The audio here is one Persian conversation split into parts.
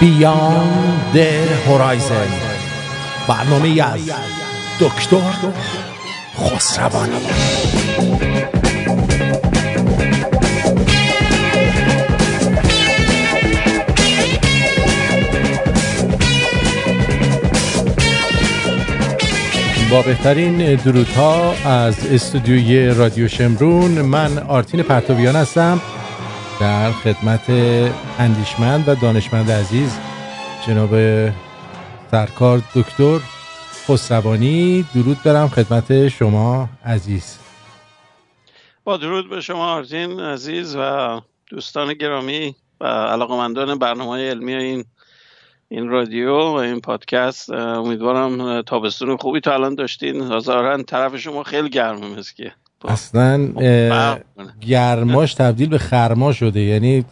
بیان در هورایزن. برنامه از دکتر خسروانی با بهترین درودها از استودیوی رادیو شمرون من آرتین پرتویان هستم. در خدمت اندیشمند و دانشمند عزیز جناب سرکار دکتر خسروانی درود دارم خدمت شما عزیز. با درود به شما آرتین عزیز و دوستان گرامی و علاقمندان برنامه علمی این این رادیو و این پادکست. امیدوارم تابستون خوبی تا الان داشتین. ظاهرا طرف شما خیلی گرمه که. اصلا گرماش تبدیل به خرما شده یعنی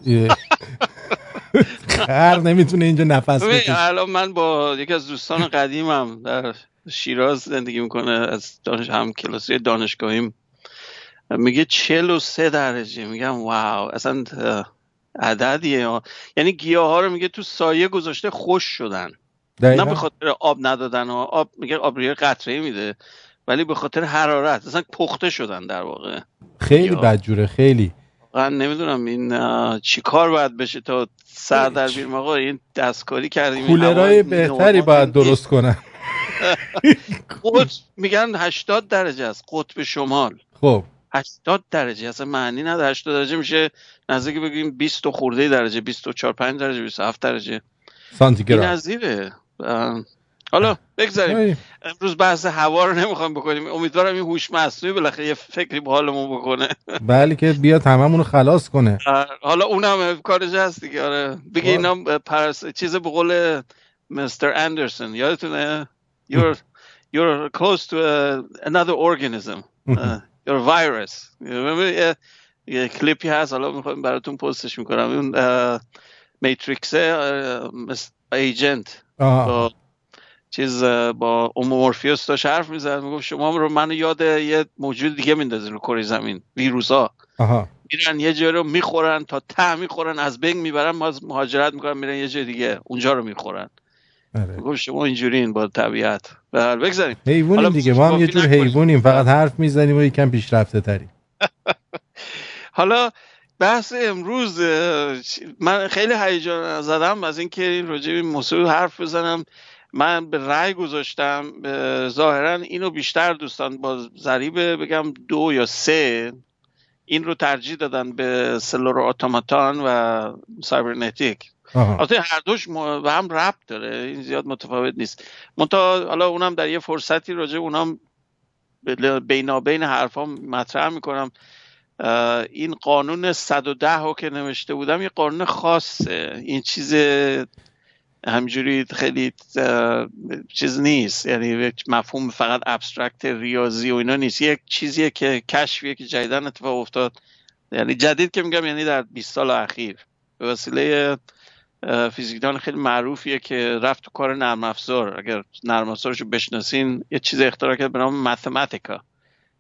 خر نمی‌تونه اینجا نفس بکشه. الان من با یکی از دوستان قدیمم در شیراز زندگی می‌کنه از دانش هم کلاسی دانشگاهیم. میگه 43 درجه. میگم واو اصلا عددیه. یعنی گیاه ها رو میگه تو سایه گذاشته خوش شدن. نه به خاطر آب ندادن و آب میگه آب روی قطره میده. ولی به خاطر حرارت. اصلا پخته شدن در واقع. خیلی بدجوره خیلی. واقعا نمی‌دونم این چی کار باید بشه تا سر در بیرم آقا این دستکاری کردیم کولرهای بهتری باید درست کنن. قطب میگن 80 درجه است قطب شمال. خب. 80 درجه اصلا معنی نداره. 80 درجه میشه نزدیک بگیم 20 خورده درجه 24 5 درجه 27 درجه. سانتیگراد. این نظیره. حالا بگذاریم. امروز بحث هوا رو نمی‌خوام بکنیم. امیدوارم این هوش مصنوعی بالاخره یه فکری به حالمون بکنه. بله که بیاد هممون رو خلاص کنه. حالا اونم کارش هست دیگه. آره. بگی اینا پرس چیز به قول مستر اندرسون یادتونه؟ You're you're close to a, another organism. uh, you're a virus. یه, یه کلیپی هست. حالا می‌خوام براتون پستش می‌کنم. اون میتریکس ایجنت چیز با اومورفیوس داشت حرف می‌زد می‌گفت شما رو منو یاد یه موجود دیگه میندازین رو کره زمین ویروس ها میرن یه جای رو می‌خورن تا ته می‌خورن از بین می‌برن مهاجرت می‌کنن میرن یه جای دیگه اونجا رو می‌خورن. گفت شما اینجورین با طبیعت. بگذاریم. حیوانیم دیگه ما هم یه جور حیوانیم فقط حرف می‌زنیم و یکم پیشرفته تریم حالا بحث امروز من خیلی هیجان زدم از اینکه این راجع به موضوع حرف بزنم. من به رأی گذاشتم ظاهرا اینو بیشتر دوستان با ضریب بگم دو یا سه این رو ترجیح دادن به سلور اتوماتان و سایبرنتیک. البته هر دوش به هم ربط داره این زیاد متفاوت نیست. منتها حالا اونم در یه فرصتی راجع اونم بینابین حرفام مطرح می‌کنم. این قانون 110 رو که نوشته بودم یه قانون خاصه. این چیز همجوری خیلی چیز نیست. یعنی مفهوم فقط ابسترکت ریاضی و اینا نیست. یک چیزیه که کشفیه که جدیدن اتفاق افتاد. یعنی جدید که میگم یعنی در 20 سال اخیر. به وسیله فیزیکدان خیلی معروفیه که رفت تو کار نرم افزار. اگر نرم افزارشو بشناسین یه چیز اختراع کرد به نام ماتماتیکا.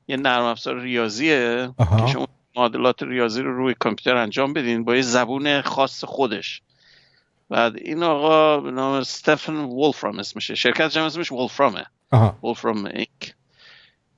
یه نرم افزار ریاضیه که شما معادلات ریاضی رو روی کامپیوتر انجام بدین با یه زبون خاص خودش. بعد این آقا به نام استفن وولفرام اسمشه. شرکت جمع اسمش وولفرامه. وولفرام اینک.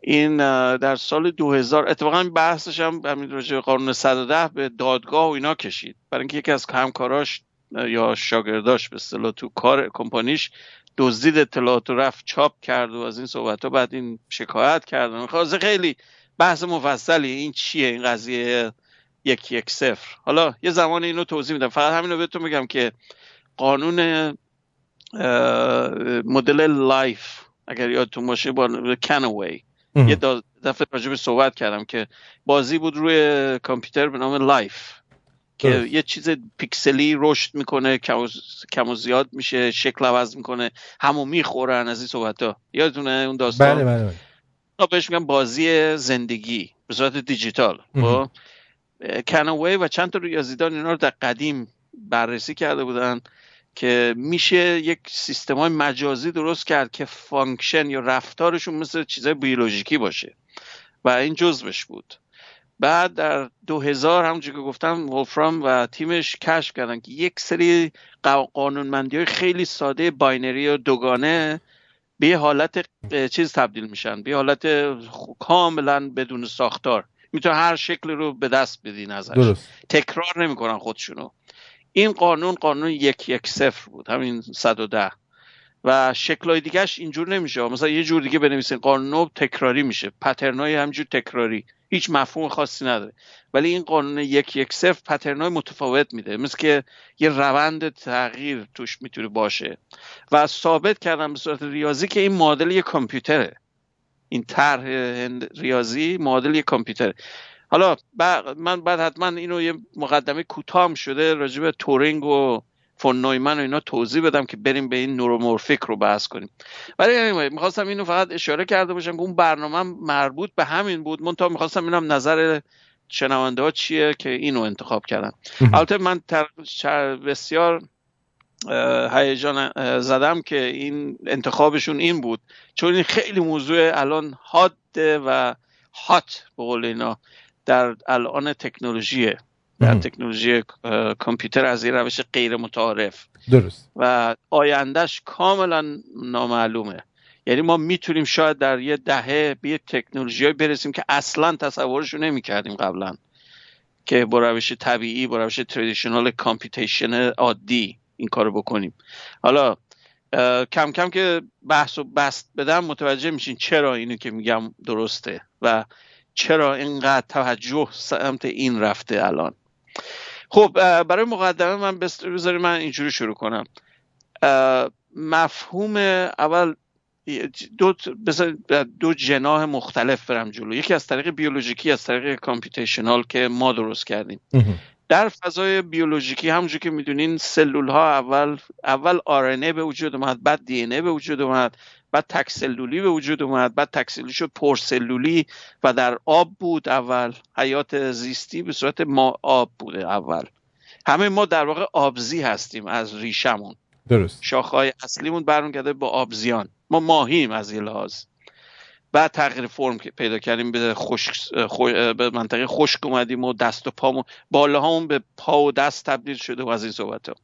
این در سال 2000 اتفاقا بحثش هم همین راجع قانون 110 به دادگاه و اینا کشید. برای اینکه یکی از همکاراش یا شاگرداش به اصطلاح تو کار کمپانیش دزدید اطلاعات رو رفت چاپ کرد و از این صحبت ها بعد این شکایت کردن خلاصه خیلی بحث مفصلی این چیه این قضیه؟ یک یک صفر. حالا یه زمان اینو توضیح میدم. فقط همین رو بهتون میگم که قانون مدل life اگر یادتون باشه با کنوی. یه دفعه راجب صحبت کردم که بازی بود روی کامپیوتر به نام life که یه چیز پیکسلی رشد می‌کنه کم و زیاد میشه شکل عوض می‌کنه همو می‌خورن از این صحبت ها یادتونه اون داستان؟ بله بله بله. بهش میگم بازی زندگی به صورت دیجیتال. کنوی و چند تا ریاضیدان اینا رو در قدیم بررسی کرده بودن که میشه یک سیستم های مجازی درست کرد که function یا رفتارشون مثل چیزای بیولوژیکی باشه. و این جزوش بود. بعد در 2000 همونجور که گفتم ولفرام و تیمش کشف کردن که یک سری قانونمندی های خیلی ساده binary و دوگانه به حالت چیز تبدیل میشن. به حالت کاملا بدون ساختار. می‌تونه هر شکل رو به دست بدین ازش درست. تکرار نمی‌کنن خودشونو. این قانون قانون یک یک صفر بود همین 110 و شکلهای دیگهش اینجور نمیشه. مثلا یه جور دیگه بنویسین قانون تکراری میشه. pattern های همجور تکراری. هیچ مفهوم خاصی نداره. ولی این قانون یک یک صفر پترنای متفاوت میده. مثل که یه روند تغییر توش می‌تونه باشه. و ثابت کردم به صورت ریاضی که این مدل یه کامپیوتره. این طرح ریاضی مدل یه کامپیوتره. حالا من بعد حتما اینو یه مقدمه کوتاه شده راجع تورینگ و فون نویمن و اینا توضیح بدم که بریم به این نورومورفیک رو بحث کنیم. ولی می‌خواستم اینو فقط اشاره کرده باشم که اون برنامه مربوط به همین بود. من تا می‌خواستم اینم نظر شنونده ها چیه که اینو انتخاب کردن. البته من بسیار هیجان زدم که این انتخابشون این بود. چون این خیلی موضوع الان حاده و هات به قول اینا در الان تکنولوژیه در تکنولوژی کامپیوتر از این روش غیر متعارف درست. و آیندهش کاملا نامعلومه. یعنی ما می‌تونیم شاید در یه دهه به یه تکنولوژی برسیم که اصلا تصورش رو نمی‌کردیم قبلا. که با روش طبیعی با روش تردیشنال کامپیوتیشن عادی. این کارو بکنیم. حالا کم کم که بحث و بست بدم متوجه میشین چرا اینو که میگم درسته و چرا اینقدر توجه سمت این رفته الان. خب برای مقدمه من بذاری من اینجوری شروع کنم. مفهوم اول دو دو جناح مختلف برم جلو. یکی از طریق بیولوژیکی از طریق کامپیوتیشنال که ما درست کردیم. در فضای بیولوژیکی همونجور که می‌دونین سلول ها اول اول آر به وجود اومد بعد دی به وجود اومد بعد تکسلولی به وجود اومد بعد تکسلولی شد پرسلولی و در آب بود اول. حیات زیستی به صورت ما آب بوده اول. همه ما در واقع آبزی هستیم از ریشمون درست. شاخهای اصلیمون برمیگرده با آبزیان. ما ماهیم از یه لحاظ. بعد تغییر فرم پیدا کردیم به خشک به منطقه خشک اومدیم و دست و پامون بالاهامون به پا و دست تبدیل شده و از این صحبت ها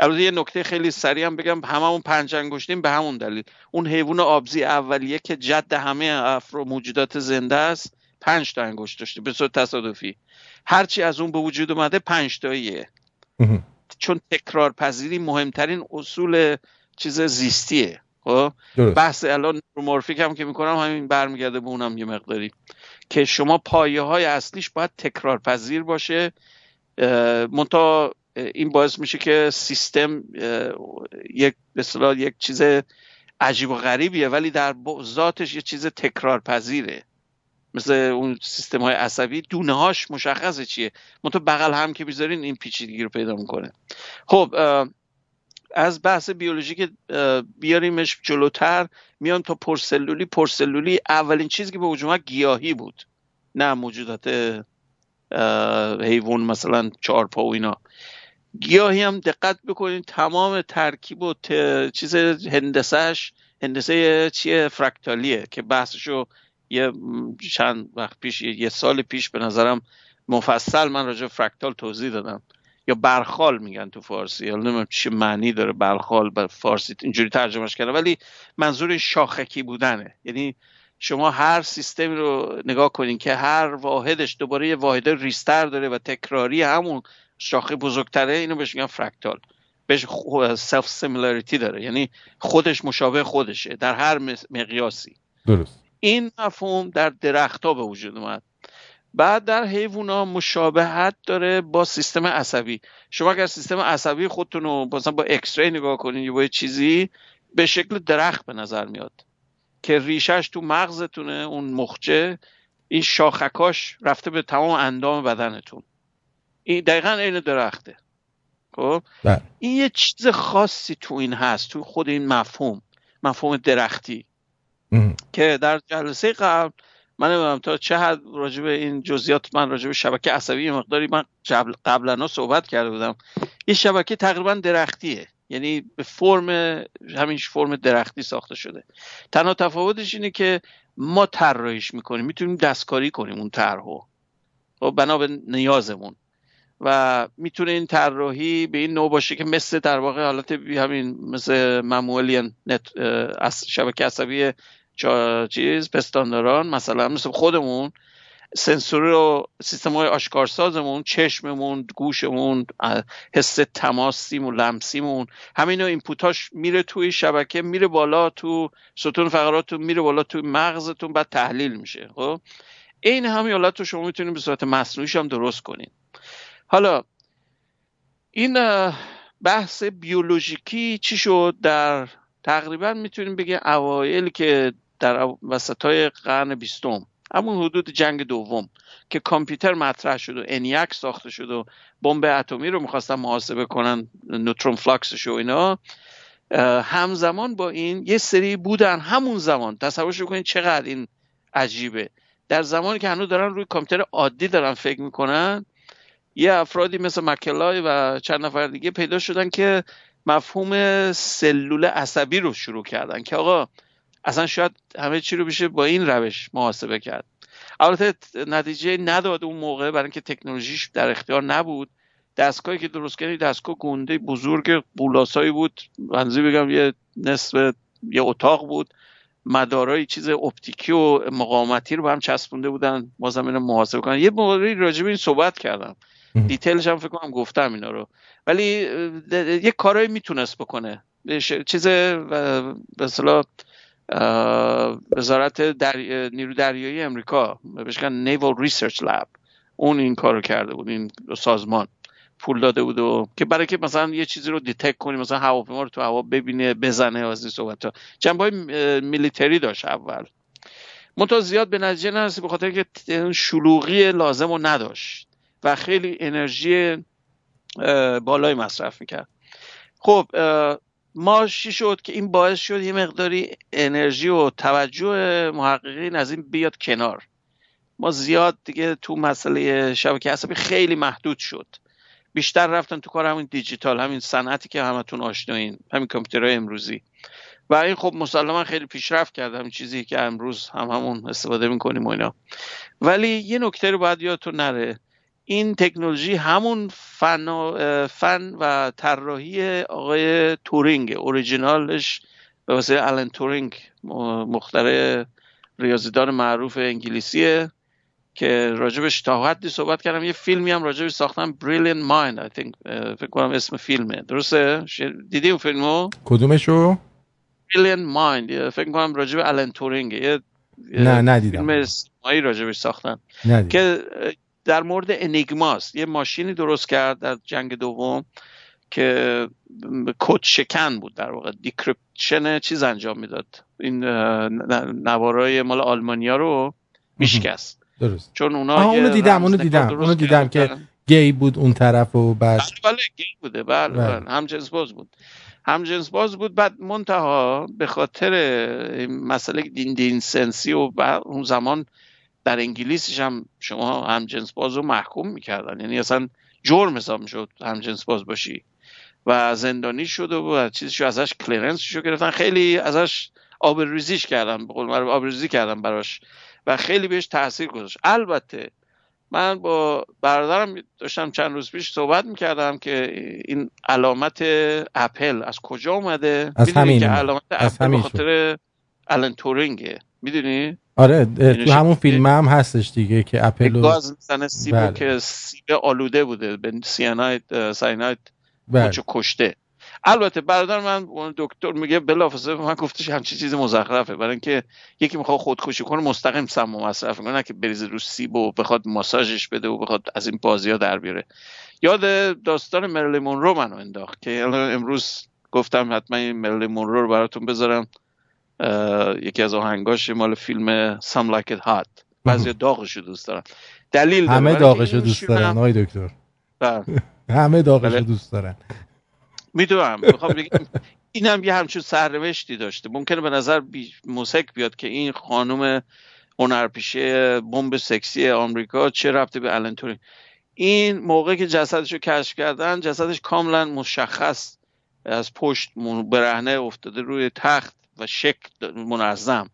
البته یه نکته خیلی سریع هم بگم هممون پنج انگشتیم به همون دلیل. اون حیوان آبزی اولیه که جد همه افرو موجودات زنده است پنج تا انگشت داشته به صورت تصادفی. هرچی از اون به وجود اومده پنج تاییه. چون تکرار پذیری مهمترین اصول چیز زیستیه. خب؟ بحث الان رومورفیک هم که می‌کنم همین برمیگرده به اونم یه مقداری. که شما پایه های اصلیش باید تکرار پذیر باشه منتها این باعث میشه که سیستم یک به یک چیز عجیب و غریبیه ولی در ذاتش یه چیز تکرار پذیره مثل اون سیستم های عصبی دونه هاش مشخصه چیه. منتها بغل هم که می‌ذارین این پیچیدگی رو پیدا می‌کنه. خب از بحث بیولوژی که بیاریمش جلوتر میان تا پرسلولی. پرسلولی اولین چیزی که به وجود گیاهی بود. نه موجودات حیوان مثلا چهار پا و اینا. گیاهی هم دقت بکنید تمام ترکیب و چیز هندسهش هندسه چیه؟ فرکتالیه که بحثشو یه چند وقت پیش یه سال پیش به نظرم مفصل من راجع فرکتال توضیح دادم. یا برخال میگن تو فارسی. یا نمی‌دونم چه معنی داره برخال به فارسی. اینجوری ترجمهش کردم. ولی منظور شاخکی بودنه. یعنی شما هر سیستمی رو نگاه کنین که هر واحدش دوباره یه واحد ریستر داره و تکراری همون شاخه بزرگتره اینو بهش میگن فرکتال بهش self similarity داره. یعنی خودش مشابه خودشه. در هر مقیاسی. درست. این مفهوم در درخت ها به وجود اومد. بعد در حیوونا مشابهت داره با سیستم عصبی. شما اگر سیستم عصبی خودتون رو مثلا با x نگاه کنین یا با چیزی به شکل درخت به نظر میاد که ریشش تو مغزتونه اون مخچه. این شاخکاش رفته به تمام اندام بدنتون. این دقیقا این درخته. خب؟ بله. این یه چیز خاصی تو این هست تو خود این مفهوم مفهوم درختی. که در جلسه قبل من نمی‌دونم تا چه حد راجب این جزئیات من راجب شبکه عصبی مقداری من قبلا صحبت کرده بودم. یه شبکه تقریبا درختیه. یعنی به فرم همین فرم درختی ساخته شده. تنها تفاوتش اینه که ما طراحیش می‌کنیم. می‌تونیم دستکاری کنیم اون طرحو. خب بنا به نیازمون. و می‌تونه این طراحی به این نوع باشه که مثل در واقع حالت همین مثل ممولی نت شبکه عصبی چیز پستانداران مثلا مثل خودمون سنسور و سیستم های آشکارسازمون چشممون گوشمون حس تماسیمون لمسیمون همین اینپوتاش میره توی شبکه میره بالا تو ستون فقراتتون میره بالا تو مغزتون بعد تحلیل میشه خب؟ این همین حالت رو شما می‌تونید به صورت مصنوعیش هم درست کنید. حالا این بحث بیولوژیکی چی شد؟ در تقریبا می‌تونیم بگیم اوایل که در وسط های قرن بیستم. همون حدود جنگ دوم که کامپیوتر مطرح شد و انیاک ساخته شد و بمب اتمی رو می‌خواستن محاسبه کنن نوترون فلاکسش و اینا. همزمان با این یه سری بودن همون زمان. تصورش کنید چقدر این عجیبه. در زمانی که هنوز دارن روی کامپیوتر عادی دارن فکر می‌کنن یه افرادی مثل مکلای و چند نفر دیگه پیدا شدن که مفهوم سلول عصبی رو شروع کردن که آقا اصلا شاید همه چی رو بشه با این روش محاسبه کرد. البته نتیجه نداد اون موقع برای اینکه تکنولوژیش در اختیار نبود. دستگاهی که درست کردی دستگاه گنده بزرگ بولاسایی بود. منظور بگم یه نصف یه اتاق بود. مدارای چیز اپتیکی و مقاومتی رو به هم چسبونده بودن. بازم اینو محاسبه کنن. یه موقعی راجع به این صحبت کردم. دیتیلش هم فکر کنم گفتم اینا رو. ولی یه کارایی می‌تونست بکنه. چیز به وزارت در... نیرو دریایی امریکا بهش Naval Research Lab اون این کارو کرده بود این سازمان. پول داده بود و که برای که مثلا یه چیزی رو detect کنیم مثلا هواپیما رو تو هوا ببینه بزنه از این صحبت ها. جنبه های military داشت اول. منتها زیاد به نتیجه نرسید به خاطر که شلوغی لازم رو نداشت و خیلی انرژی بالای مصرف می‌کرد. خب ما چی شد که این باعث شد یه مقداری انرژی و توجه محققین از این بیاد کنار. ما زیاد دیگه تو مسئله شبکه عصبی خیلی محدود شد. بیشتر رفتن تو کار همین دیجیتال همین صنعتی که همتون آشنایین همین کامپیوترهای امروزی. و این خب مسلما خیلی پیشرفت کرد همین چیزی که امروز هم همون استفاده می‌کنیم و اینا. ولی یه نکته رو باید یادتون نره. این تکنولوژی همون فن, فن و طراحی آقای تورینگ اوریجینالش به واسه آلن تورینگ مختره ریاضیدان معروف انگلیسیه که راجبش تا حدی صحبت کردم. یه فیلمی هم راجبش ساختن Brilliant Mind I think فکر کنم اسم فیلمه. درسته؟ دیدی اون فیلمو؟ کدومشو؟ Brilliant Mind. فکر کنم راجب آلن تورینگ. یه نه ندیدم. فیلم سینمایی راجبش ساختن. که در مورد انیگماست. یه ماشینی درست کرد در جنگ دوم که کد شکن بود در واقع. decryption چیز انجام می‌داد. این نوارای مال آلمانیا رو میشکست. درست. چون اونا اونو دیدم اونو دیدم اونو دیدم که گی بود اون طرف و بعد بله, بله گی بوده. بله, بله. بله. هم جنس باز بود. هم جنس باز بود. بعد منتها به خاطر مسئله دین دین سنسی و اون زمان در انگلیسش هم شما هم جنس باز رو محکوم می‌کردن. یعنی اصلا جرم حساب می‌شد هم جنس باز باشی. و زندانی شد و چیزشو ازش کلرنس شو گرفتن. خیلی ازش آبروریزیش کردن. به قول آبروریزی کردن براش. و خیلی بهش تاثیر گذاشت. البته من با برادرم داشتم چند روز پیش صحبت می‌کردم که این علامت اپل از کجا اومده؟ از همین که علامت اپل به خاطر الان تورینگه. می‌دونی؟ آره تو همون فیلم هم هستش دیگه که اپل گاز می‌زنه سیبو بله. که سیب آلوده بوده به سیانایت ساینایت بله. کشته. البته برادر من دکتر میگه بلافاصله من گفتش همچی چیز مزخرفه. برای اینکه یکی می‌خواد خودکشی کنه مستقیم سم مصرف کنه که بریزه رو سیب و بخواد ماساژش بده و بخواد از این بازی ها در بیاره. یاد داستان مرلی مونرو منو انداخت که امروز گفتم حتما این مرلی مونرو رو براتون بذارم. یکی از آهنگاش مال فیلم Some Like It Hot. بعضی داغش رو دوست دارن. دلیل همه داغش رو دوست دارن آقای دکتر. بله. همه داغش رو دوست دارن. می‌دونم. می‌خوام بگم این هم یه همچون سرنوشتی داشته. ممکنه به نظر بی... موسک بیاد که این خانم هنرپیشه بمب سکسی آمریکا چه رفته به الان این موقع که جسدش رو کشف کردن جسدش کاملا مشخص از پشت برهنه افتاده روی تخت. و شکل منظم.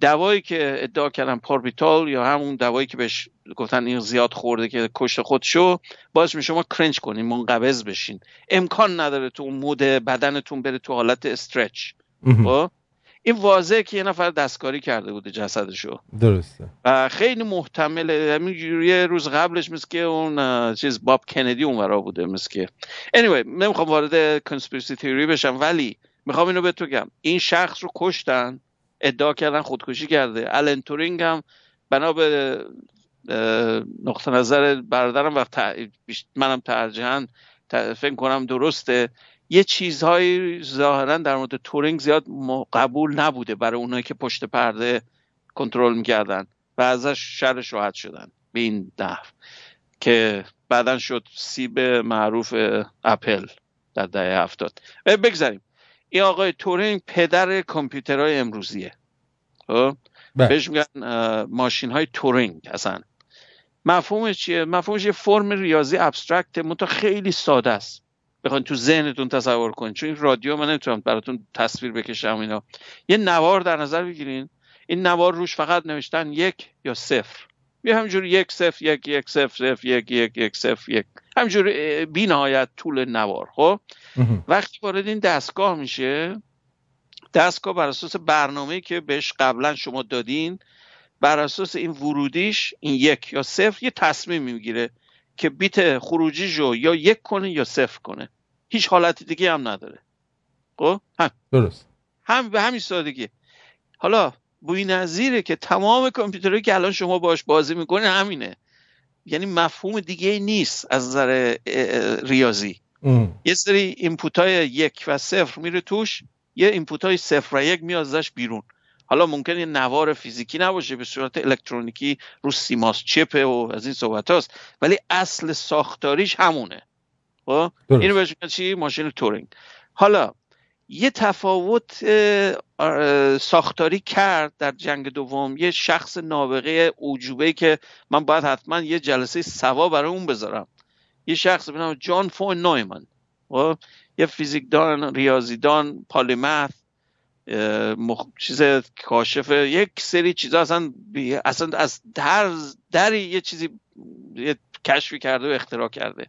دوایی که ادعا کردن پاربیتال یا همون دوایی که بهش گفتن این زیاد خورده که کشت خودشو باعث می شما کرنج کنین منقبض بشین. امکان نداره تو اون مود بدنتون بره تو حالت استرچ خب؟ این واضحه که یه نفر دستکاری کرده بوده جسدشو. درسته. و خیلی محتمله همین یه روز قبلش مثل که اون چیز باب کندی اونورا بوده مثل که. Anyway نمی‌خوام وارد کنسپیرسی تیوری بشم ولی می‌خوام اینو بگم. این شخص رو کشتن ادعا کردن خودکشی کرده. الن تورینگ هم بنا به نقطه نظر برادرم و منم ترجیحاً فکر کنم درسته. یه چیزهایی ظاهرا در مورد تورینگ زیاد قبول نبوده برای اونایی که پشت پرده کنترل می‌کردن و ازش شر شاهد شدن به این نحو که بعدا شد سیب معروف اپل در دهه هفتاد. بگذاریم. این آقای تورینگ پدر کامپیوترهای امروزیه. خب؟ بله. بهش میگن ماشین های تورینگ اصلا. مفهومش چیه؟ مفهومش یه فرم ریاضی abstract متا خیلی ساده است. بخواین تو ذهنتون تصور کنید چون این رادیو من نمی‌تونم براتون تصویر بکشم اینا. یه نوار در نظر بگیرین. این نوار روش فقط نوشتن یک یا صفر. یه همینجور یک صفر یک یک صفر صفر یک یک یک صفر یک. همینجور بی نهایت طول نوار خب؟ وقتی وارد این دستگاه میشه دستگاه بر اساس برنامه که بهش قبلا شما دادین بر اساس این ورودیش این یک یا صفر یه تصمیم می‌گیره که بیت خروجیشو یا یک کنه یا صفر کنه. هیچ حالت دیگه هم نداره. خب؟ هم درست. هم به همین سادگی. حالا بوی نظیره که تمام کامپیوترهایی که الان شما باش بازی می‌کنه همینه. یعنی مفهوم دیگه نیست از نظر ریاضی. یه سری اینپوت های یک و صفر میره توش یه اینپوت های صفر و یک میاد ازش بیرون. حالا ممکن یه نوار فیزیکی نباشه به صورت الکترونیکی رو سیماس چپه و از این صحبت هاست ولی اصل ساختاریش همونه. خب؟ اینو بهش چی؟ ماشین تورینگ. حالا یه تفاوت ساختاری کرد در جنگ دوم. یه شخص نابغه اوجوبه که من باید حتما یه جلسه سوا برای اون بذارم. یه شخص به نام جان فون نویمن خب؟ یه فیزیکدان ریاضیدان پالیمت مخ... چیز کاشف یک سری چیزا اصلا اصلا از هر دری یه چیزی یه کشفی کرده و اختراع کرده.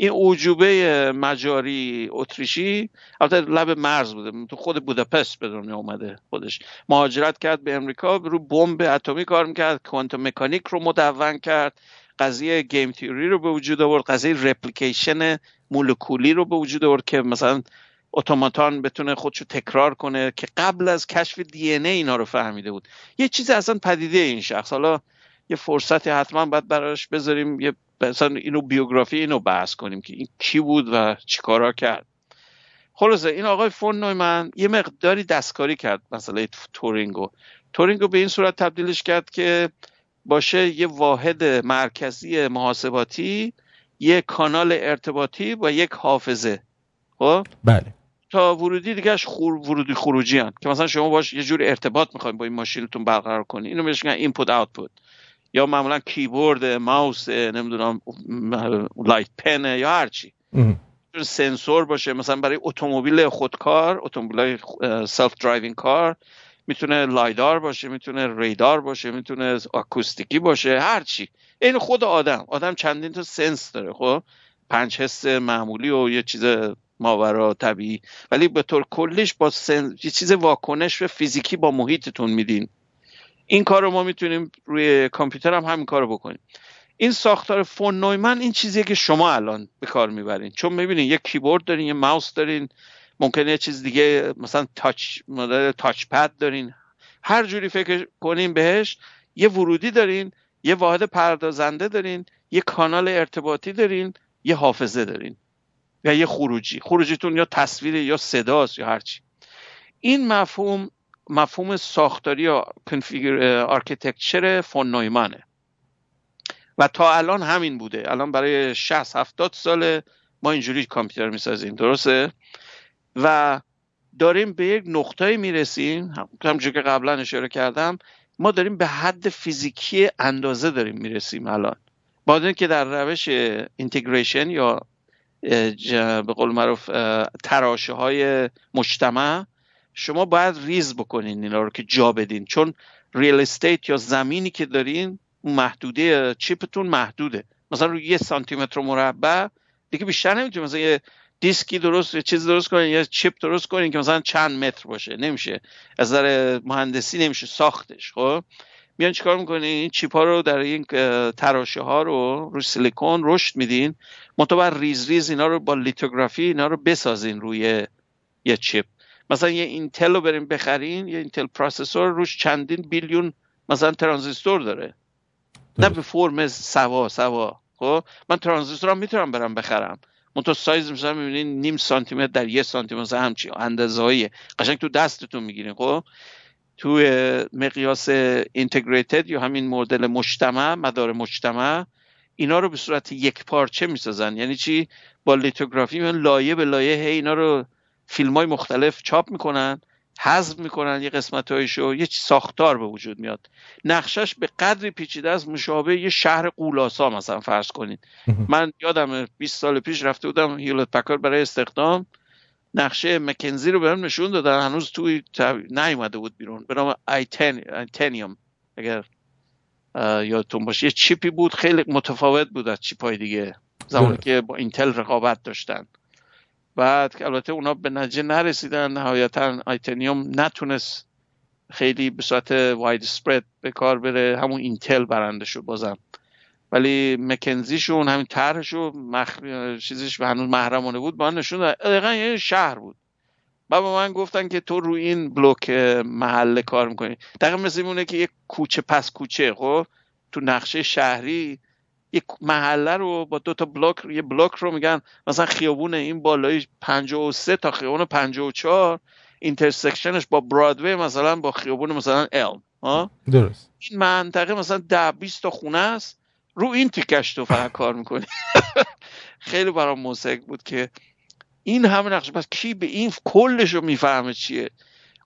این اوجوبه مجاری اتریشی البته لب مرز بوده تو خود بوداپست به دنیا اومده خودش. مهاجرت کرد به امریکا رو بمب اتمی کار می‌کرد کوانتوم مکانیک رو مدون کرد قضیه گیم تیوری رو به وجود آورد قضیه رپلیکیشن مولکولی رو به وجود آورد که مثلا اتوماتان بتونه خودشو تکرار کنه که قبل از کشف دی ای اینا رو فهمیده بود. یه چیز اصلا پدیده این شخص. حالا یه فرصتی حتما باید براش بذاریم یه مثلا اینو بیوگرافی اینو بحث کنیم که این کی بود و چیکارا کرد. خلاصه این آقای فون نویمن یه مقداری دستکاری کرد مثلا تورینگو. تورینگو به این صورت تبدیلش کرد که باشه یه واحد مرکزی محاسباتی یه کانال ارتباطی و یک حافظه. خب؟ بله. تا ورودی دیگهش خور ورودی خروجی هن. که مثلا شما باش یه جور ارتباط می‌خوایم با این ماشینتون برقرار کنی. اینو بهش میگن input output یا معمولا کیبورد ماوس نمی‌دونم light pen یا هرچی سنسور باشه مثلا برای اتومبیل خودکار اتومبیل self driving car می‌تونه lidar باشه می‌تونه radar باشه می‌تونه آکوستیکی باشه هرچی این خود آدم. آدم چندین تا sense داره خب؟ پنج حس معمولی و یه چیز ماورا طبیعی. ولی به طور کلیش با سن... یه چیز واکنش و فیزیکی با محیطتون میدین. این کار رو ما می‌تونیم روی کامپیوتر هم همین کار بکنیم. این ساختار فون نویمن این چیزیه که شما الان به کار می‌برین. چون می‌بینین یه کیبورد دارین یه ماوس دارین ممکنه یه چیز دیگه مثلا تاچ مدل تاچ پد دارین. هر جوری فکر کنین بهش یه ورودی دارین یه واحد پردازنده دارین یه کانال ارتباطی دارین یه حافظه دارین. یا یه خروجی. خروجیتون یا تصویر یا صداست یا هرچی این مفهوم مفهوم ساختاری یا architecture فون نویمانه و تا الان همین بوده. الان برای 60 70 ساله ما اینجوری کامپیوتر می‌سازیم. درسته؟ و داریم به یک نقطه می‌رسیم. همونجور که قبلا اشاره کردم ما داریم به حد فیزیکی اندازه داریم می‌رسیم الان. با که در روش integration یا به قول معروف تراشه های مجتمع شما باید ریز بکنین اینا رو که جا بدین. چون real estate یا زمینی که دارین محدوده chip تون محدوده. مثلا روی یه سانتی متر مربع دیگه بیشتر نمی‌تونید مثلا یه دیسکی درست یه چیز درست کنین یا chip درست کنین که مثلا چند متر باشه. نمیشه. از نظر مهندسی نمیشه. ساختش خب؟ میان چیکار می‌کنین؟ این chip ها رو در این تراشه ها رو روی سیلیکون رشد میدین. منتها ریز ریز اینا رو با لیتوگرافی اینا رو بسازین روی یه chip. مثلا یه اینتل رو بریم بخرین یه اینتل processor روش چندین بیلیون مثلا ترانزیستور داره. نه به فرم سوا سوا. خب؟ من ترانزیستور هم می‌تونم برم بخرم. منتها سایز مثلا می‌بینین نیم سانتی متر در یه سانتی متر مثلا همچی اندازه‌ای قشنگ تو دستتون می‌گیرین خب؟ تو مقیاس اینتگریتد یا همین مدل مجتمع مدار مجتمع اینا رو به صورت یک پارچه می‌سازن. یعنی چی؟ با لیتوگرافی من لایه به لایه هی اینا رو فیلم های مختلف چاپ می‌کنن حذف می‌کنن یه قسمت هایشو یه ساختار به وجود میاد. نقشش به قدری پیچیده است مشابه یه شهر قولاسا مثلا فرض کنید. من یادم 20 سال پیش رفته بودم هیولت پکار برای استخدام. نقشه مکنزی رو بهم نشون دادن. هنوز توی نیومده بود بیرون. به نام Itanium اگر یادتون باشه. یه chip ی بود خیلی متفاوت بود از chip های دیگه. زمانی که با اینتل رقابت داشتن. بعد البته اونا به نتیجه نرسیدن نهایتا Itanium نتونست خیلی به صورت widespread به کار بره. همون اینتل برنده شد بازم ولی مکنزیشون همین طرحشو مخ... چیزش به هنوز محرمانه بود بم نشون دقیقا یه شهر بود. و به من گفتن که تو روی این block محله کار می‌کنی. دقیقا مثل مونه که یه کوچه پس کوچه خب؟ تو نقشه شهری یک محله رو با دو تا block یه block رو میگن مثلا خیابون این بالایی 53 تا خیابون 54 intersection ش با برادوی مثلا با خیابون مثلا الم ها؟ درست. این منطقه مثلا ده 20 تا خونه است. رو این تیکش تو فقط کار می‌کنی. خیلی برام موسیق بود که این همه نقشه پس کی به این کلش رو می‌فهمه چیه؟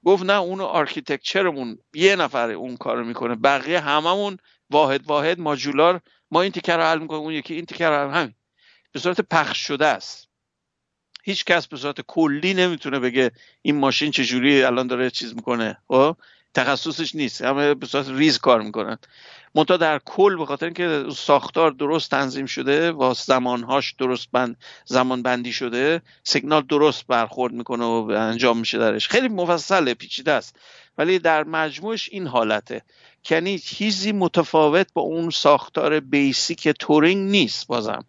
گفت نه اون architecture مون یه نفر اون کارو می‌کنه. بقیه هممون واحد واحد ماجولار ما این تیکه رو حل می‌کنیم اون یکی این تیکه رو همین. به صورت پخش شده است. هیچ کس به صورت کلی نمی‌تونه بگه این ماشین چجوری الان داره چیز می‌کنه. خب؟ تخصصش نیست. همه به صورت ریز کار می‌کنن. منتها در کل به خاطر اینکه ساختار درست تنظیم شده و زمانهاش درست بند زمان بندی شده سیگنال درست برخورد می‌کنه و انجام میشه درش. خیلی مفصله پیچیده است. ولی در مجموعش این حالته. یعنی چیزی متفاوت با اون ساختار basic تورینگ نیست بازم.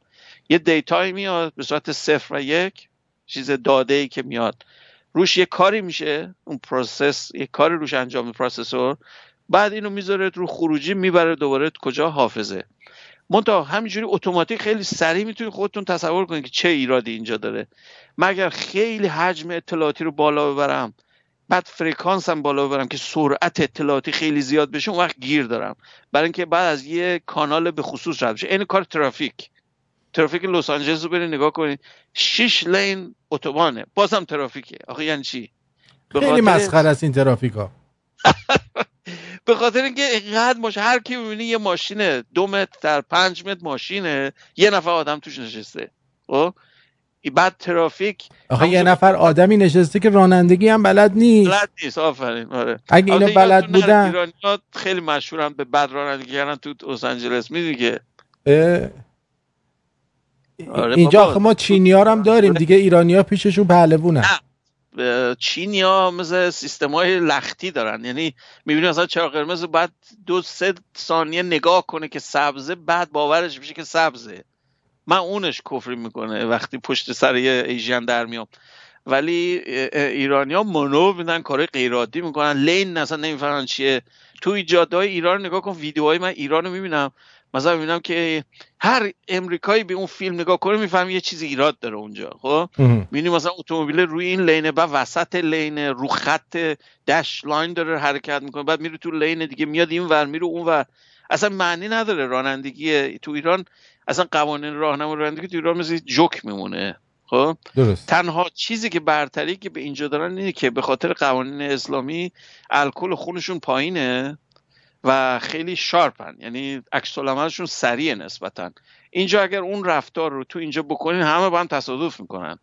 یه data ی میاد به صورت صفر و یک چیز داده ای که میاد. روش یه کاری میشه اون process یه کاری روش انجام processor. بعد اینو می‌ذاره رو خروجی می‌بره دوباره کجا؟ حافظه. منتها همینجوری اتوماتیک خیلی سریع می‌تونید خودتون تصور کنید که چه ایرادی اینجا داره. اگر خیلی حجم اطلاعاتی رو بالا ببرم؟ بعد فرکانس هم بالا ببرم که سرعت اطلاعاتی خیلی زیاد بشه اون وقت گیر دارم. برای اینکه باید از یه کانال به خصوص رد بشه. این کار ترافیک. ترافیک لس آنجلس رو برید نگاه کنید. 6 لین اتوبانه. بازم ترافیکه. آخه یعنی چی؟ خیلی مسخره است این ترافیکا به خاطر اینکه اینقدر ماش هر کی ببینی یه ماشینه دو متر در پنج متر ماشینه. یه نفر آدم توش نشسته. خب؟ بعد ترافیک آخه یه نفر آدمی نشسته که رانندگی هم بلد نیست. بلد نیست آفرین آره. اگه اینو بلد بودن. ایرانی‌ها خیلی مشهورن به بد رانندگی کردن تو لس آنجلس می‌دونی آره اینجا ما چینی ها هم داریم دیگه ایرانی ها پیششون پهلوونن چینی ها مثل سیستم های لختی دارن. یعنی می‌بینی مثلا چرا قرمز بعد دو سه ثانیه نگاه کنه که سبزه بعد باورش میشه که سبزه. من اونش کفری می‌کنه وقتی پشت سر یه ایژین در میام ولی ایرانیا منو میدن کار غیرعادی می‌کنن. لین اصلا نمی‌فهمن چیه. توی جاده های ایران نگاه کن ویدیوهای من ایران رو می‌بینم. مثلا می‌بینم که هر امریکایی به اون فیلم نگاه کنه میفهم یه چیزی ایراد داره اونجا خب؟ می‌بینی مثلا اتومبیل روی این lane ه بعد وسط lane رو خط dash line داره حرکت می‌کنه. بعد میره تو lane دیگه میاد این ور میره اون ور اصلا معنی نداره رانندگی تو ایران. اصلا قوانین راهنما رانندگی تو ایران مثل جوک میمونه. خب؟ درست. تنها چیزی که برتری که به اینجا دارن اینه که به خاطر قوانین اسلامی الکل خونشون پایینه و خیلی شارپن. یعنی عکس العملشون سریع نسبتا. اینجا اگر اون رفتار رو تو اینجا بکنین همه با هم تصادف می‌کنن.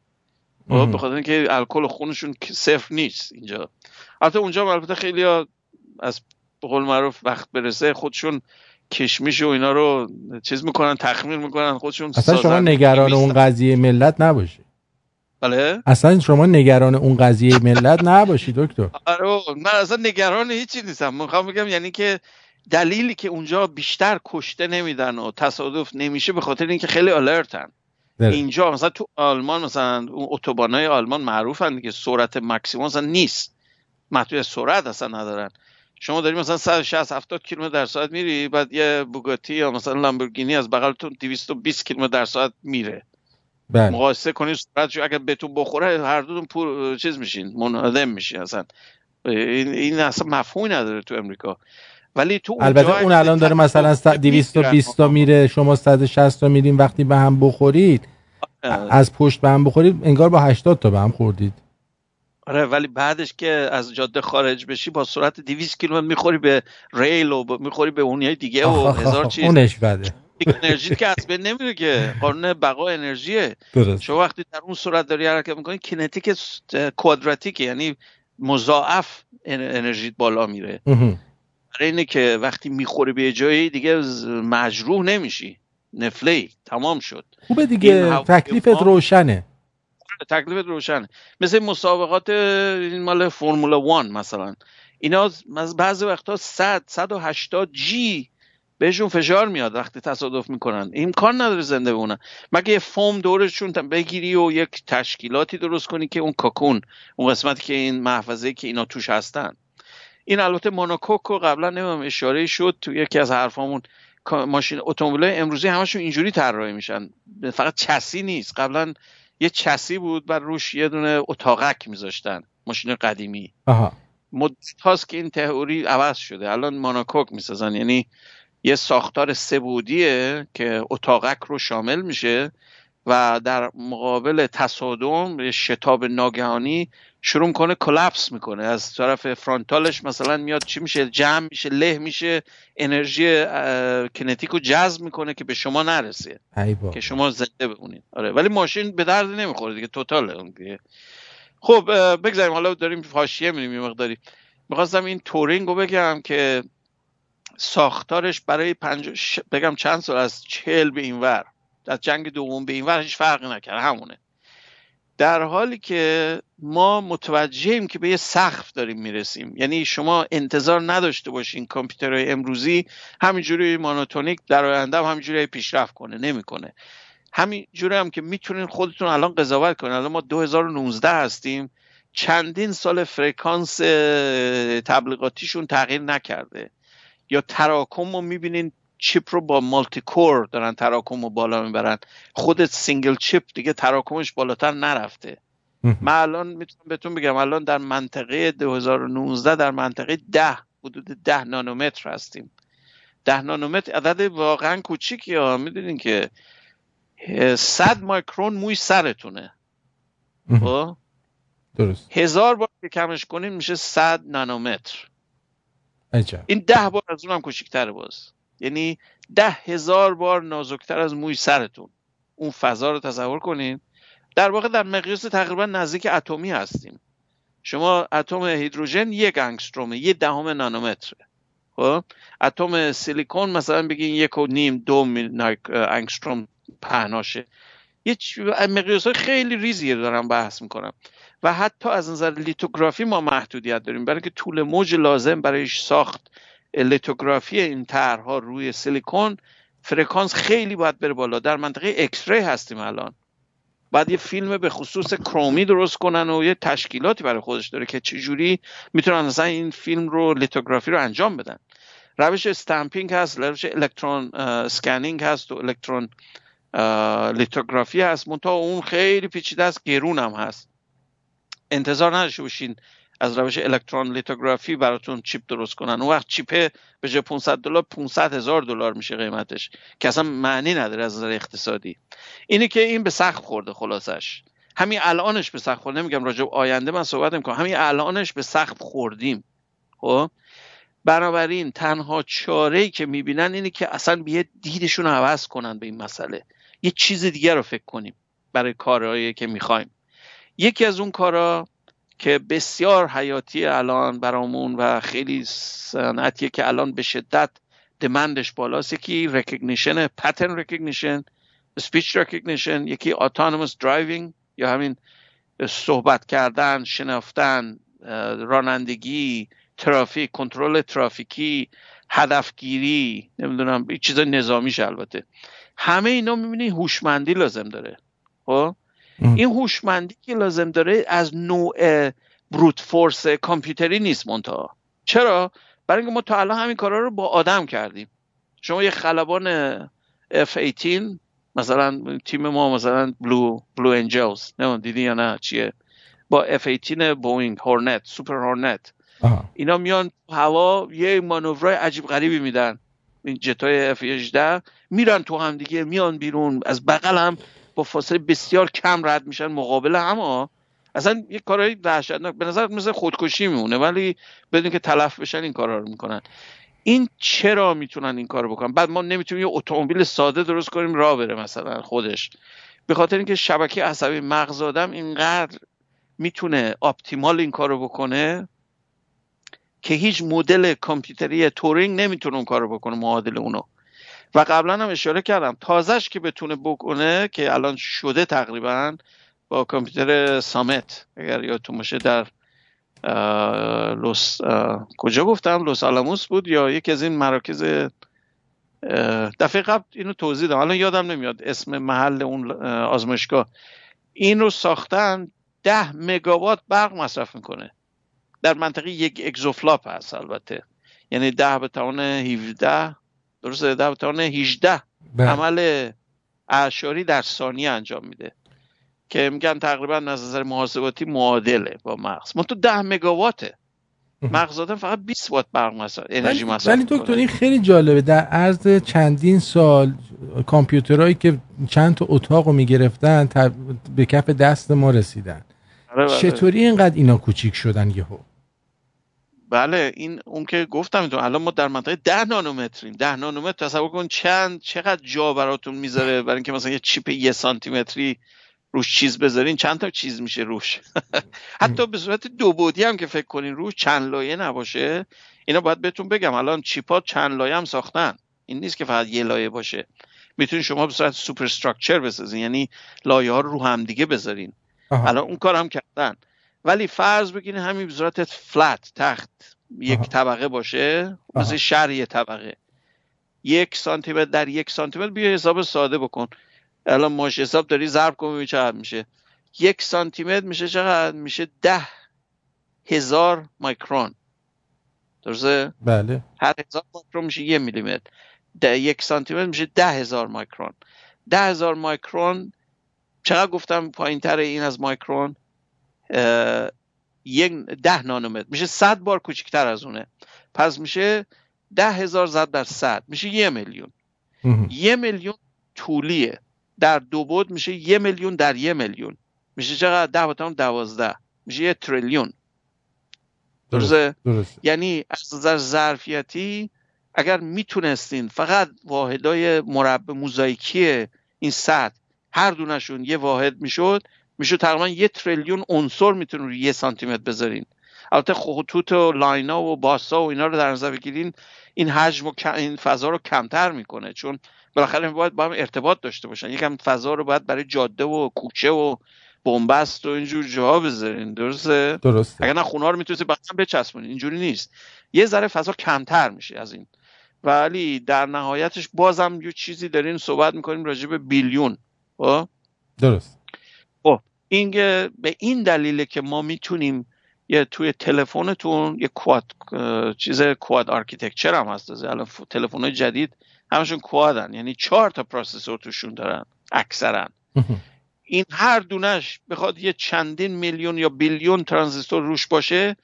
خب، به خاطر اینکه الکل خونشون صفر نیست اینجا. البته اونجا البته خیلی ها از قول معروف وقت برسه خودشون کشمیش و اینا رو چیز می‌کنن تخمیر می‌کنن خودشون اصلا شما نگران اون قضیه ملت نباشی بله؟ اصلا شما نگران اون قضیه ملت نباشی دکتر. آره من اصلا نگران هیچی نیستم. می‌خوام بگم یعنی که دلیلی که اونجا بیشتر کشته نمیدن و تصادف نمیشه به خاطر اینکه خیلی آلرتن اینجا مثلا تو آلمان مثلا اون اتوبانای آلمان معروفن که سرعت مکسیموم مثلا نیست. محدود سرعت اصلا ندارن. شما داری مثلا 160 70 کیلومتر در ساعت میری بعد یه بوگاتی یا مثلا لامبورگینی از بغلتون 220 کیلومتر در ساعت میره. بله. مقایسه کنید سرعتش اگر بهتون بخوره هر دوتون پور چیز میشین منادم میشین اصلا. این, این اصلا مفهومی نداره تو امریکا. ولی تو البته اون الان داره مثلا 220 تا میره شما 160 تا میرین وقتی به هم بخورید از پشت به هم بخورید انگار با 80 تا به هم خوردید. آره ولی بعدش که از جاده خارج بشی با سرعت 200 کیلومتر می‌خوری به ریل و می‌خوری به اونیای دیگه و هزار چیز. اونش بده. انرژی که از بین نمیره که. قانون بقا انرژیه. درست. شما وقتی در اون سرعت داری حرکت می‌کنی کینتیک کوادراتیک یعنی مضاعف انرژی بالا میره. برای اینه که وقتی می‌خوری به جایی دیگه مجروح نمیشی. نفلی تمام شد. خوبه دیگه. تکلیفت روشنه. تکلیفت روشنه. مثل مسابقات این مال فرمولا وان مثلا. اینا بعضی وقتا 100 180 جی بهشون فشار میاد وقتی تصادف می‌کنن. امکان نداره زنده بمونن. مگه یه فوم دورشون بگیری و یک تشکیلاتی درست کنی که اون کاکون اون قسمتی که این محفظه که اینا توش هستن. این البته مونوکوکو قبلا نمیم اشاره شد تو یکی از حرفامون. ماشین اتومبیل امروزی همشون اینجوری طراحی میشن. فقط چسی نیست. قبلا یه چسی بود بر روش یه دونه اتاقک میذاشتن ماشین قدیمی. مدت هاست که این تئوری عوض شده. الان مونوکوک می‌سازن یعنی یه ساختار سبودیه که اتاقک رو شامل میشه و در مقابل تصادم شتاب ناگهانی شروع کنه کلپس می‌کنه. از طرف فرانتالش مثلا میاد چی میشه؟ جمع میشه له میشه. انرژی کنتیک رو جذب می‌کنه که به شما نرسه. که شما زنده بمونید. آره ولی ماشین به درد نمی‌خوره دیگه توتاله خب بگذاریم. حالا داریم حاشیه میریم یه مقداری. می‌خواستم این تورینگ رو بگم که ساختارش برای پنج بگم چند سال از چهل به این ور از جنگ دوم به این ور هیچ فرقی نکرد. همونه. در حالی که ما متوجهیم که به یه سقف داریم می‌رسیم. یعنی شما انتظار نداشته باشین کامپیوترهای امروزی همینجوری مانوتونیک در آینده هم همینجوری پیشرفت کنه نمی‌کنه. همینجوری هم که می‌تونین خودتون الان قضاوت کنین. الان ما 2019 هستیم. چندین سال فرکانس تبلیغاتیشون تغییر نکرده. یا تراکم رو می‌بینین chip رو با multi-core دارن تراکم رو بالا می‌برن. خودت single chip دیگه تراکمش بالاتر نرفته. من الان می‌تونم بهتون بگم الان در منطقه 2019 در منطقه 10 حدود 10 نانومتر هستیم. 10 نانومتر عدد واقعا کوچیکی ها. می‌دونین که 100 مایکرون موی سرتونه. خب؟ درست. هزار بار که کمش کنیم میشه 100 نانومتر. عجب. این ده بار از اونم کوچیکتره باز. یعنی ده هزار بار نازکتر از موی سرتون. اون فضا رو تصور کنین. در واقع در مقیاس تقریبا نزدیک اتمی هستیم. شما اتم هیدروژن یک انگسترومه یه دهم نانومتره. خب؟ اتم سیلیکون مثلا بگین یک و نیم دو انگستروم پهناشه. یه مقیاس های خیلی ریزی دارم بحث می‌کنم. و حتی از نظر لیتوگرافی ما محدودیت داریم. برای که طول موج لازم برای ساخت. لیتوگرافی این طرحها روی سیلیکون فرکانس خیلی باید بره بالا. در منطقه X-ray هستیم الان. بعد یه فیلم به خصوص کرومی درست کنن و یه تشکیلاتی برای خودش داره که چجوری می‌تونن مثلا این فیلم رو لیتوگرافی رو انجام بدن. روش stamping هست روش electron scanning هست و electron lithography هست. منتها اون خیلی پیچیده است گرون هم هست. انتظار نداشته باشین از روش electron lithography براتون chip درست کنن. اون وقت chip به جای 500 دلار 500 هزار دلار میشه قیمتش که اصلا معنی نداره از نظر اقتصادی. اینه که این به سخت خورده خلاصش. همین الانش به سقف خورده. نمیگم راجع آینده من صحبت می‌کنم همین الانش به سقف خوردیم. خب؟ بنابراین تنها چاره ای که می‌بینن اینه که اصلا بیان دیدشون عوض کنن به این مسئله. یه چیز دیگر رو فکر کنیم برای کارهایی که می‌خوایم. یکی از اون کارا که بسیار حیاتی الان برامون و خیلی صنعتیه که الان به شدت demand ش بالاست. یکی recognition pattern recognition speech recognition یکی autonomous driving یا همین صحبت کردن شناختن رانندگی ترافیک کنترل ترافیکی هدفگیری نمی‌دونم چیز نظامیش البته. همه اینا می‌بینی هوشمندی لازم داره. خب؟ این هوشمندی که لازم داره از نوع brute force کامپیوتری نیست منتها. چرا؟ برای اینکه ما تا الان همین کارا رو با آدم کردیم. شما یه خلبان F-18 مثلا تیم ما مثلا Blue Blue Angels نه دیدی یا نه؟ چیه؟ با F-18 Boeing Hornet Super Hornet اینا میان هوا یه مانورای عجیب غریبی میدن. این جتای F-18 میرن تو هم دیگه میان بیرون. از بغل هم با فاصله بسیار کم رد میشن مقابل هم اصلا یه کارهای وحشتناک به نظر مثل خودکشی میمونه ولی بدون که تلف بشن این کارا رو می‌کنن. این چرا می‌تونن این کارو بکنن؟ بعد ما نمی‌تونیم یه اتومبیل ساده درست کنیم راه بره مثلا خودش. به خاطر اینکه شبکه عصبی مغز آدم اینقدر می‌تونه آپتیمال این کارو بکنه که هیچ مدل کامپیوتری تورینگ نمی‌تونه اون کارو بکنه معادل اونو. و قبلا هم اشاره کردم. تازهش که بتونه بکنه که الان شده تقریبا با کامپیوتر سامت. اگر یادتون باشه در لوس کجا گفتم؟ لوس آلاموس بود یا یکی از این مراکز دفعه قبل اینو توضیح دادم. الان یادم نمیاد اسم محل اون آزمایشگاه. این رو ساختن ده مگاوات برق مصرف می‌کنه. در منطقه یک exaflop هست البته. یعنی ده به توان 17 درسته؟ به توان 18 بله. عمل اعشاری در ثانیه انجام میده که میگن تقریبا از نظر محاسباتی معادله با مغز. ما تو ده مگاواته. مغز آدم فقط 20 وات برق مصرف انرژی مصرف ولی دکتر این خیلی جالبه. در عرض چندین سال کامپیوترهایی که چند تا اتاق رو می‌گرفتن به کف دست ما رسیدن. بله، بله. چطوری اینقدر اینا کوچیک شدن یهو؟ بله این اون که گفتم تو الان ما در منطقه ده نانومتریم. ده نانومتر تصور کن چند چقدر جا براتون می‌ذاره برای اینکه مثلا یه چیپ یه سانتی روش چیز بذارین چند تا چیز میشه روش؟ حتی به صورت دو بودی هم که فکر کنین روش چند لایه نباشه اینا باید بهتون بگم الان چیپات چند لایه هم ساختن. این نیست که فقط یه لایه باشه. می‌تونین شما به صورت سوپر استراکچر بسازین یعنی لایه ها رو رو هم دیگه بذارین الان اون کار هم کردن. ولی فرض بگین همین به صورت فلت تخت یک طبقه باشه. مثل شهر یه طبقه. یک سانتی در یک سانتی متر بیا حساب ساده بکن. الان ماش حساب داری ضرب کن چقدر میشه. یک سانتی متر میشه چقدر؟ میشه ده هزار مایکرون. درسته؟ بله. هر هزار مایکرون میشه یه میلیمتر. یک سانتی متر میشه ده هزار مایکرون. ده هزار مایکرون چقدر گفتم پایین تر این از مایکرون؟ یک ده نانومتر. میشه صد بار کوچکتر از اونه. پس میشه ده هزار زد در صد. میشه یه میلیون. یه میلیون طولیه. در دو بود میشه یه میلیون در یه میلیون. میشه چقدر؟ ده باتم دوازده. میشه یه تریلیون. درسته؟ یعنی از نظر ظرفیتی اگر می‌تونستین فقط واحدای مربع موزاییکی این سطح هر دونشون یه واحد می‌شد میشه تقریبا یه تریلیون عنصر می‌تونین روی یه سانتی متر بذارین. البته خطوط و لاینا و باسا و اینا رو در نظر بگیرین این حجم و این فضا رو کمتر می‌کنه. چون بالاخره باید با هم ارتباط داشته باشن. یکم فضا رو باید برای جاده و کوچه و بنبست و اینجور جاها بذارین. درسته؟ درسته. اگر نه خونه رو می‌تونید بعدا بچسبونید اینجوری نیست. یه ذره فضا کمتر میشه از این. ولی در نهایتش بازم یه چیزی دارین صحبت می‌کنیم راجع به بیلیون. خب؟ درست. این به این دلیله که ما می‌تونیم یه توی تلفنتون یه quad چیز quad architecture هم هست. الان تلفن جدید همشون quad ن یعنی چهار تا processor توشون دارن اکثرا. این هر دونش بخواد یه چندین میلیون یا بیلیون ترانزیستور روش باشه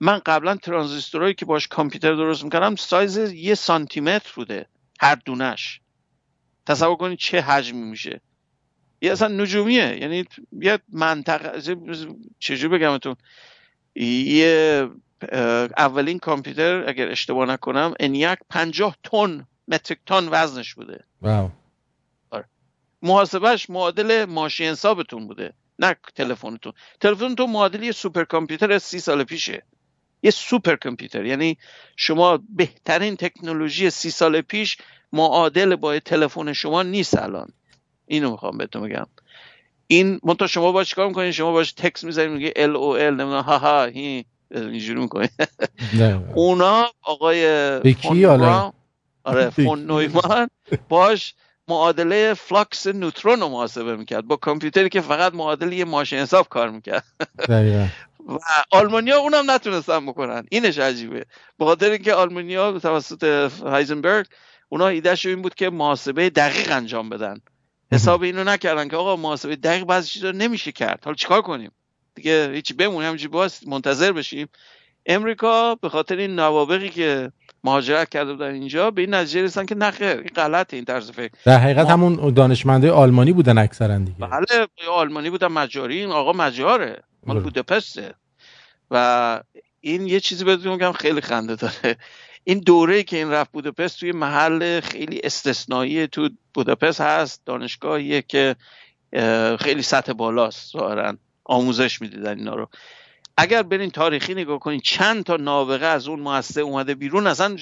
من قبلا ترانزیستورهایی که باش کامپیوتر درست می‌کردم سایز یه سانتی متر بوده هر دونش. تصور کنید چه حجمی میشه. یه اصلا نجومیه. یعنی یه منطقه چجور بگمتون یه اولین کامپیوتر اگر اشتباه نکنم ENIAC پنجاه تن metric ton وزنش بوده. wow. آره. محاسبهش معادل ماشین حسابتون بوده نه تلفنتون. تلفنتون معادل یه سوپر کامپیوتر سی سال پیشه. یه سوپر کامپیوتر یعنی شما بهترین تکنولوژی سی سال پیش معادل با تلفن شما نیست الان. اینو می‌خوام بهتون بگم. این منتها شما باش چیکار می‌کنید شما باش تکس می‌زنید میگه LOL نمی‌دونم ها ها هی اینجوری می‌کنید اونا آقای کی آره فون نویمان باش معادله flux نوترون رو محاسبه می‌کرد. با کامپیوتری که فقط معادله یه ماشین حساب کار می‌کرد. و آلمانیا اونم نتونستن بکنن. اینش عجیبه. به خاطر اینکه آلمانیا توسط هایزنبرگ اونا ایدهش این بود که محاسبه دقیق انجام بدن. حساب اینو نکردن که آقا محاسبه دقیق بعضی چیزا نمیشه کرد. حالا چیکار کنیم؟ دیگه هیچی بمونیم همینجوری باز منتظر بشیم. امریکا به خاطر این نوابقی که مهاجرت کرده بودن اینجا به این نتیجه رسیدن که نخیر این غلطه این طرز فکر. در حقیقت همون دانشمنده آلمانی بودن اکثرا دیگه. بله آلمانی بودن مجاری این آقا مجاره مال بله. بوداپسته و این یه چیزی بهتون میگم خیلی خنده داره. این دوره که این رفت بوداپست توی محل خیلی استثنایی تو بوداپست هست. دانشگاهیه که خیلی سطح بالاست. ظاهرا آموزش می‌دیدن اینا رو. اگر برین تاریخی نگاه کنین چند تا نابغه از اون مؤسسه اومده بیرون اصلا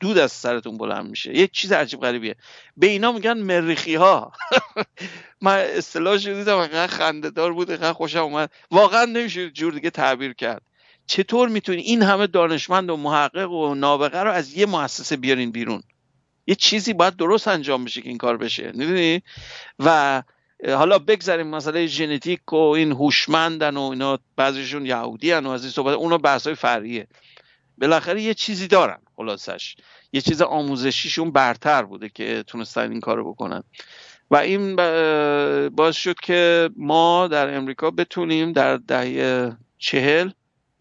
دود از سرتون بلند میشه. یه چیز عجیب غریبیه. به اینا میگن مریخی ها من اصطلاحش دیدم انقدر خنده دار بود انقدر خوشم اومد. واقعا نمیشه جور دیگه تعبیر کرد. چطور می‌تونی این همه دانشمند و محقق و نابغه رو از یه مؤسسه بیارین بیرون؟ یه چیزی باید درست انجام بشه که این کار بشه می‌دونی؟ و حالا بگذاریم مسئله ژنتیک و این هوشمندن و اینا بعضیشون یهودی و از این صحبت اونا بحث های فرعیه. بالاخره یه چیزی دارن خلاصش. یه چیز آموزشیشون برتر بوده که تونستن این کارو بکنن. و این باعث شد که ما در امریکا بتونیم در دهه چهل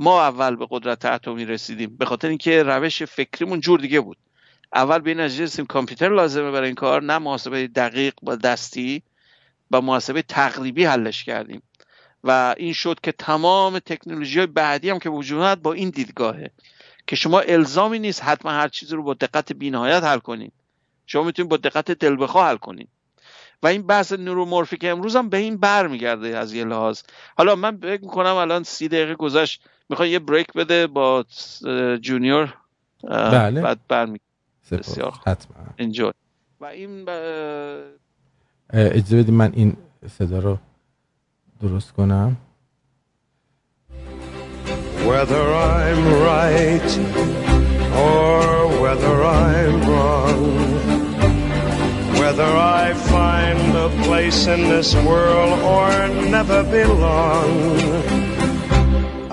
ما اول به قدرت اتمی رسیدیم. به خاطر اینکه روش فکریمون جور دیگه بود. اول به این کامپیوتر لازمه برای این کار نه محاسبه دقیق با دستی با محاسبه تقریبی حلش کردیم. و این شد که تمام تکنولوژی های بعدی هم که وجود با این دیدگاهه که شما الزامی نیست حتما هر چیزی رو با دقت بینهایت حل کنید شما می‌تونید با دقت دل بخواه حل کنید و این بحث نورومورفیک امروز هم به این بر میگرده از یه لحاظ. حالا من فکر می‌کنم الان سی دقیقه گذشت. می‌خوای یه بریک بده با جونیور بله. بعد برمی بسیار حتما. انجوی و این ب... اجازه بدیم من این صدا رو درست کنم. Whether I'm right or whether I'm wrong Whether I find a place in this world or never belong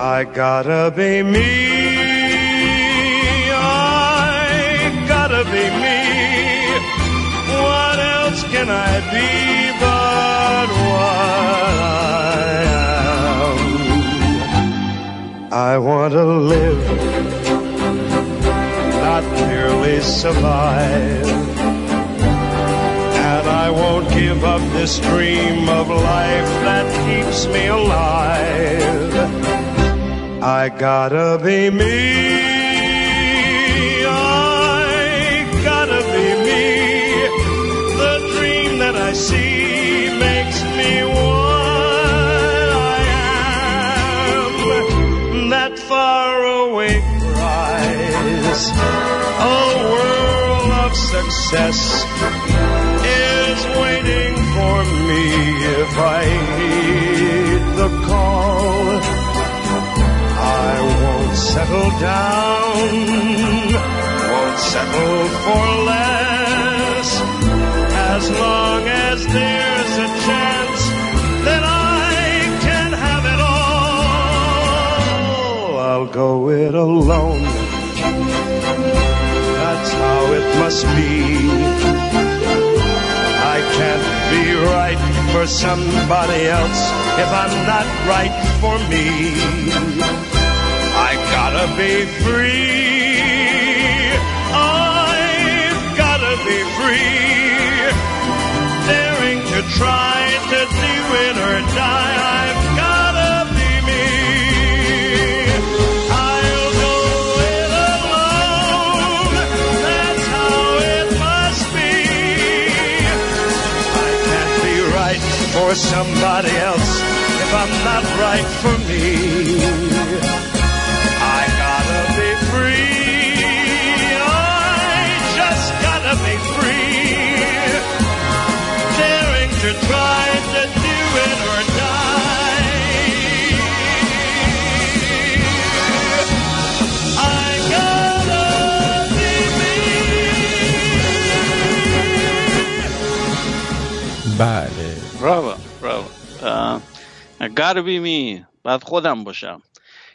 I gotta be me. I gotta be me. What else can I be but what I am? I want to live, not merely survive. And I won't give up this dream of life that keeps me alive. I gotta be me. I gotta be me. The dream that I see makes me what I am. That faraway prize, a world of success, is waiting for me if I heed the call. I won't settle down, won't settle for less, as long as there's a chance that I can have it all. I'll go it alone. That's how it must be. I can't be right for somebody else if I'm not right for me. Gotta be free. I've gotta be free. Daring to try to do it or die. I've gotta be me. I'll go it alone. That's how it must be. I can't be right for somebody else if I'm not right for me. To try to do it or die. I gotta be me. بله. براو براو gotta be me. بعد خودم باشم.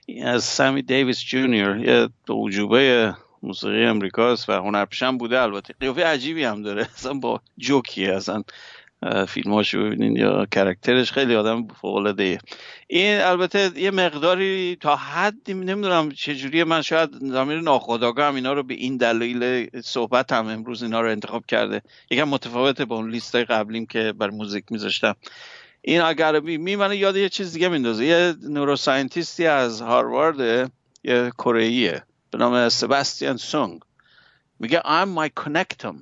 این از سمی دیویس جونیور یه عجوبه موسیقی امریکاست و هنرپیشم بوده البته قیافه عجیبی هم داره. اصلا با جوکیه اصلا فیلماشو ببینین یا کرکترش خیلی آدم فوق این البته یه مقداری تا حدی نمی‌دونم چجوری من شاید زمین ناخودآگاه هم اینا رو به این دلیل صحبت هم امروز اینا رو انتخاب کرده. یکم متفاوته با اون لیست قبلیم که بر موزیک میذاشتم. این اگربی می منو یاد یه چیز دیگه میندازه. یه نوروساینتیستی از هاروارد یه کره به نام سباستیان سونگ. میگه I'm my connectum.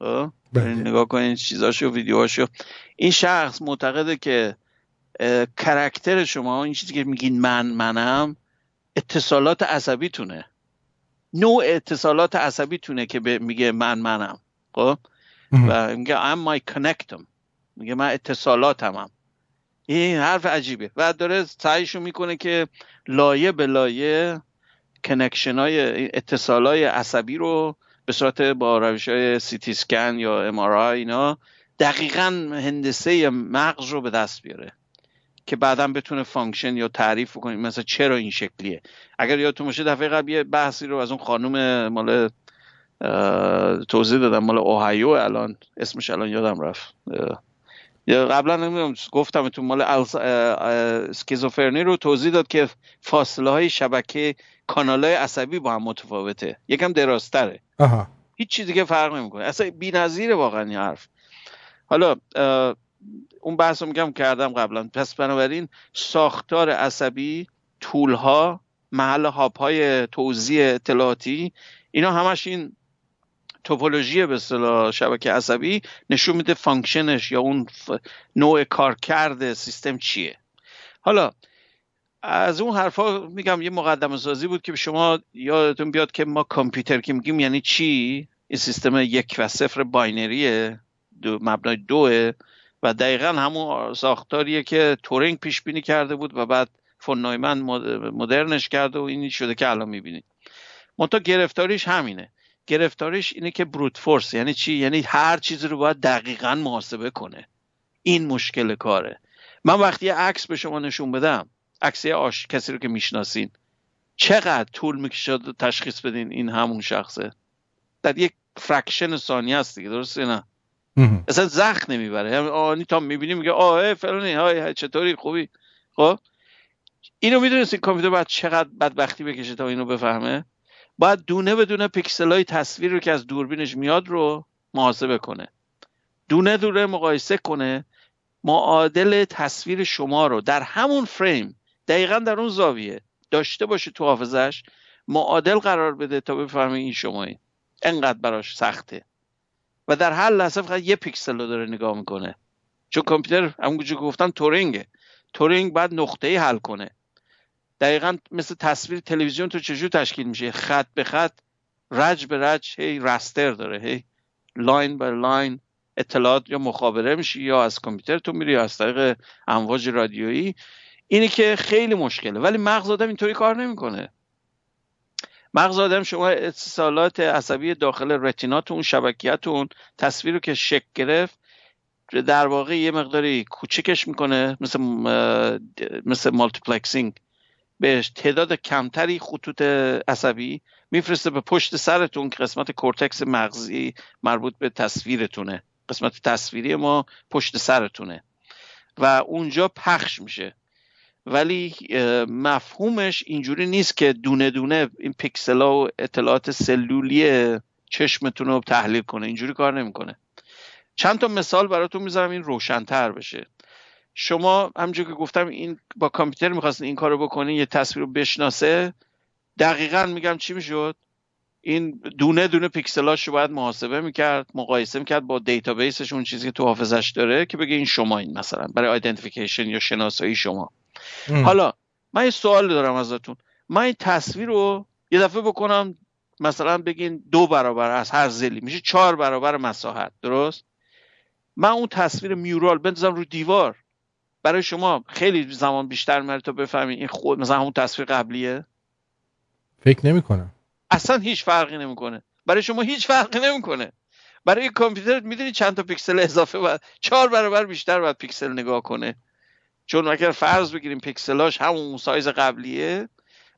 بله. نگاه کنین چیزاشو ویدیوهاشو. این شخص معتقده که کرکتر شما این چیزی که میگین من منم اتصالات عصبیتونه. نوع اتصالات عصبیتونه که میگه من منم. خب؟ و میگه I'm my connectum. میگه من اتصالاتمم. این حرف عجیبه. و داره سعیشو می‌کنه که لایه به لایه connection های اتصال های عصبی رو به صورت با روش های سیتی سکن یا ام اینا دقیقا هندسه مغز رو به دست بیاره که بعدا بتونه function یا تعریف کنیم مثلا چرا این شکلیه. اگر یادتون باشه دفعه قبل یه بحثی رو از اون خانم مال توضیح دادم مال اوهایو الان اسمش الان یادم رفت. یا قبلا نمی‌دونم گفتم تو مال اسکیزوفرنی رو توضیح داد که فاصله های شبکه کانال های عصبی با هم متفاوته. یکم درازتره. هیچ چیزی که فرق نمی‌کنه. اصلا نظیره واقعا این حرف. حالا اون بحث رو میگم کردم قبلا. پس بنابراین ساختار عصبی طولها محل hub های توزیع اطلاعاتی اینا همش این توپولوژی به اصطلاح شبکه عصبی نشون میده function ش یا اون نوع کارکرد سیستم چیه. حالا از اون حرفا میگم یه مقدمه سازی بود که شما یادتون بیاد که ما کامپیوتر که میگیم یعنی چی؟ این سیستم یک و صفر binary ه دو مبنای دوه و دقیقا همون ساختاریه که تورینگ پیش بینی کرده بود و بعد فون نویمن مدرنش کرده و اینی شده که الان می‌بینید. منتها گرفتاریش همینه. گرفتارش اینه که brute force یعنی چی؟ یعنی هر چیزی رو باید دقیقا محاسبه کنه. این مشکل کاره. من وقتی عکس به شما نشون بدم عکس آش کسی رو که می‌شناسین. چقدر طول می‌کشه تشخیص بدین این همون شخصه؟ در یک fraction ثانیه است دیگه درسته نه؟ اصلا زمان نمی‌بره. یعنی آنی تا می‌بینی میگه آه فلانی های چطوری؟ خوبی؟ خب؟ اینو می‌دونید کامپیوتر باید چقدر بدبختی بکشه تا اینو بفهمه؟ باید دونه به دونه پیکسل های تصویر رو که از دوربینش میاد رو محاسبه کنه. دونه دونه مقایسه کنه. معادل تصویر شما رو در همون فریم دقیقا در اون زاویه. داشته باشه تو حافظش معادل قرار بده تا بفهمه این شمایی انقدر براش سخته. و در هر لحظه فقط یه پیکسل رو داره نگاه می‌کنه. چون کامپیوتر همونجور که گفتم تورینگه. تورینگ بعد نقطه حل کنه. دقیقا مثل تصویر تلویزیون تو چجور تشکیل میشه؟ خط به خط رج به رج هی raster داره. هی line by line اطلاعات یا مخابره میشه یا از کامپیوتر تو میری یا از طریق امواج رادیویی. اینی که خیلی مشکله. ولی مغز آدم اینطوری کار نمی‌کنه. مغز آدم شما اتصالات عصبی داخل retina تون شبکیتون تصویر رو که شک گرفت در واقع یه مقداری کوچکش می‌کنه مثل مثل multiplexing به تعداد کمتری خطوط عصبی میفرسته به پشت سرتون که قسمت کورتکس مغزی مربوط به تصویرتونه. قسمت تصویری ما پشت سرتونه. و اونجا پخش میشه. ولی مفهومش اینجوری نیست که دونه دونه این پیکسل و اطلاعات سلولی چشمتون رو تحلیل کنه. اینجوری کار نمی‌کنه. چند تا مثال براتون می‌ذارم این روشنتر بشه. شما همونجور که گفتم این با کامپیوتر می‌خواستین این کارو بکنین یه تصویر رو بشناسه. دقیقا میگم چی می‌شد؟ این دونه دونه پیکسلاش رو باید محاسبه می‌کرد مقایسه می‌کرد با database ش اون چیزی که تو حافظش داره که بگه این شما این مثلا برای identification یا شناسایی شما. حالا من یه سوال دارم ازتون. من این تصویر رو یه دفعه بکنم مثلا بگین دو برابر از هر ضلعی میشه چهار برابر مساحت درست؟ من اون تصویر mural بندازم رو دیوار. برای شما خیلی زمان بیشتر میره تا بفهمید این خود مثلا همون تصویر قبلیه؟ فکر نمی کنم اصلا هیچ فرقی نمی‌کنه. برای شما هیچ فرقی نمی‌کنه. برای کامپیوتر می‌دونی چند تا پیکسل اضافه باید چهار برابر بیشتر باید پیکسل نگاه کنه. چون اگر فرض بگیریم پیکسلاش همون سایز قبلیه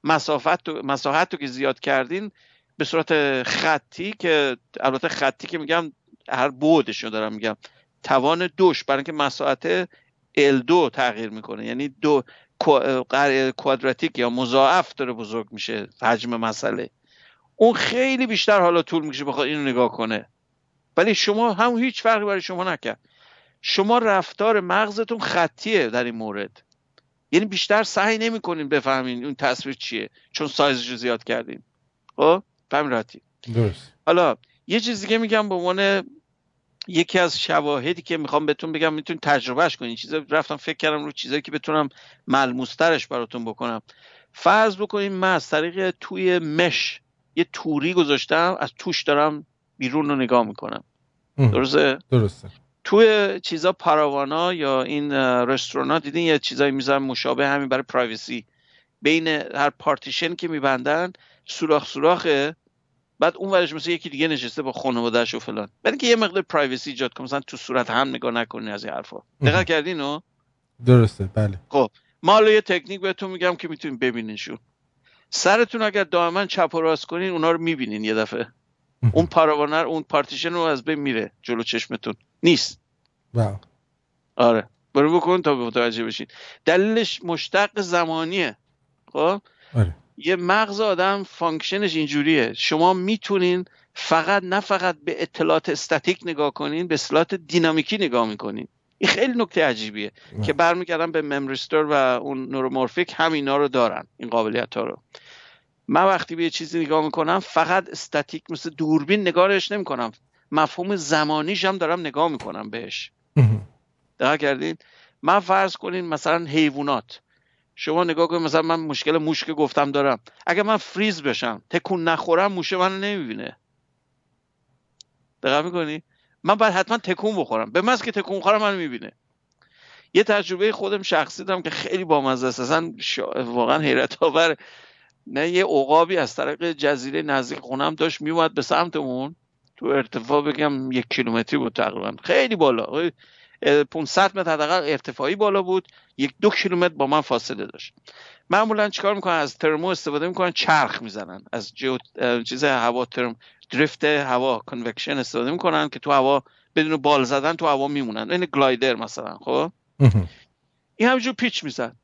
مسافت تو مساحت رو که زیاد کردین به صورت خطی که البته خطی که میگم هر بودش رو دارم میگم توان دوش برای اینکه مساحت L2 تغییر می‌کنه. یعنی دو کوادراتیک یا مضاعف داره بزرگ میشه حجم مسئله. اون خیلی بیشتر حالا طول می‌کشه بخواد اینو نگاه کنه. ولی شما هم هیچ فرقی برای شما نکرد. شما رفتار مغزتون خطیه در این مورد. یعنی بیشتر سعی نمی‌کنین بفهمین اون تصویر چیه چون سایزش رو زیاد کردین. خب؟ فهم درست. حالا یه چیز دیگه میگم به عنوان یکی از شواهدی که می‌خوام بهتون بگم می‌تونین تجربهش کنین. چیزا رفتم فکر کردم رو چیزایی که بتونم ملموسترش براتون بکنم. فرض بکنین من از طریق توی مش یه توری گذاشتم از توش دارم بیرون رو نگاه می‌کنم. درسته؟ درسته. توی چیزا پاراوانا یا این رستورانا دیدین یه چیزایی میزن مشابه همین برای پرایوسی. بین هر پارتیشن که میبندن سوراخ سوراخه. بعد اون ورش مثل یکی دیگه نشسته با خانواده‌اش و فلان. بعد که یه مقدار privacy ایجاد کنه مثلا تو صورت هم نگاه نکنین از این حرفا. دقت کردین و درسته بله. خب ما حالا یه تکنیک بهتون میگم که می‌تونین ببینینشون. سرتون اگر دائما چپ و راست کنین اونا رو می‌بینین یه دفعه. اون پاراوان اون پارتیشن رو از بین میره جلو چشمتون. نیست. wow. آره. برو بکن تا متوجه بشین. دلیلش مشتق زمانیه. خب؟ آره. یه مغز آدم function ش اینجوریه. شما می‌تونین فقط نه فقط به اطلاعات استاتیک نگاه کنین به اطلاعات دینامیکی نگاه می‌کنین. این خیلی نکته عجیبیه که برمیگردن به memristor و اون neuromorphic همینا رو دارن این قابلیت ها رو. من وقتی به یه چیزی نگاه می‌کنم فقط استاتیک مثل دوربین نگاش نمی‌کنم. مفهوم زمانیش هم دارم نگاه می‌کنم بهش. دقیق کردین؟ من فرض کنین مثلا حیوانات. شما نگاه کنید مثلا من مشکل موش که گفتم دارم. اگر من فریز بشم تکون نخورم موشه منو نمی‌بینه. دقیق می‌کنی؟ من باید حتما تکون بخورم. به من که تکون خورم منو می‌بینه. یه تجربه خودم شخصی دارم که خیلی بامزه است. اصلا واقعا حیرت آور نه یه عقابی از طریق جزیره نزدیک خونم داشت میومد به سمتمون. تو ارتفاع بگم یک کیلومتری بود تقریبا. خیلی بالا. 500 متر حداقل ارتفاعی بالا بود. یک دو کیلومتر با من فاصله داشت. معمولا چیکار می‌کنن؟ از ترمو استفاده می‌کنن چرخ می‌زنن. از جو... چیز هوا ترم درفت هوا کنوکشن استفاده می‌کنن که تو هوا بدون بال زدن تو هوا میمونن. این گلایدر مثلا خب؟ این همینجور پیچ می‌زد.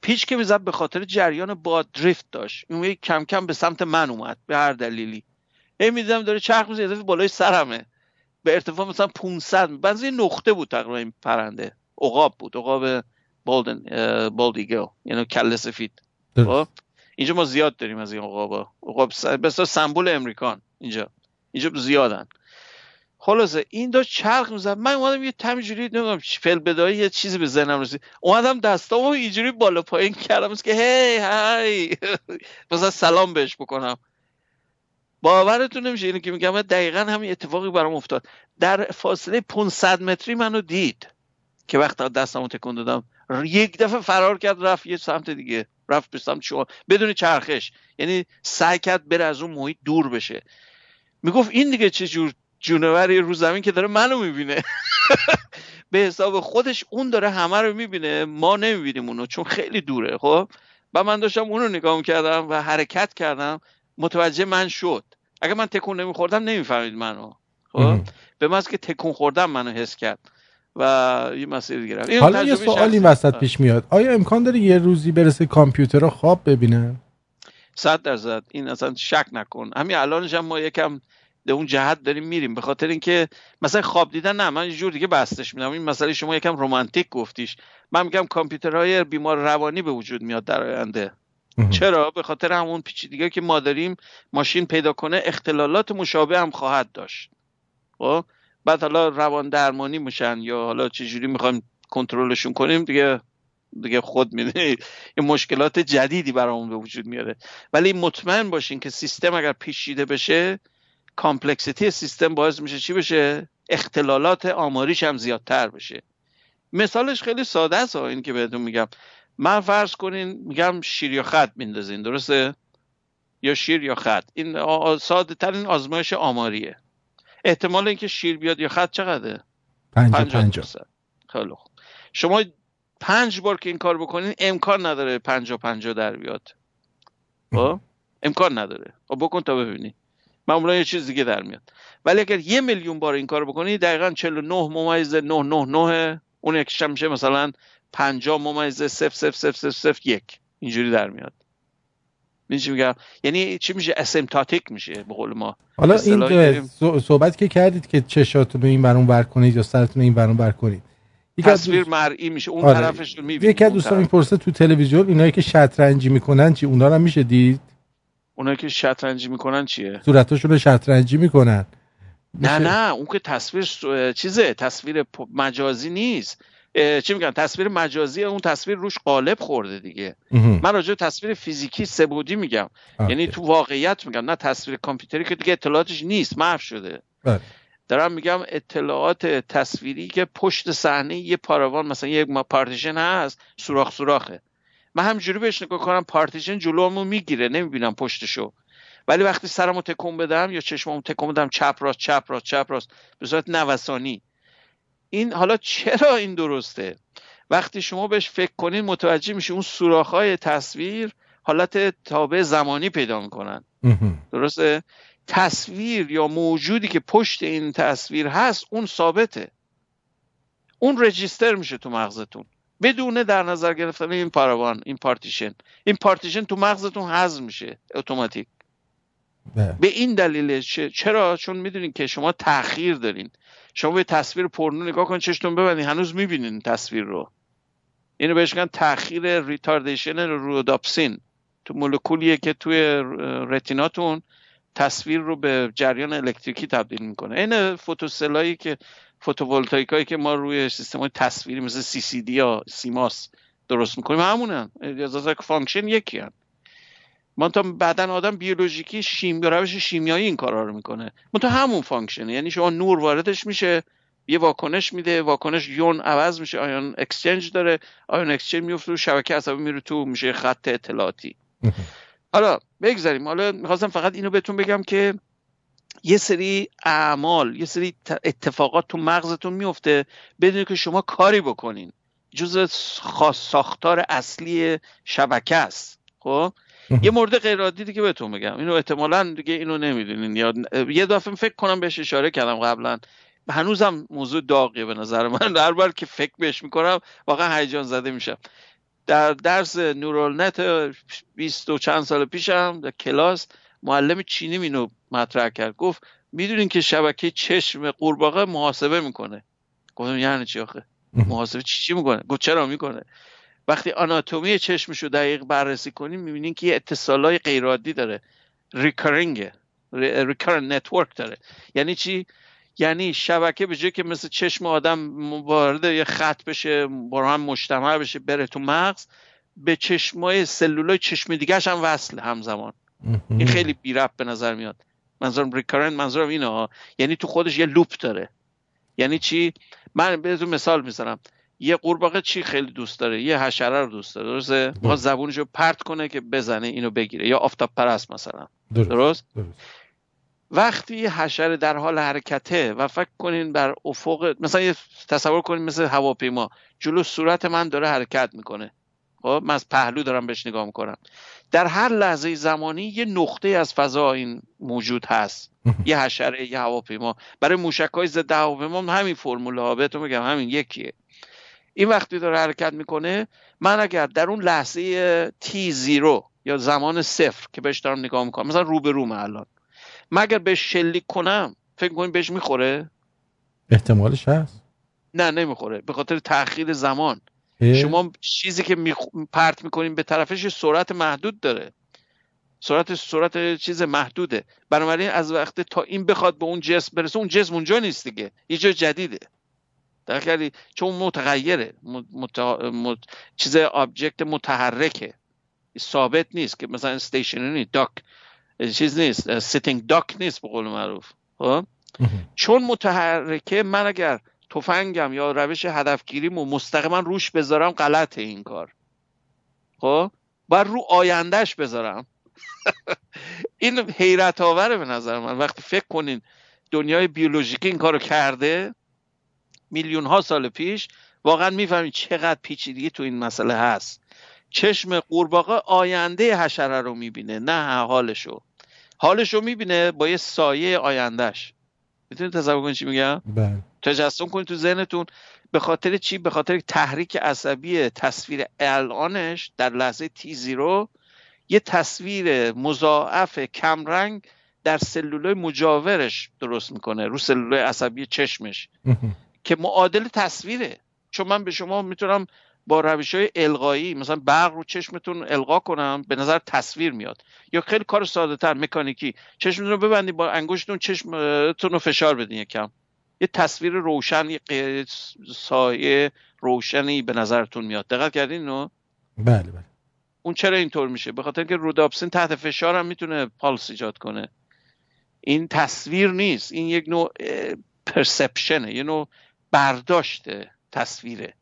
پیچ که می‌زد به خاطر جریان باد درفت داشت. این کم کم به سمت من اومد به هر دلیلی. این می‌دیدم داره چرخ می‌زنه بالای سرمه. به ارتفاع مثلا 500 بعضی یه نقطه بود تقریبا این پرنده. عقاب بود عقاب بالدن بالدیگل یعنی کله سفید. خب؟ اینجا ما زیاد داریم از این عقابا. عقاب بسیار سمبل امریکان اینجا. اینجا زیادن. خلاصه این داشت چرخ می‌زد. من اومدم یه تمیجوری نمی‌دونم فل بدایی یه چیزی به ذهنم رسید. اومدم دستامو اینجوری بالا پایین کردم که هی هی مثلا سلام بهش بکنم. باورتون نمیشه اینو که میگم دقیقا همین اتفاقی برام افتاد. در فاصله 500 متری منو دید که وقتی دستمو تکون دادم. یک دفعه فرار کرد رفت یه سمت دیگه رفت به سمت شما. بدون چرخش. یعنی سعی کرد بره از اون محیط دور بشه. می‌گفت این دیگه چه جور جونوری رو زمین که داره منو می‌بینه. به حساب خودش اون داره همه رو می‌بینه. ما نمی‌بینیم اونو چون خیلی دوره خب؟ و من داشتم اونو نگاه می‌کردم و حرکت کردم. متوجه من شد. اگر من تکون نمیخوردم نمی‌فهمید منو. خب؟ به من که تکون خوردم منو حس کرد. و یه مسئله دیگه حالا یه سوالی وسط پیش میاد. آیا امکان داره یه روزی برسه کامپیوتر رو خواب ببینن صد درصد. این اصلا شک نکن. همین الانش هم ما یکم به اون جهت داریم میریم. به خاطر اینکه مثلا خواب دیدن نه من یه جور دیگه بستش میدم. این مسئله شما یکم رمانتیک گفتیش. من میگم کامپیوترهای بیمار روانی به وجود میاد در آینده. چرا؟ به خاطر همون پیچیدگی که ما داریم ماشین پیدا کنه اختلالات مشابه هم خواهد داشت. خب؟ بعد حالا روان درمانی میشن یا حالا چجوری می‌خوایم کنترلشون کنیم دیگه دیگه خود میده این مشکلات جدیدی برامون به وجود میاره. ولی مطمئن باشین که سیستم اگر پیچیده بشه complexity سیستم باعث میشه چی بشه؟ اختلالات آماریش هم زیادتر بشه. مثالش خیلی ساده است این که بهتون میگم. من فرض کنین میگم شیر یا خط میندازین درسته؟ یا شیر یا خط. این ساده ترین آزمایش آماریه. احتمال اینکه شیر بیاد یا خط چقدره؟ پنجا پنجا خیلی خوب. شما پنج بار که این کار بکنین امکان نداره پنجا پنجا در بیاد. خب؟ امکان نداره. خب بکن تا ببینی. معمولا یه چیز دیگه در میاد. ولی اگر یه میلیون بار این کار بکنی دقیقا 49 ممیز 999 اون یکیش میشه مثلا 50 ممیز 0 0 0 0 0 1 اینجوری در میاد. چی میگم؟ یعنی چی میشه؟ اسمتاتیک میشه به قول ما. حالا این صحبت که کردید که چشاتون رو این برون بر کنید یا سرتون این برون بر کنید. تصویر دوست... مرئی میشه. اون آره. طرفش رو می‌بینید یکی از دوستان می‌پرسه تو تلویزیون اینایی که شطرنجی می‌کنن چی؟ اونا رو میشه دید؟ اونایی که شطرنجی می‌کنن چیه؟ صورتاشون رو شطرنجی می‌کنن. نه نه. اون که تصویر چیزه. تصویر مجازی نیست. چی میگن؟ تصویر مجازی اون تصویر روش قالب خورده دیگه. من راجع تصویر فیزیکی سبودی میگم. یعنی تو واقعیت میگم نه تصویر کامپیوتری که دیگه اطلاعاتش نیست محو شده. بله. دارم میگم اطلاعات تصویری که پشت صحنه یه پاراوان مثلا یک پارتیشن هست سوراخ سوراخه. من همجوری بهش نگاه کنم پارتیشن جلومو می‌گیره نمی‌بینم پشتشو. ولی وقتی سرمو تکون بدم یا چشممو تکون بدم چپ راست چپ راست چپ راست به صورت نوسانی. این حالا چرا این درسته؟ وقتی شما بهش فکر کنید متوجه میشه اون سوراخ‌های تصویر حالت تابع زمانی پیدا می‌کنن. درسته؟ تصویر یا موجودی که پشت این تصویر هست اون ثابته. اون register میشه تو مغزتون. بدون در نظر گرفتن این پاراوان این پارتیشن. این پارتیشن تو مغزتون حذف میشه اتوماتیک. بله. به این دلیل چرا؟ چون می‌دونین که شما تاخیر دارین. شما به تصویر پرنور نگاه کنید چشتون ببندین هنوز می‌بینین تصویر رو. اینو بهش میگن تاخیر retardation rhodopsin تو مولکولیه که توی retina تون تصویر رو به جریان الکتریکی تبدیل می‌کنه. این photocell ایی که فوتوولتایکایی که ما روی سیستم تصویری مثل سی سی دی یا سیماس درست می‌کنیم همونن. اجازه فانکشن یکی هن. ما تا بعدا آدم بیولوژیکی شیم روش شیمیایی این کارا رو می‌کنه. ما تا همون فانکشنه. یعنی شما نور واردش میشه یه واکنش میده واکنش یون عوض میشه آیون اکسچنج داره آیون اکسچنج میفته رو شبکه عصبی میره تو میشه خط اطلاعاتی. حالا بگذاریم. حالا می‌خواستم فقط اینو بهتون بگم که یه سری اعمال یه سری اتفاقات تو مغزتون میفته بدون که شما کاری بکنین. جز خاص ساختار اصلی شبکه است. خب؟ یه مورد غیر عادی که بهتون بگم اینو احتمالا دیگه اینو نمی‌دونین. یا یه دفعه فکر کنم بهش اشاره کردم قبلا. هنوزم موضوع داغیه به نظر من. هر بار که فکر بهش می‌کنم واقعا هیجان زده میشم. در درس نورال نت 20 و چند سال پیشم در کلاس معلم چینی اینو مطرح کرد. گفت می‌دونین که شبکه چشم قورباغه محاسبه می‌کنه. گفتم یعنی چی آخه؟ محاسبه چی چی می‌کنه؟ گفت چرا می‌کنه؟ وقتی آناتومی چشمش رو دقیق بررسی کنیم می‌بینین که یه اتصالای غیرعادی داره. recurring recurrent network داره. یعنی چی؟ یعنی شبکه به جای که مثل چشم آدم وارد یه خط بشه با هم مجتمع بشه بره تو مغز به چشمای سلولای چشم دیگه هم وصل همزمان. این خیلی بی به نظر میاد. منظورم ریکارنت منظورم اینه یعنی تو خودش یه لوپ داره. یعنی چی؟ من بهتون مثال می‌زنم. یه قورباغه چی خیلی دوست داره؟ یه حشره رو دوست داره درسته؟ ما زبونشو پرت کنه که بزنه اینو بگیره یا آفتاب پرست مثلا. درست, درست؟ درست. وقتی حشره در حال حرکته و فکر کنین بر افق مثلا یه تصور کنین مثل هواپیما جلو صورت من داره حرکت می‌کنه. خب من از پهلو دارم بهش نگاه می‌کنم. در هر لحظه زمانی یه نقطه از فضا این موجود هست. یه حشره یه هواپیما. برای موشک های ضد هواپیما همین فرموله ها. بهتون میگم همین یکیه. این وقتی داره حرکت می‌کنه من اگر در اون لحظه تی زیرو یا زمان صفر که بهش دارم نگاه می‌کنم مثلا رو به رو الان مگر بهش شلیک کنم فکر کنید بهش می‌خوره؟ احتمالش هست. نه نمی‌خوره. به خاطر تاخیر زمان. شما چیزی که می پرت می‌کنین به طرفش سرعت محدود داره. سرعت سرعت چیز محدوده. بنابراین از وقت تا این بخواد به اون جسم برسه اون جسم اونجا نیست دیگه. یه جای جدیده. در چون متغیره. مت... چیز آبجکت متحرکه. ثابت نیست که مثلا stationary duck چیز نیست. sitting duck نیست به قول معروف. خب؟ چون متحرکه من اگر تفنگم یا روش هدفگیریمو مستقیما روش بذارم غلطه این کار. خب؟ باید رو آیندهش بذارم. این حیرت آوره به نظر من. وقتی فکر کنین دنیای بیولوژیکی این کارو کرده میلیون ها سال پیش واقعا می‌فهمید چقدر پیچیدگی تو این مسئله هست. چشم قورباغه آینده حشره رو می‌بینه نه حالشو. حالشو می‌بینه با یه سایه آیندهش می‌تونید تصور کنید چی میگم؟ بله. تجسم کنید تو ذهنتون. به خاطر چی؟ به خاطر تحریک عصبی تصویر الانش در لحظه تی زیرو یه تصویر مضاعف کمرنگ در سلولای مجاورش درست می‌کنه رو سلولای عصبی چشمش. که معادل تصویره. چون من به شما می‌تونم با روش های القایی مثلا برق رو چشمتون القا کنم به نظر تصویر میاد. یا خیلی کار ساده تر مکانیکی. چشمتون رو ببندید با انگشتون چشمتون رو فشار بدین یکم. یه تصویر روشن یه سایه روشنی به نظرتون میاد. دقت کردین نو بله بله. اون چرا اینطور میشه؟ به خاطر که روداپسین تحت فشار هم می‌تونه پالس ایجاد کنه. این تصویر نیست. این یک نوع پرسپشنه یه نوع برداشت تصویره.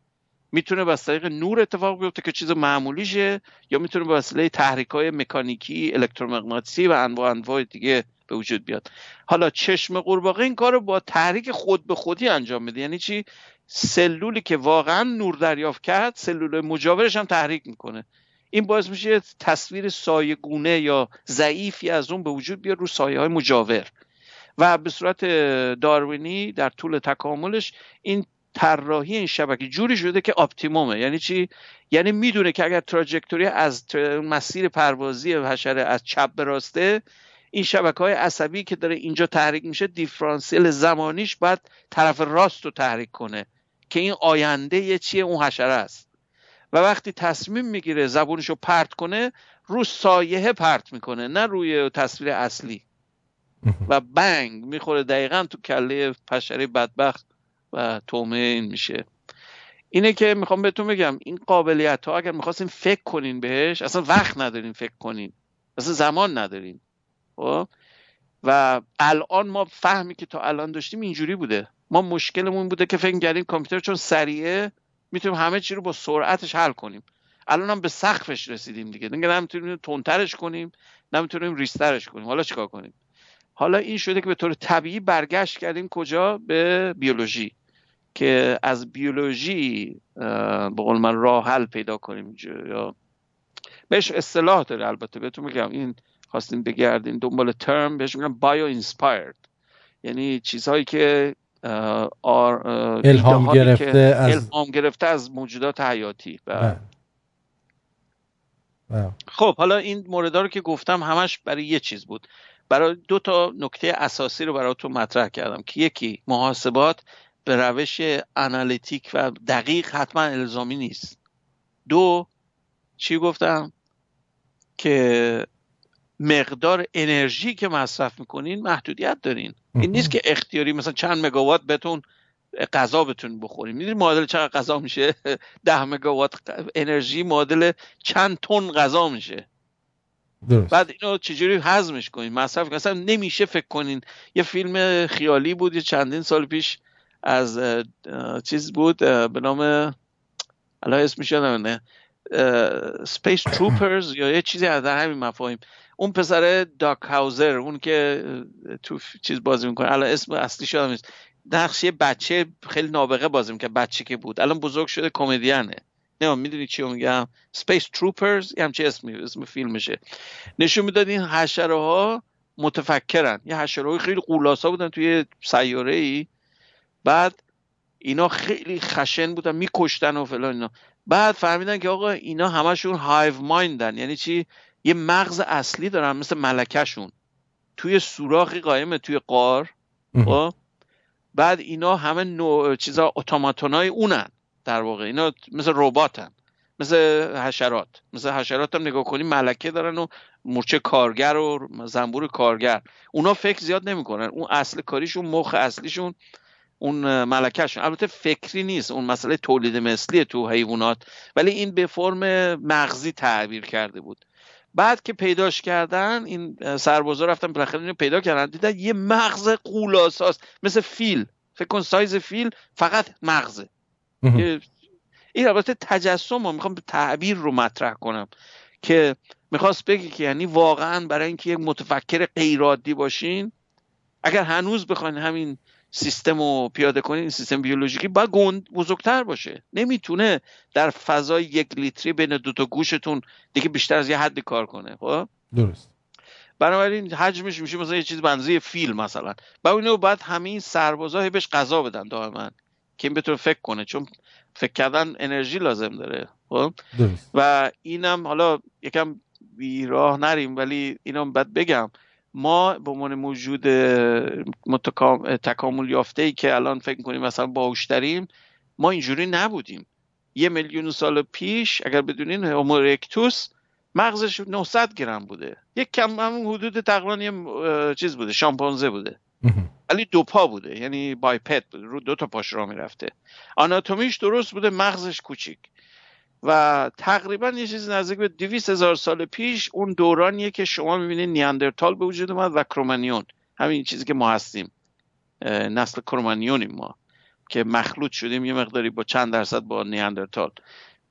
می‌تونه به طریق نور اتفاق بیفته که چیز معمولیشه یا می‌تونه به وسیله تحریک های مکانیکی الکترومغناطیسی و انواع انواع دیگه به وجود بیاد. حالا چشم قورباغه این کار رو با تحریک خود به خودی انجام میده. یعنی چی؟ سلولی که واقعا نور دریافت کرد سلول مجاورش هم تحریک می‌کنه. این باعث میشه تصویر سایه گونه یا ضعیفی از اون به وجود بیاد رو سایه های مجاور. و به صورت داروینی در طول تکاملش این طراحی این شبکه جوری شده که اپتیمومه. یعنی چی؟ یعنی می‌دونه که اگر تراجکتوری از مسیر پروازی حشره از چپ به راسته این شبکه های عصبی که داره اینجا تحریک میشه دیفرانسیل زمانیش باید طرف راست رو تحریک کنه که این آینده یه چیه؟ اون حشره است. و وقتی تصمیم می‌گیره زبونش رو پرت کنه رو سایه پرت می‌کنه نه روی تصویر اصلی. و بنگ می‌خوره دقیقا تو کله پشره بدبخت و تومه این میشه. اینه که می‌خوام بهتون بگم این قابلیت ها اگر می‌خواستین فکر کنین بهش اصلا وقت ندارین فکر کنین. اصلا زمان ندارین. خب؟ و الان ما فهمی که تا الان داشتیم اینجوری بوده. ما مشکلمون بوده که فکر کردیم کامپیوتر چون سریعه می‌تونیم همه چی رو با سرعتش حل کنیم. الان هم به سقفش رسیدیم دیگه. دیگه نمی‌تونیم تندترش کنیم نمی‌تونیم ریسترش کنیم. حالا چیکار کنیم؟ حالا این شده که به طور طبیعی برگشت کردیم کجا؟ به بیولوژی. که از بیولوژی به قول من راه حل پیدا کنیم یا بهش اصطلاح داره البته. بهتون میگم این خواستیم بگردیم دنبال ترم بهش میگن بایو اینسپایرد یعنی چیزهایی که الهام گرفته از الهام گرفته از موجودات حیاتی. و خب حالا این مورد رو که گفتم همش برای یه چیز بود. برای دو تا نکته اساسی رو براتون مطرح کردم که یکی محاسبات به روش انالیتیک و دقیق حتما الزامی نیست. دو چی گفتم؟ که مقدار انرژی که مصرف می‌کنین محدودیت دارین. این نیست که اختیاری مثلا چند مگاوات بتون غذا بتونین بخورین. می‌دونی معادل چقدر غذا میشه؟ ده مگاوات انرژی معادل چند تن غذا میشه. درست. بعد اینو چجوری هضمش کنین مصرف کنین اصلا نمیشه فکر کنین. یه فیلم خیالی بود یه چندین سال پیش از چیز بود به نام الان اسمش یادم Space Troopers یا یه چیزی از همین مفاهیم. اون پسر Doc Howser اون که تو چیز بازی می‌کنه. الان اسم اصلی شده نیست. نقش یه بچه خیلی نابغه بازی می‌کنه بچه که بود. الان بزرگ شده comedian ه نه می‌دونی چی میگم؟ Space Troopers یه همچه اسمی اسم فیلمشه. نشون می‌داد این حشره ها متفکرن. یه حشره های خیلی غول‌آسا بودن توی سیاره ای بعد اینا خیلی خشن بودن میکشتن و فلان اینا. بعد فهمیدن که آقا اینا همشون هایو مایندن یعنی چی؟ یه مغز اصلی دارن مثل ملکهشون. توی سوراخی قایمه توی قار. خب؟ بعد اینا همه نوع چیزا اتوماتونای اونن. در واقع اینا مثل رباتن. مثل حشرات. مثل حشرات هم نگاه کنی ملکه دارن و مورچه کارگر و زنبور کارگر. اونا فکر زیاد نمی‌کنن. اون اصل کاریشون مخ اصلیشون اون ملکهشون. البته فکری نیست. اون مسئله تولید مثلی تو حیوانات. ولی این به فرم مغزی تعبیر کرده بود. بعد که پیداش کردن این سربازا رفتن بالاخره اینو پیدا کردن. دیدن یه مغز قولاساست. مثل فیل. فکر کن سایز فیل فقط مغزه. این البته تجسم رو می‌خوام تعبیر رو مطرح کنم که می‌خواست بگی که یعنی واقعا برای اینکه یک متفکر غیرعادی باشین اگر هنوز بخواین همین سیستم رو پیاده کنین سیستم بیولوژیکی باید گند بزرگتر باشه. نمی‌تونه در فضای یک لیتری بین دوتا گوشتون دیگه بیشتر از یه حدی کار کنه خب؟ درست. بنابراین حجمش میشه مثلا یه چیز بنزی فیل مثلا. با اینو بعد همین سربازا بهش غذا بدن دائما. که این بتونه فکر کنه چون فکر کردن انرژی لازم داره خب؟ و اینم حالا یکم بیراه نریم ولی اینم بعد بگم. ما به عنوان موجود تکامل یافته ای که الان فکر کنیم مثلا باوشتریم ما اینجوری نبودیم. یه میلیون سال پیش اگر بدونین هومورکتوس مغزش 900 گرم بوده. یک کم همون حدود تقریبا یه چیز بوده شامپانزه بوده. ولی دو پا بوده یعنی بایپت بوده رو دو تا پاش را می‌رفته. آناتومیش درست بوده مغزش کوچیک. و تقریبا یه چیزی نزدیک به 200 هزار سال پیش اون دورانیه که شما می‌بینید نیاندرتال به وجود اومد و کرومانیون همین چیزی که ما هستیم نسل کرومانیونیم ما که مخلوط شدیم یه مقداری با چند درصد با نیاندرتال.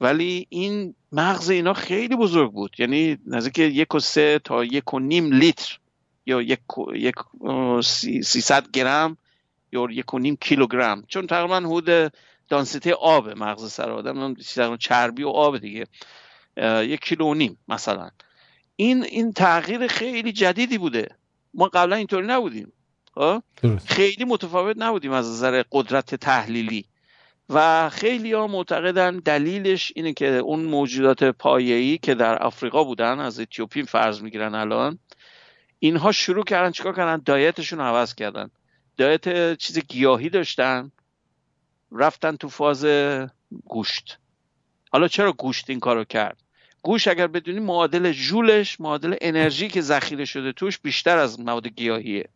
ولی این مغز اینا خیلی بزرگ بود. یعنی نزدیک یک و سه تا یک و نیم لیتر یا یک, یک سیصد گرم یا یک و نیم کیلوگرم. چون تقریبا حدود دانسیته آب مغز سر آدم چربی و آب دیگه. یک کیلو و نیم مثلا. این این تغییر خیلی جدیدی بوده. ما قبلا اینطوری نبودیم. خب؟ خیلی متفاوت نبودیم از نظر قدرت تحلیلی. و خیلی ها معتقدن دلیلش اینه که اون موجودات پایه‌ای که در آفریقا بودن از اتیوپی فرض می‌گیرن الان اینها شروع کردن چیکار کردن؟ دایتشون رو عوض کردن. دایت چیز گیاهی داشتن. رفتن تو فاز گوشت. حالا چرا گوشت این کارو کرد؟ گوشت اگر بدونی معادل جولش معادل انرژی که ذخیره شده توش بیشتر از مواد گیاهیه.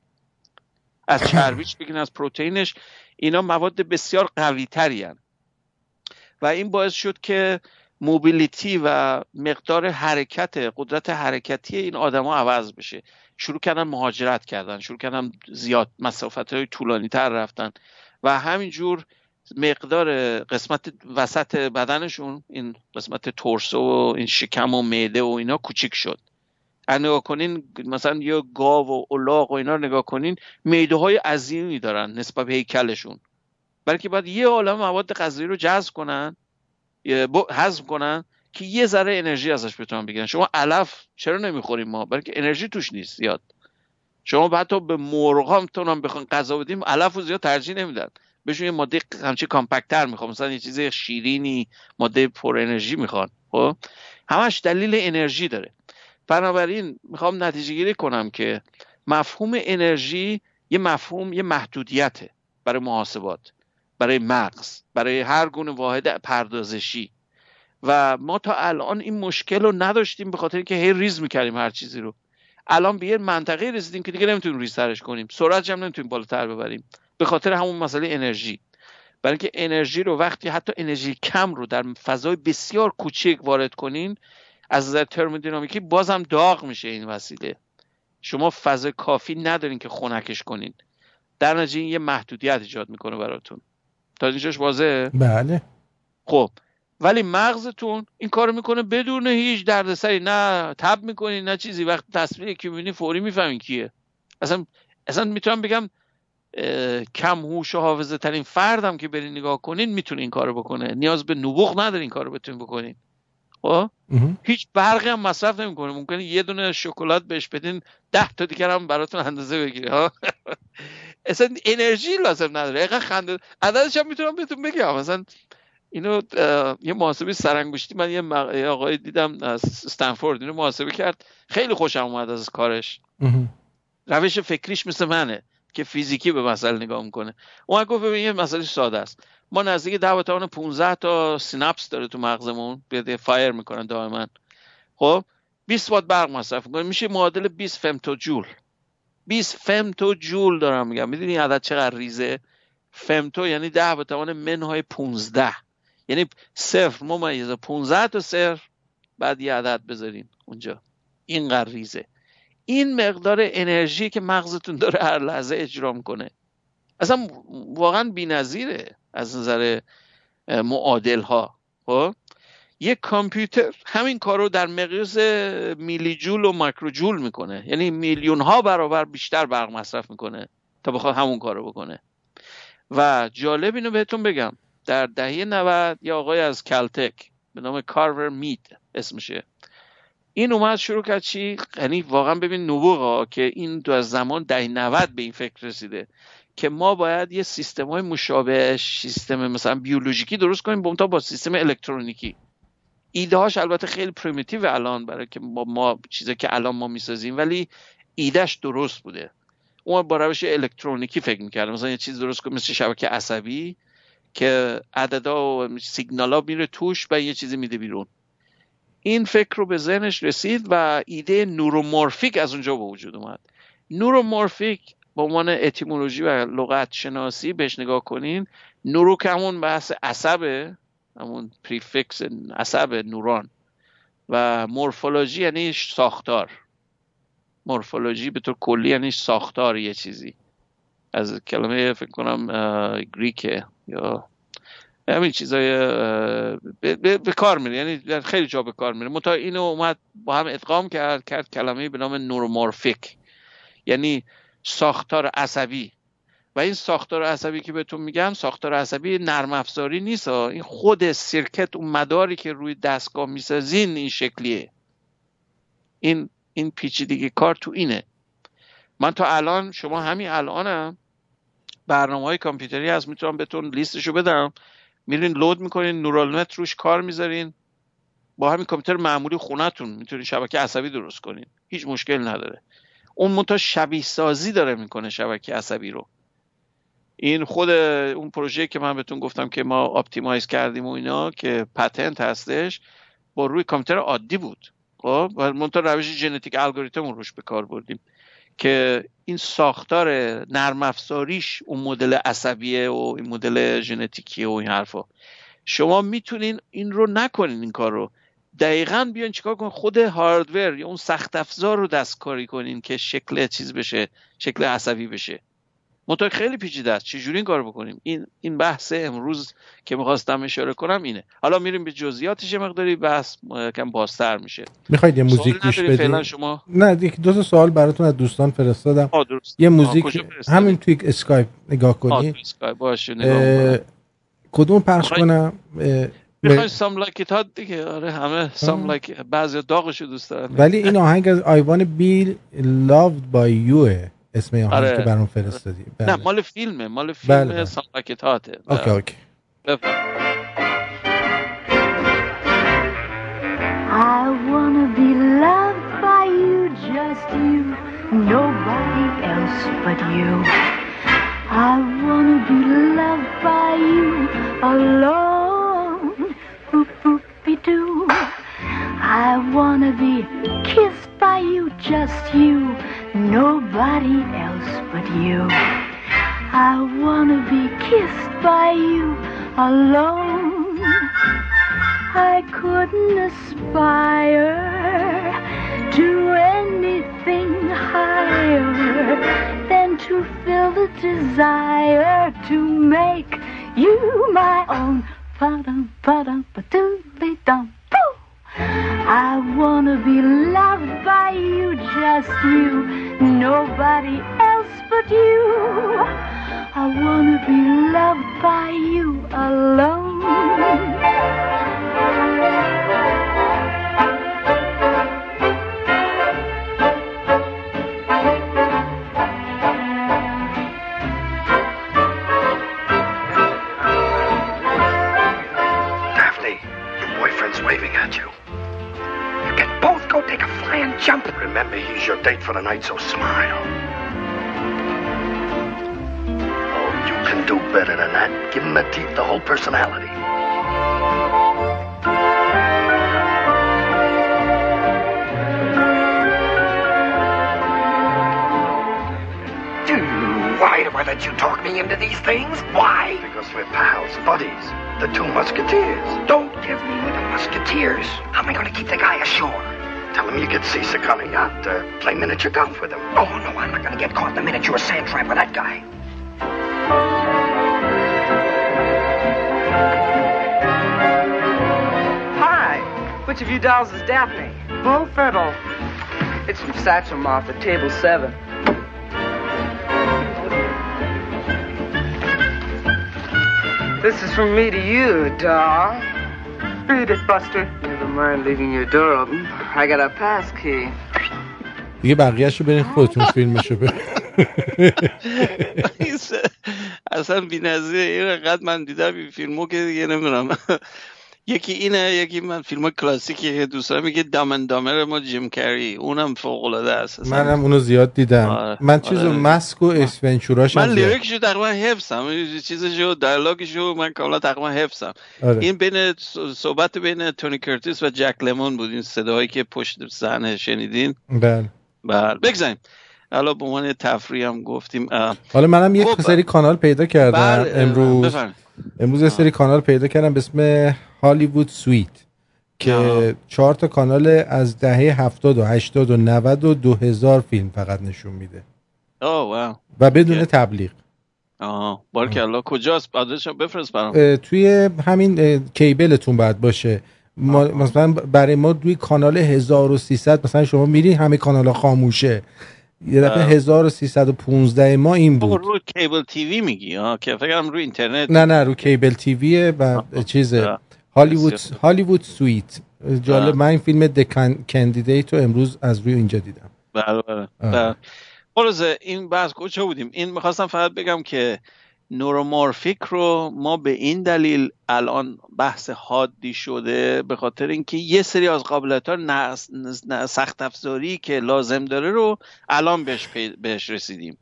از چربیش بگین از پروتئینش اینا مواد بسیار قوی تری و این باعث شد که موبیلیتی و مقدار حرکت قدرت حرکتی این آدما عوض بشه. شروع کردن مهاجرت کردن شروع کردن زیاد مسافت های طولانی تر رفتن و همینجور مقدار قسمت وسط بدنشون این قسمت تورسو و این شکم و معده و اینا کوچیک شد. نگاه کنین مثلا یه گاو و الاغ و اینا رو نگاه کنین میده های عظیمی دارن نسبت به هیکلشون. بلکه باید یه عالم مواد غذایی رو جذب کنن حذف کنن که یه ذره انرژی ازش بتونن بگیرن. شما علف چرا نمی‌خوریم ما؟ بلکه انرژی توش نیست زیاد. شما حتی به مرغام هم بخوان غذا بدیم علف رو زیاد ترجیح نمیدن. بهشون یه ماده همچی کامپکتر می‌خوام مثلا یه چیز شیرینی ماده پر انرژی می‌خوان. خب؟ همش دلیل انرژی داره. بنابراین می‌خوام نتیجه گیری کنم که مفهوم انرژی یه مفهوم یه محدودیته برای محاسبات. برای مغز برای هر گونه واحد پردازشی. و ما تا الان این مشکل رو نداشتیم به خاطر اینکه هی ریز می‌کردیم هر چیزی رو. الان به یه منطقه رسیدیم که دیگه نمی‌تونیم ریز ترش کنیم. سرعت هم نمی‌تونیم بالاتر ببریم. به خاطر همون مسئله انرژی. برای اینکه انرژی رو وقتی حتی انرژی کم رو در فضای بسیار کوچک وارد کنین از نظر ترمودینامیکی بازم داغ میشه این وسیله. شما فضای کافی ندارین که خنکش کنین. در نتیجه یه محدودیت ایجاد می‌کنه براتون. تا اینجاش واضحه؟ بله. خب ولی مغزتون این کارو می‌کنه بدون هیچ دردسری نه تب می‌کنین نه چیزی. وقت تصویر که می‌بینی فوری می‌فهمین کیه. اصلا اصلا می‌تونم بگم کم هوش و حافظه ترین فردم که برین نگاه کنین می‌تونه این کارو بکنه. نیاز به نبوغ نداره این کارو بتونین بکنین. خب؟ هیچ برقی هم مصرف نمی‌کنه. ممکنه یه دونه شکلات بهش بدین ده تا دیگر هم براتون اندازه بگیره ها؟ اصلا انرژی لازم نداره. اینقدر خنده. عددش هم می‌تونم بهتون بگم. مثلا اینو یه محاسبه سرانگشتی من یه آقای دیدم از استنفورد اینو محاسبه کرد. خیلی خوشم اومد از کارش. روش فکریش مثل منه که فیزیکی به مسئله نگاه می‌کنه. اون گفت ببین یه مسئله ساده است. ما نزدیک 10 تا 15 تا سیناپس داره تو مغزمون. بیاد fire می‌کنن دائما. خب 20 وات برق مصرف می‌کنه. میشه معادل 20 femto joule 20 femto joule دارم میگم. می‌دونی عدد چقدر ریزه؟ femto یعنی 10 به توان منهای 15 یعنی صفر. ممیزه 15 تا صفر. بعد یه عدد بذارین اونجا. اینقدر ریزه. این مقدار انرژی که مغزتون داره هر لحظه اجرا می‌کنه. اصلا واقعا بی‌نظیره. از نظر معادل ها خب؟ یک کامپیوتر همین کار رو در مقیاس میلی جول و مایکرو جول می‌کنه. یعنی میلیون ها برابر بیشتر برق مصرف می‌کنه تا بخواد همون کار رو بکنه. و جالب اینو بهتون بگم. در دهه 90 یه آقای از Caltech به نام کارور مید اسمشه. این اومد شروع کرد چی؟ یعنی واقعا ببین نبوغ که این دو از زمان دهه 90 به این فکر رسیده. که ما باید یه سیستم های مشابه سیستم مثلا بیولوژیکی درست کنیم با با سیستم الکترونیکی. ایده هاش البته خیلی primitive الان برای که ما, ما چیزی که الان ما می‌سازیم ولی ایدهش درست بوده. اون با روش الکترونیکی فکر می‌کرد مثلا یه چیز درست کنیم مثل شبکه عصبی که عددا و سیگنال میره توش و یه چیزی میده بیرون. این فکر رو به ذهنش رسید و ایده نورومورفیک از اونجا به وجود اومد. نورومورفیک به عنوان اتیمولوژی و لغت شناسی بهش نگاه کنین نورو که همون بحث عصبه همون پریفکس عصب نوران. و مورفولوژی یعنی ساختار. مورفولوژی به طور کلی یعنی ساختار یه چیزی. از کلمه فکر کنم گریکه یا همین چیزای به, کار میره. یعنی خیلی جا به کار میره. متا اینو اومد با هم ادغام کرد کرد کلمه به نام نورومورفیک یعنی ساختار عصبی. و این ساختار عصبی که بهتون میگم ساختار عصبی نرم افزاری نیست این خود سرکت اون مداری که روی دستگاه می‌سازین این شکلیه. این این پیچیدگی کار تو اینه. من تا الان شما همین الانم برنامه های کامپیوتری هست می‌تونم بهتون لیستشو بدم. میرین load می‌کنین neural net روش کار می‌ذارین. با همین کامپیوتر معمولی خونتون می‌تونین شبکه عصبی درست کنین. هیچ مشکل نداره. اون منتها شبیه سازی داره می‌کنه شبکه عصبی رو. این خود اون پروژه که من بهتون گفتم که ما optimize کردیم و اینا که patent هستش با روی کامپیوتر عادی بود. خب منتها روش genetic algorithm روش به کار بردیم که این ساختار نرم افزاریش اون مدل عصبیه و این مدل ژنتیکیه و این حرفا. شما می‌تونین این رو نکنین این کار رو. دقیقا بیان چیکار کن خود هاردور یا اون سخت افزار رو دستکاری کنین که شکل چیز بشه شکل عصبی بشه. منتها خیلی پیچیده است. چجوری این کار بکنیم؟ این این بحث امروز که می‌خواستم اشاره کنم اینه. حالا میریم به جزئیاتش مقداری بحث کم بازتر میشه. می‌خواید یه موزیک گوش بدیم شما؟ نه یک دو تا سوال براتون از دوستان فرستادم. یه موزیک همین توی اسکایپ نگاه کنی. اسکایپ. باشه نگاه کدوم پخش کنم؟ می‌خوای سام لایک ها دیگه. آره همه سام لایک بعضی داغشو دوست دارن. ولی این آهنگ از آیوان بیل loved by you اسم آهنگ آره. که برام فرستادی. بله. نه مال فیلمه. مال فیلم بله. سامکتاته اوکی اوکی. I wanna be loved by you, just you, nobody else but you. I wanna be loved by you alone, doo. I wanna be kissed by you, just you. nobody else but you. I wanna be kissed by you alone. I couldn't aspire to anything higher than to feel the desire to make you my own. Ba-dum, ba-dum, ba-dum, I wanna be loved by you, just you, nobody else but you. I wanna be loved by you alone. Waving at you You can both go take a flying jump. Remember, he's your date for the night, so smile. Oh, you can do better than that. Give him the teeth, the whole personality. Why do I let you talk me into these things? Why? Because we're pals, buddies. The two musketeers. Don't give me with the musketeers. How am I going to keep the guy ashore? Tell him you get seasick on a yacht. Uh, play miniature golf with him. Oh, no, I'm not going to get caught in the miniature sand trap with that guy. Hi. Which of you dolls is Daphne? Bull Fiddle. It's from Satchel Moth at table seven. This is from me to you, doll. Read it, Buster. Never mind leaving your door open. I got a pass key. دیگه بقیهشو برین خودتون فیلمشو برین اصلا بی نظیره این قد من دیدم این فیلمو که دیگه نمی‌دونم یکی اینه یکی من فیلم کلاسیکی که دوست دارم میگه دامن دامر ما جیم کری. اونم فوق العاده است منم اونو زیاد دیدم. آره. من چیزو آره. مسک و اسونچوراش من لیریکشو تقریبا حفظم. چیزشو دیالوگشو من کاملا تقریبا حفظم. آره. این بین صحبت بین تونی کرتیس و جک لمون بود. این صداهایی که پشت صحنه شنیدین. بله. بله. بگذاریم. حالا به عنوان تفریح هم گفتیم حالا منم یک خب سری کانال پیدا کردم بله، امروز. امروز یه سری کانال پیدا کردم به اسم هالیوود سویت که چهار تا کانال از دهه 70 و 80 و 90 و 2000 فیلم فقط نشون میده. واو. و بدون تبلیغ. آها الله. کجاست؟ آدرسش بفرست برام. توی همین کیبلتون باید باشه. ما مثلا برای ما روی کانال 1300 مثلا شما میری همه کانال خاموشه. یه دفعه 1315 ما این بود. رو کیبل تیوی میگی؟ ها که فکرم رو اینترنت. نه نه رو کیبل تیویه و چیز هالیوود هالیوود سویت جالب من این فیلم د کندیدیت رو امروز از روی اینجا دیدم. بله بله, بله. این بحث کجا بودیم؟ این می‌خواستم فقط بگم که نورومورفیک رو ما به این دلیل الان بحث حادی شده به خاطر اینکه یه سری از قابلیت ها سخت افزاری که لازم داره رو الان بهش, بهش رسیدیم.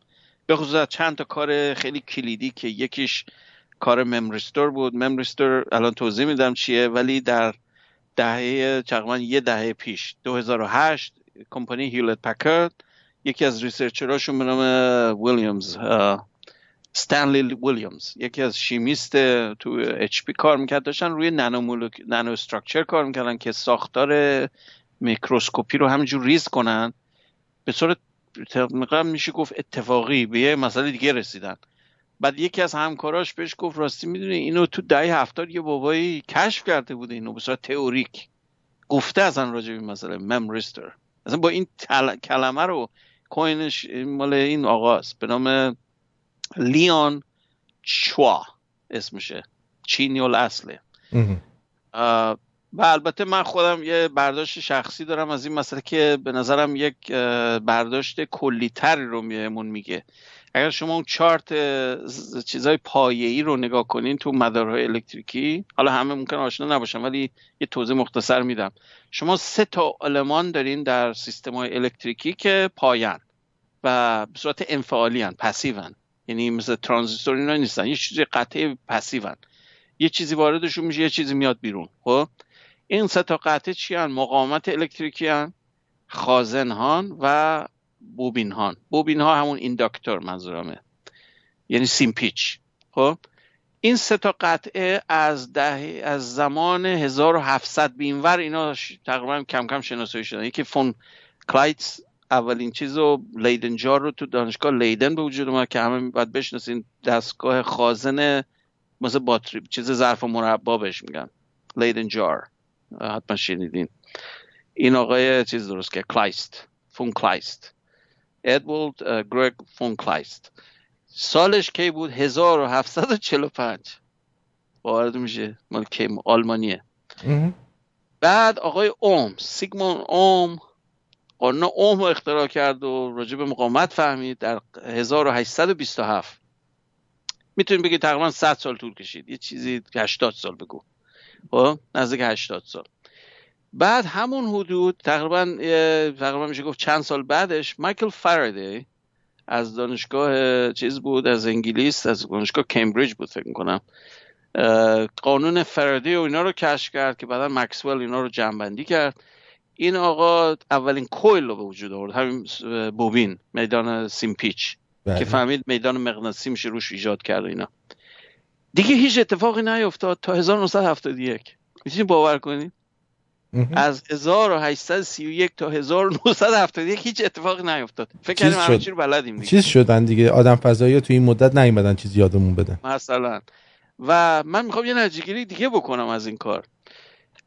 به خصوص چند تا کار خیلی کلیدی که یکیش کار memristor بود. memristor الان توضیح میدم چیه ولی در دهه تقریبا یه دهه پیش 2008 کمپانی Hewlett Packard یکی از researcher اشون به نام ویلیامز ستنلی ویلیامز. یکی از شیمیست تو HP کار می‌کرد داشتن روی نانو, مولوک... nanostructure کار می‌کردن که ساختار میکروسکوپی رو همینجور ریز کنن. به صورت میشه گفت اتفاقی به یه مسئله دیگه رسیدن. بعد یکی از همکاراش بهش گفت راستی می‌دونی اینو تو دهه هفتاد یه بابایی کشف کرده بوده اینو به صورت تئوریک. گفته ازن راجع به مسئله memristor اصلا با این کلمه رو coin ش مال این آقاست به نام لیون چوا اسمشه. چینی اصله. و البته من خودم یه برداشت شخصی دارم از این مسئله که به نظرم یک برداشت کلیتری رو میمون میگه. اگر شما اون چارت چیزای پایه‌ای رو نگاه کنین تو مدارهای الکتریکی حالا همه ممکن آشنا نباشن ولی یه توضیح مختصر میدم. شما سه تا المان دارین در سیستم های الکتریکی که پایان و به صورت انفعالی هن پسیون. یعنی مثل ترانزیستور اینا نیستن یه چیزی قطعه پسیون. یه چیزی واردشون میشه یه چیزی میاد بیرون خب؟ این سه تا قطعه چی هن؟ مقاومت الکتریکی هن خازن هان و بوبین هان بوبین ها همون inductor منظورمه. یعنی سیمپیچ. خب؟ این سه تا قطعه از ده از زمان 1700 به اینور اینا تقریبا کم کم شناسایی شدن. یکی فون کلایست اولین چیز رو Leyden jar رو تو دانشگاه لیدن به وجود اومد که همه باید بشناسین دستگاه خازن مثل باتری چیز ظرف و مربا بهش میگن. Leyden jar حتما شنیدین. این آقای چیز درست که کلایست. فون کلایست. ادوارد گئورگ فون کلایست سالش کی بود؟ 1745 وارد میشه. مال کی؟ آلمانیه. بعد آقای اوم سیگمون اوم قانون اوم رو اختراع کرد و راجع به مقاومت فهمید در 1827 می‌تونیم بگید تقریبا 100 سال طول کشید. یه چیزی 80 سال بگو. خب؟ نزدیک 80 سال. بعد همون حدود تقریبا تقریبا میشه گفت چند سال بعدش مایکل فارادی از دانشگاه چیز بود از انگلیس از دانشگاه کمبریج بود فکر می‌کنم. قانون فردی و اینا رو کشف کرد که بعدا مکسول اینا رو جمعبندی کرد. این آقا اولین کویل رو به وجود آورد همین بوبین میدان سیمپیچ بله. که فهمید میدان مغناطیسی میشه روش ایجاد کرد اینا. دیگه هیچ اتفاقی نیفتاد تا 1971 می‌تونید باور کنید از 1831 تا 1971 هیچ اتفاقی نیفتاد. فکر کردیم همه چی رو بلدیم دیگه. چیز شدن دیگه. آدم فضایی تو این مدت نیومدن چیزی یادمون بدن. مثلا. و من می‌خوام یه نتیجه دیگه بکنم از این کار.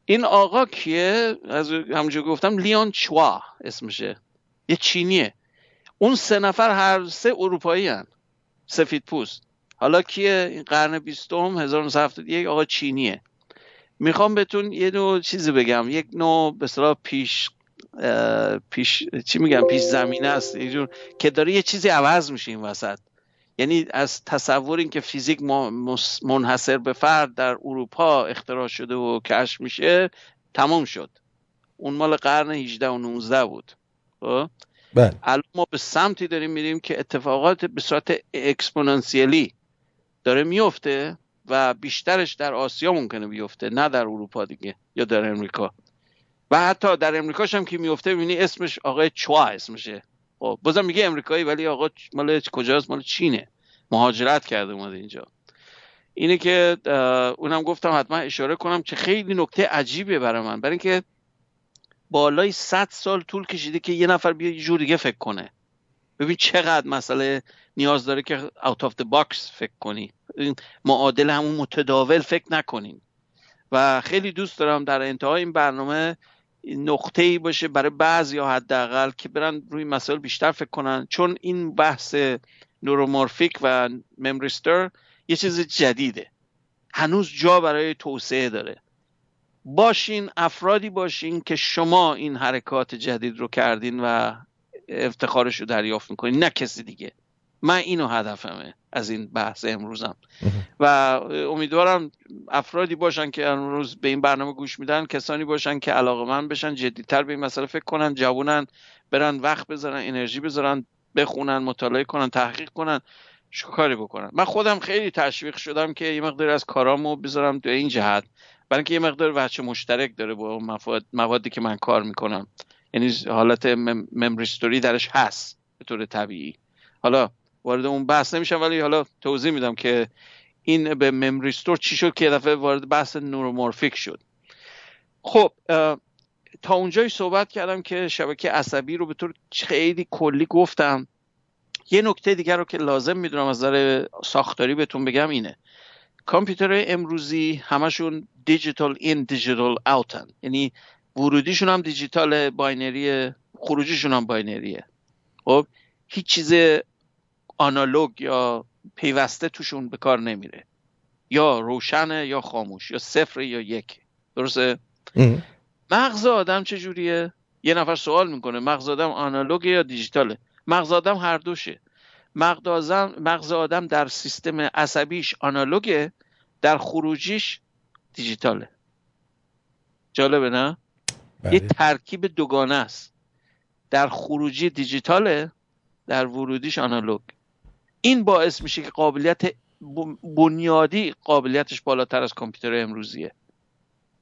این آقا کیه؟ از همونجور گفتم لیون چوا اسمشه. یه چینیه. اون سه نفر هر سه اروپایی هن. سفید پوست. حالا کیه؟ این قرن بیستم 1971 آقا چینیه. می‌خوام بهتون یه نوع چیزی بگم. یک نوع به پیش پیش چی میگم؟ پیش زمینه است. که داره یه چیزی عوض میشه این وسط. یعنی از تصور اینکه فیزیک منحصر به فرد در اروپا اختراع شده و کشف میشه تمام شد. اون مال قرن 18 و 19 بود. خب؟ بله. الان ما به سمتی داریم میریم که اتفاقات به صورت اکسپوننسیلی داره میفته. و بیشترش در آسیا ممکنه بیفته نه در اروپا دیگه یا در امریکا. و حتی در امریکاش هم که میفته ببینی اسمش آقای چوا اسمشه. خب بازم میگه امریکایی ولی آقا مال کجاست؟ مال چینه. مهاجرت کرده اومده اینجا. اینه که اونم گفتم حتما اشاره کنم که خیلی نکته عجیبه برای من. برای اینکه بالای 100 سال طول کشیده که یه نفر بیا یه جور دیگه فکر کنه. ببین چقدر مسئله نیاز داره که of the box فکر کنی. معادل همون متداول فکر نکنین. و خیلی دوست دارم در انتهای این برنامه نقطه ای باشه برای بعضی یا حداقل که برن روی مسائل بیشتر فکر کنن. چون این بحث نورومورفیک و ممریستر یه چیز جدیده. هنوز جا برای توسعه داره. باشین افرادی باشین که شما این حرکات جدید رو کردین و افتخارش رو دریافت می‌کنین نه کسی دیگه. من اینو هدفمه از این بحث امروزم. و امیدوارم افرادی باشن که امروز به این برنامه گوش میدن کسانی باشن که علاقه من بشن جدیتر به این مسئله فکر کنن جوونن برن وقت بذارن انرژی بذارن بخونن مطالعه کنن تحقیق کنن کاری بکنن. من خودم خیلی تشویق شدم که یه مقدار از کارامو بذارم تو این جهت. برای اینکه یه مقدار وچه مشترک داره با موادی که من کار می‌کنم. یعنی حالت ممریستوری درش هست به طور طبیعی. حالا وارد اون بحث نمیشم ولی حالا توضیح میدم که این به ممریستور چی شد که دفعه وارد بحث نورومورفیک شد. خب تا اونجایی صحبت کردم که شبکه عصبی رو به طور خیلی کلی گفتم. یه نکته دیگر رو که لازم می‌دونم از نظر ساختاری بهتون بگم اینه. کامپیوترهای امروزی همشون digital in digital out ن یعنی ورودیشون هم دیجیتال binary خروجیشون هم binary ه. خب هیچ چیز آنالوگ یا پیوسته توشون به کار نمیره. یا روشنه یا خاموش یا صفر یا یک. درسته؟ مغز آدم چجوریه یه نفر سوال می‌کنه مغز آدم آنالوگ یا دیجیتاله؟ مغز آدم هر دوشه. مغز آدم, مغز آدم در سیستم عصبیش آنالوگه در خروجیش دیجیتاله. جالبه نه؟ بله. یه ترکیب دوگانه است. در خروجی دیجیتاله در ورودیش آنالوگ. این باعث میشه که قابلیت بنیادی قابلیتش بالاتر از کامپیوتر امروزیه.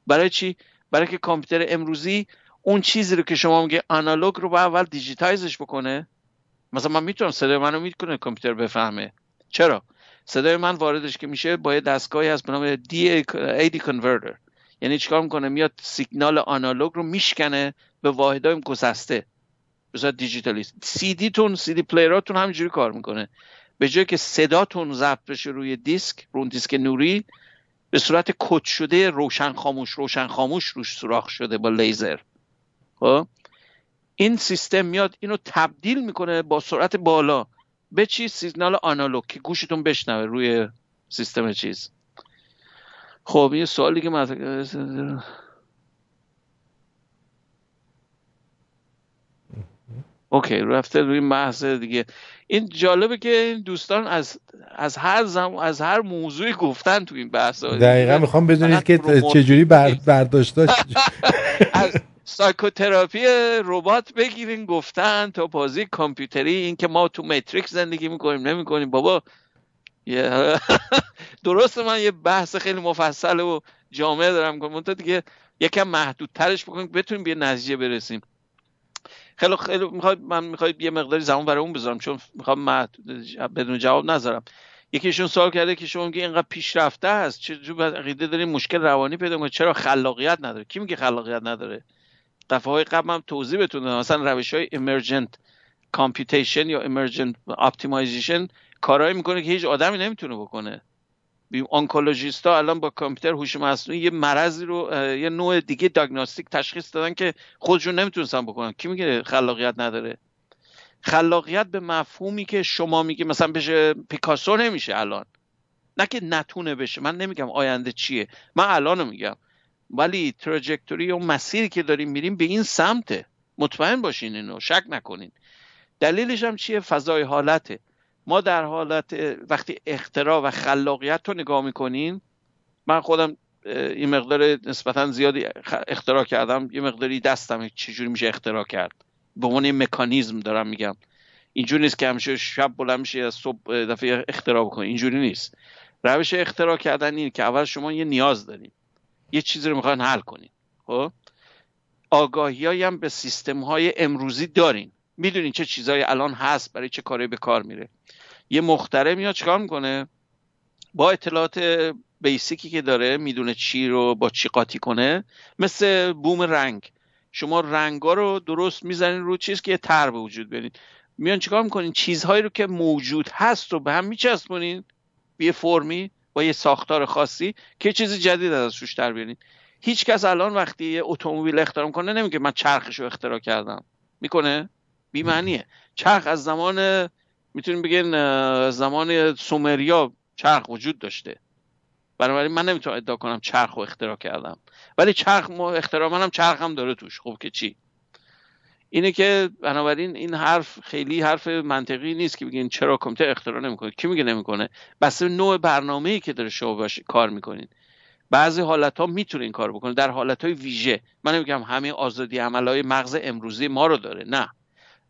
برای چی؟ برای که کامپیوتر امروزی اون چیزی رو که شما میگه آنالوگ رو با اول دیجیتایزش بکنه. مثلا من می‌تونم صدای منو می‌کنه کامپیوتر بفهمه. چرا؟ صدای من واردش که میشه با یه دستگاهی هست به نام دی کنورتر یعنی چیکار می‌کنه؟ میاد سیگنال آنالوگ رو میشکنه به واحدهای به صورت دیجیتالی سی دی تون CD player اتون همینجوری کار می‌کنه. به جای که صداتون ضبط بشه روی دیسک رو دیسک نوری به صورت کد شده روشن خاموش روشن خاموش روش سوراخ شده با لیزر. خب؟ این سیستم میاد اینو تبدیل می‌کنه با سرعت بالا. به چی سیگنال آنالوگ که گوشتون بشنوه روی سیستم چیز. خب یه سوالی که OK رفته روی محض دیگه. این جالبه که این دوستان از از هر زم... از هر موضوعی گفتن تو این بحث دقیقا می‌خوام بدونید که چجوری بر... برداشت از psychotherapy ربات بگیرین گفتن تا بازی کامپیوتری این که ما تو ماتریکس زندگی می‌کنیم نمی‌کنیم. بابا درست من یه بحث خیلی مفصل و جامعه دارم کنم دیگه یکم محدودترش بکنیم بتونیم به نتیجه برسیم. خیلی خیلی می‌خواد من می‌خواد یه مقداری زمان برای اون بذارم چون می‌خوام بدون جواب نذارم. یکیشون سوال کرده که شما میگه اینقدر پیشرفته هست چه عقیده داریم مشکل روانی پیدا کنید چرا خلاقیت نداره؟ کی میگه خلاقیت نداره؟ دفعه های قبل هم توضیح بتون مثلا روش های emergent computation یا emergent optimization کارهایی می‌کنه که هیچ آدمی نمی‌تونه بکنه. آنکولوژیست ها الان با کامپیوتر هوش مصنوعی یه مرضی رو یه نوع دیگه دیاگنوستیک تشخیص دادن که خودشون نمی‌تونستن بکنن. کی میگه خلاقیت نداره؟ خلاقیت به مفهومی که شما میگه مثلا بشه پیکاسو نمیشه الان. نه که نتونه بشه. من نمیگم آینده چیه. من الان میگم. ولی تراجکتوری و مسیری که داریم میریم به این سمته. مطمئن باشین اینو. شک نکنین. دلیلش هم چیه؟ فضای حالته. ما در حالت وقتی اختراع و خلاقیت رو نگاه می‌کنین من خودم این مقدار نسبتا زیادی اختراع کردم. یه مقداری دستم چجوری میشه اختراع کرد؟ به عنوان مکانیزم دارم میگم. اینجوری نیست که همیشه شب بلند میشه از صبح دفعه اختراع بکنی. اینجوری نیست. روش اختراع کردن این که اول شما یه نیاز دارین. یه چیزی رو می‌خواین حل کنین. خب؟ آگاهی هم به سیستم های امروزی دارین. می‌دونین چه چیزهایی الان هست برای چه کاری به کار میره. یه مختره میاد چیکار می‌کنه؟ با اطلاعات بیسیکی که داره می‌دونه چی رو با چی قاطی کنه مثل بوم رنگ. شما رنگا رو درست می‌زنین رو چیز که یه تر به وجود برید میان چیکار می‌کنین؟ چیزهایی رو که موجود هست رو به هم میچسبونین. یه فرمی با یه ساختار خاصی که چیز جدید از روش در بیارین. هیچ کس الان وقتی یه اتومبیل اختراع کنه نمیگه من چرخش رو اختراع کردم. می‌کنه؟ بی معنیه. چرخ از زمان می‌تونیم بگین زمان سومریا چرخ وجود داشته. بنابراین من نمی‌تونم ادعا کنم چرخ رو اختراع کردم. ولی چرخ اختراع منم چرخ هم داره توش. خب که چی؟ اینه که بنابراین این حرف خیلی حرف منطقی نیست که بگین چرا کمیته اختراع نمی‌کنه. کی میگه نمی‌کنه؟ بس نوع برنامه ای که داره شما کار می‌کنین. بعضی حالت ها می‌تونه این کار بکنه. در حالت های ویژه. من نمیگم همه آزادی عمل های مغز امروزی ما رو داره. نه.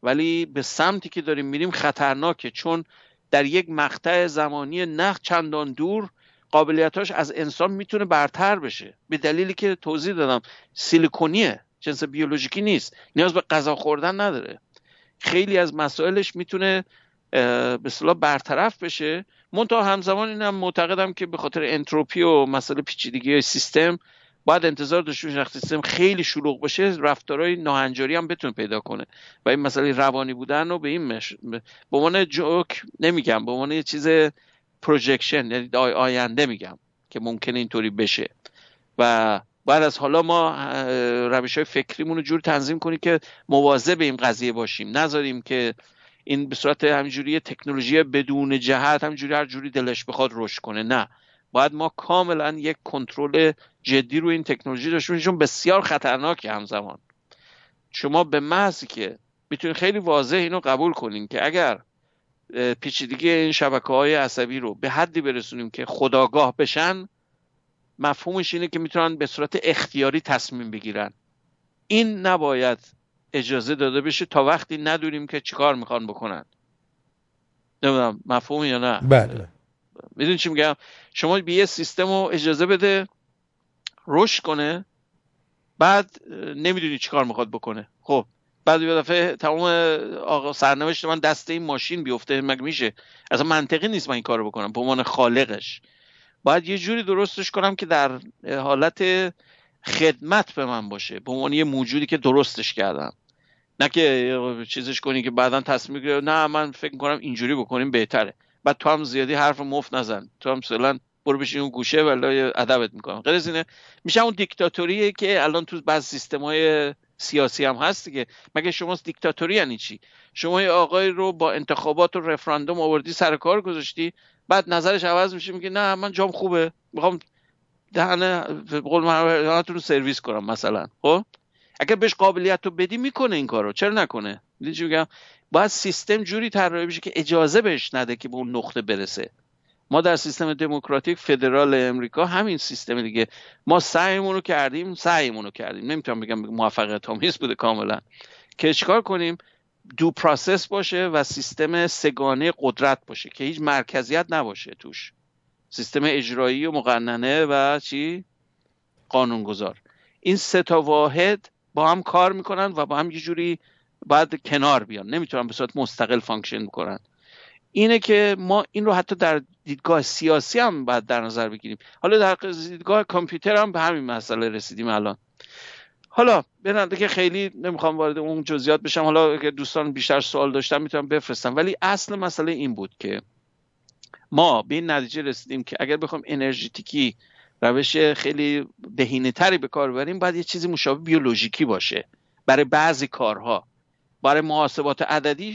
ولی به سمتی که داریم میریم خطرناکه چون در یک مقطع زمانی نه چندان دور قابلیتاش از انسان می‌تونه برتر بشه. به دلیلی که توضیح دادم سیلیکونیه جنس بیولوژیکی نیست. نیاز به غذا خوردن نداره. خیلی از مسائلش می‌تونه به اصطلاح برطرف بشه. منتها همزمان اینم معتقدم که به خاطر انتروپی و مسئله پیچیدگی سیستم باید انتظار داشته باشین وقتی سیستم خیلی شلوغ باشه رفتارهای ناهنجاری هم بتونه پیدا کنه. و این مسئله روانی بودن رو به این مش... به عنوان جوک نمیگم به عنوان یه چیز پروژکشن یعنی آینده میگم که ممکنه اینطوری بشه. و بعد از حالا ما روش های فکریمون رو جور تنظیم کنیم که مواظب این قضیه باشیم. نذاریم که این به صورت همینجوری تکنولوژی بدون جهت همینجوری هر جوری دلش بخواد رشد کنه. نه. باید ما کاملا یک کنترل جدی روی این تکنولوژی داشته باشیم. چون بسیار خطرناکه همزمان. شما به محضی که می‌تونید خیلی واضح اینو قبول کنین که اگر پیچیدگی این شبکه های عصبی رو به حدی برسونیم که خداگاه بشن مفهومش اینه که می‌تونن به صورت اختیاری تصمیم بگیرن. این نباید اجازه داده بشه تا وقتی ندونیم که چیکار می‌خوان بکنن. نمی‌دونم مفهوم یا نه؟ بله. می‌دونی چی میگم؟ شما به یه سیستم رو اجازه بده رشد کنه بعد نمی‌دونی چیکار می‌خواد بکنه. خب بعد یه دفعه تمام آقا سرنوشت من دست این ماشین بیفته مگه میشه؟ اصلا منطقی نیست من این کارو بکنم به عنوان خالقش. باید یه جوری درستش کنم که در حالت خدمت به من باشه به عنوان یه موجودی که درستش کردم. نه که چیزش کنی که بعدا تصمیم بگیره نه من فکر می‌کنم اینجوری بکنیم بهتره. بعد تو هم زیادی حرف مفت نزن. تو هم مثلا برو بشین اون گوشه ولی ادبت می‌کنم. غیر از اینه میشه اون دیکتاتوریه که الان تو بعض سیستم های سیاسی هم هست دیگه. مگه شما دیکتاتوری یعنی چی؟ شما یه آقای رو با انتخابات و رفراندوم آوردی سر کار گذاشتی بعد نظرش عوض میشه میگه نه من جام خوبه. می‌خوام دهنه قول رو سرویس کنم مثلا. خب؟ اگر بهش قابلیت رو بدی می‌کنه این کارو. چرا نکنه؟ میگم؟ باید سیستم جوری طراحی بشه که اجازه بهش نده که به اون نقطه برسه. ما در سیستم دموکراتیک فدرال امریکا همین سیستم دیگه. ما سعیمون رو کردیم سعیمون رو کردیم. نمی‌تونم بگم موفقیت آمیز بوده کاملا. که چیکار کنیم؟ due process باشه و سیستم سه‌گانه قدرت باشه که هیچ مرکزیت نباشه توش. سیستم اجرایی و مقننه و چی؟ قانونگذار. این سه تا واحد با هم کار می‌کنن و با هم یه جوری باید کنار بیان. نمی‌تونن به صورت مستقل function بکنن اینه که ما این رو حتی در دیدگاه سیاسی هم باید در نظر بگیریم. حالا در دیدگاه کامپیوتر هم به همین مسئله رسیدیم الان. حالا بنده که خیلی نمی‌خوام وارد اون جزئیات بشم. حالا اگه دوستان بیشتر سوال داشتن می‌تونم بفرستم. ولی اصل مسئله این بود که ما به این نتیجه رسیدیم که اگر بخوام انرژیتیکی روش خیلی بهینه تری به کار ببریم باید یه چیزی مشابه بیولوژیکی باشه. برای بعضی کارها. برای محاسبات عددی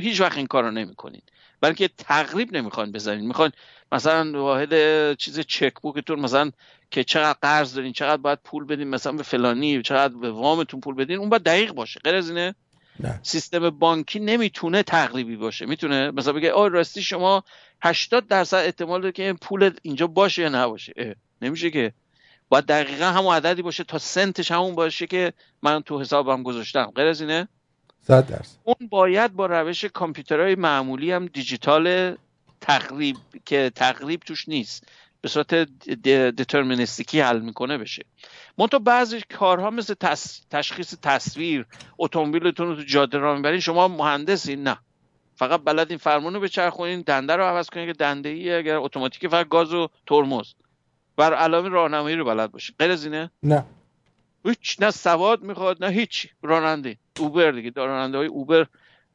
هیچ وقت این کار رو نمی‌کنین اینکه تقریب نمی‌خواین بزنین. می‌خواین مثلا واحد چیز چک بوکتون مثلا که چقدر قرض دارین چقدر باید پول بدین مثلا به فلانی چقدر به وامتون پول بدین اون باید دقیق باشه. غیر از اینه سیستم بانکی نمی‌تونه تقریبی باشه. می‌تونه مثلا بگه آ راستی شما 80 درصد احتمال داره که این پول اینجا باشه یا نباشه. نمیشه که. باید دقیقا همون عددی باشه تا سنتش همون باشه که من تو حسابم گذاشتم. غیر از اینه اون باید با روش کامپیوترهای معمولی هم دیجیتال تقریب که تقریب توش نیست به صورت دترمینستیکی حل می‌کنه بشه. منتها بعضی کارها مثل تشخیص تصویر اتومبیلتون رو تو جاده راه می‌برین شما مهندسین نه. فقط بلد این فرمون رو بچرخونین دنده رو عوض کنین که دنده ای اگر اتوماتیک فقط گاز و ترمز. بر علاوه راهنمایی رو بلد باشه غیر از اینه؟ نه. هیچ نه سواد می‌خواد نه هیچ راننده Uber دیگه. راننده های Uber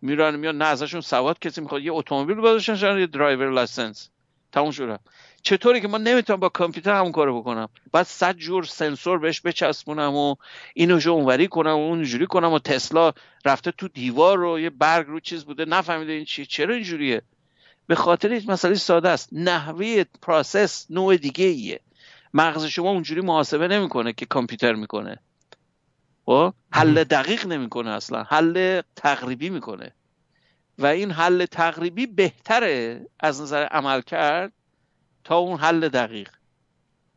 میرن میان نه ازشون سواد کسی می‌خواد. یه اتومبیل بازشن یه driver license. تموم شده چطوری که ما نمی‌تونم با کامپیوتر همون کارو بکنم؟ بعد صد جور سنسور بهش بچسبونم و اینو جو اونوری کنم و اونجوری کنم و تسلا رفته تو دیوار رو یه برگ رو چیز بوده. نفهمیده این چی چرا اینجوریه؟ به خاطر این مسئله ساده است. نحوه process نوع دیگه ایه مغز شما اونجوری محاسبه نمی‌کنه که کامپیوتر می‌کنه. و خب؟ حل دقیق نمی‌کنه اصلا. حل تقریبی می‌کنه. و این حل تقریبی بهتره از نظر عمل کرد تا اون حل دقیق.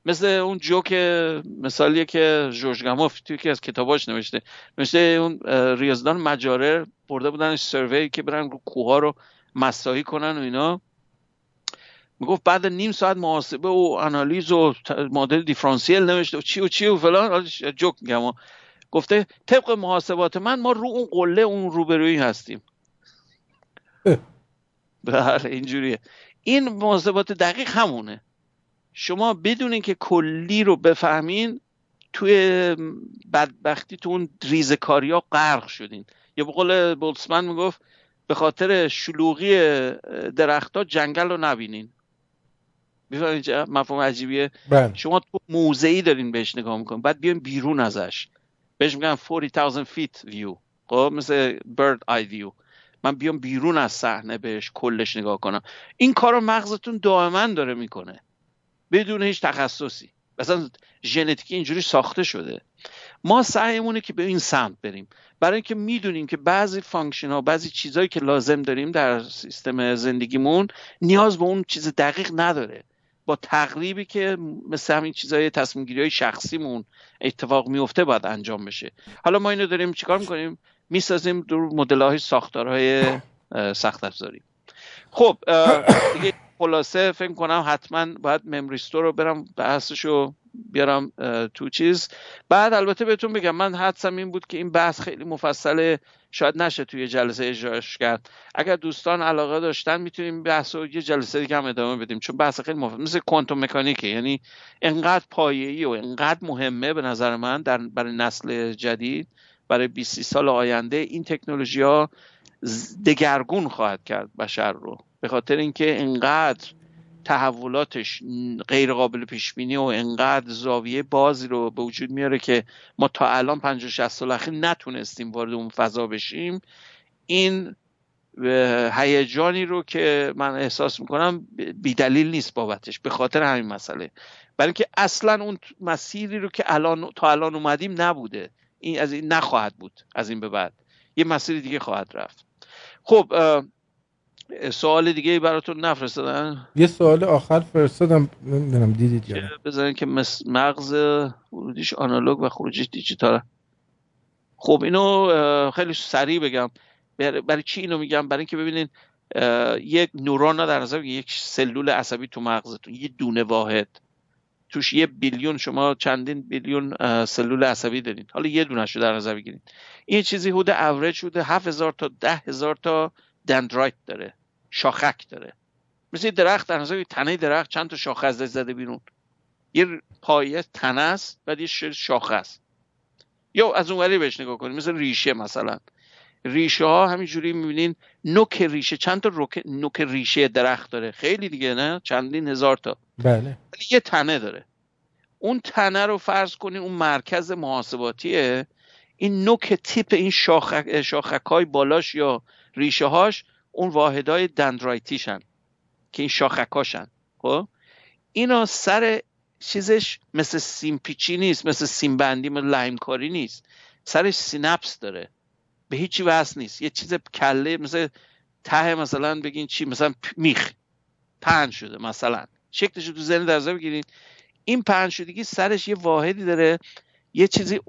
مثل اون جوک مثالیه که جورج گاموف توی که از کتاباش نوشته. نوشته اون ریاضدان مجاره برده بودن سروی که برن رو کوها رو مساحی کنن و اینا. می‌گفت بعد نیم ساعت محاسبه و آنالیز و مدل دیفرانسیل نوشته و چی و چی و فلان جوک میگم. گفته طبق محاسبات من ما رو اون قله اون روبرویی هستیم. بله اینجوریه. این محاسبات دقیق همونه. شما بدون که کلی رو بفهمین توی بدبختی تو اون ریزکاری ها غرق شدین. یا به قول بولتسمن می‌گفت به خاطر شلوغی درختها جنگل رو نبینین. بفهمید مفهوم عجیبیه؟ بله. شما تو موزه‌ای دارین بهش نگاه می‌کنین بعد بیاین بیرون ازش. بهش میگن 40,000 feet view خب مثل bird eye view من بیام بیرون از صحنه بهش کلش نگاه کنم. این کار رو مغزتون دائما داره می‌کنه. بدون هیچ تخصصی. مثلا ژنتیکی اینجوری ساخته شده. ما سعیمونه که به این سمت بریم. برای اینکه می‌دونیم که بعضی function ها بعضی چیزهایی که لازم داریم در سیستم زندگیمون نیاز به اون چیز دقیق نداره. با تقریبی که مثل همین چیزهای تصمیم گیری های شخصیمون اتفاق میفته باید انجام بشه. حالا ما اینو داریم چیکار می‌کنیم؟ می‌سازیم دور مدل های ساختارهای سخت افزاری خب دیگه خلاصه فکر کنم حتما باید ممریستو رو برم بحثش رو بیارم تو چیز. بعد البته بهتون بگم من حدسم این بود که این بحث خیلی مفصله شاید نشه توی جلسه اجراش کرد. اگر دوستان علاقه داشتن می‌تونیم بحث رو یه جلسه دیگه هم ادامه بدیم چون بحث خیلی مفصل مثل کوانتوم مکانیکه. یعنی انقدر پایه‌ای و انقدر مهمه به نظر من در برای نسل جدید برای 20 سال آینده این تکنولوژی ها دگرگون خواهد کرد بشر رو. به خاطر اینکه انقدر تحولاتش غیر قابل پیش بینی و انقدر زاویه بازی رو به وجود میاره که ما تا الان 50 60 سال اخیر نتونستیم وارد اون فضا بشیم. این هیجانی رو که من احساس می‌کنم بیدلیل نیست بابتش به خاطر همین مسئله. برای اینکه اصلا اون مسیری رو که الان تا الان اومدیم نبوده. این از این نخواهد بود از این به بعد. یه مسیر دیگه خواهد رفت. خب سوال دیگه براتون نفرستادن؟ یه سوال آخر فرستادم نمی‌دونم دیدید یا بذارین که مغز ورودیش آنالوگ و خروجیش دیجیتاله. خب اینو خیلی سریع بگم. برای چی اینو میگم؟ برای اینکه ببینین یک نوران در نظر یک سلول عصبی تو مغزتون یه دونه واحد. توش یه بیلیون شما چندین بیلیون سلول عصبی دارین حالا یه دونه رو در نظر بگیرید. این چیزی حدود اوریج حدود 7000 تا 10000 تا دندرایت داره شاخک داره. مثل درخت در نظر تنه درخت چند تا شاخه از زده بیرون. یه پایه تنه است بعد یه شاخه است. یا از اونوری بهش نگاه کنید مثل ریشه مثلا. ریشه ها همینجوری می‌بینین نوک ریشه چند تا نوک ریشه درخت داره. خیلی دیگه نه؟ چندین هزار تا. بله. یه تنه داره. اون تنه رو فرض کنین اون مرکز محاسباتیه. این نوک tip این شاخک, شاخک های بالاش یا ریشه هاش اون واحدهای dendrite یشن که این شاخکاشن. خب؟ اینا سر چیزش مثل سیمپیچی نیست مثل سیمبندی مثل لحیم‌کاری نیست. سرش synapse داره. به هیچی وصل نیست. یه چیز کله مثل ته مثلا بگین چی مثلا میخ. پنج شده مثلا. شکلش رو تو ذهن در بگیرین. این پنج شدگی سرش یه واحدی داره. یه چیزی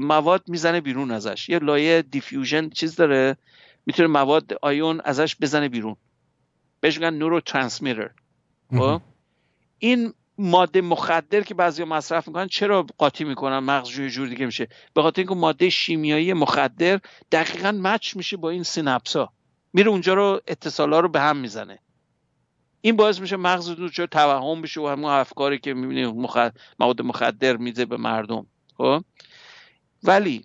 مواد می‌زنه بیرون ازش. یه لایه دیفیوژن چیز داره. می‌تونه مواد آیون ازش بزنه بیرون. بهش میگن نورو ترانسمیتر؟ این ماده مخدر که بعضی مصرف می‌کنن چرا قاطی می‌کنن؟ مغز جوی جور دیگه میشه. به خاطر اینکه ماده شیمیایی مخدر دقیقا مچ میشه با این سینپس ها میره اونجا رو اتصالا رو به هم می‌زنه. این باعث میشه مغز چرا توهم بشه و همون افکاری که می‌بینی مواد مخدر میده به مردم. خب؟ ولی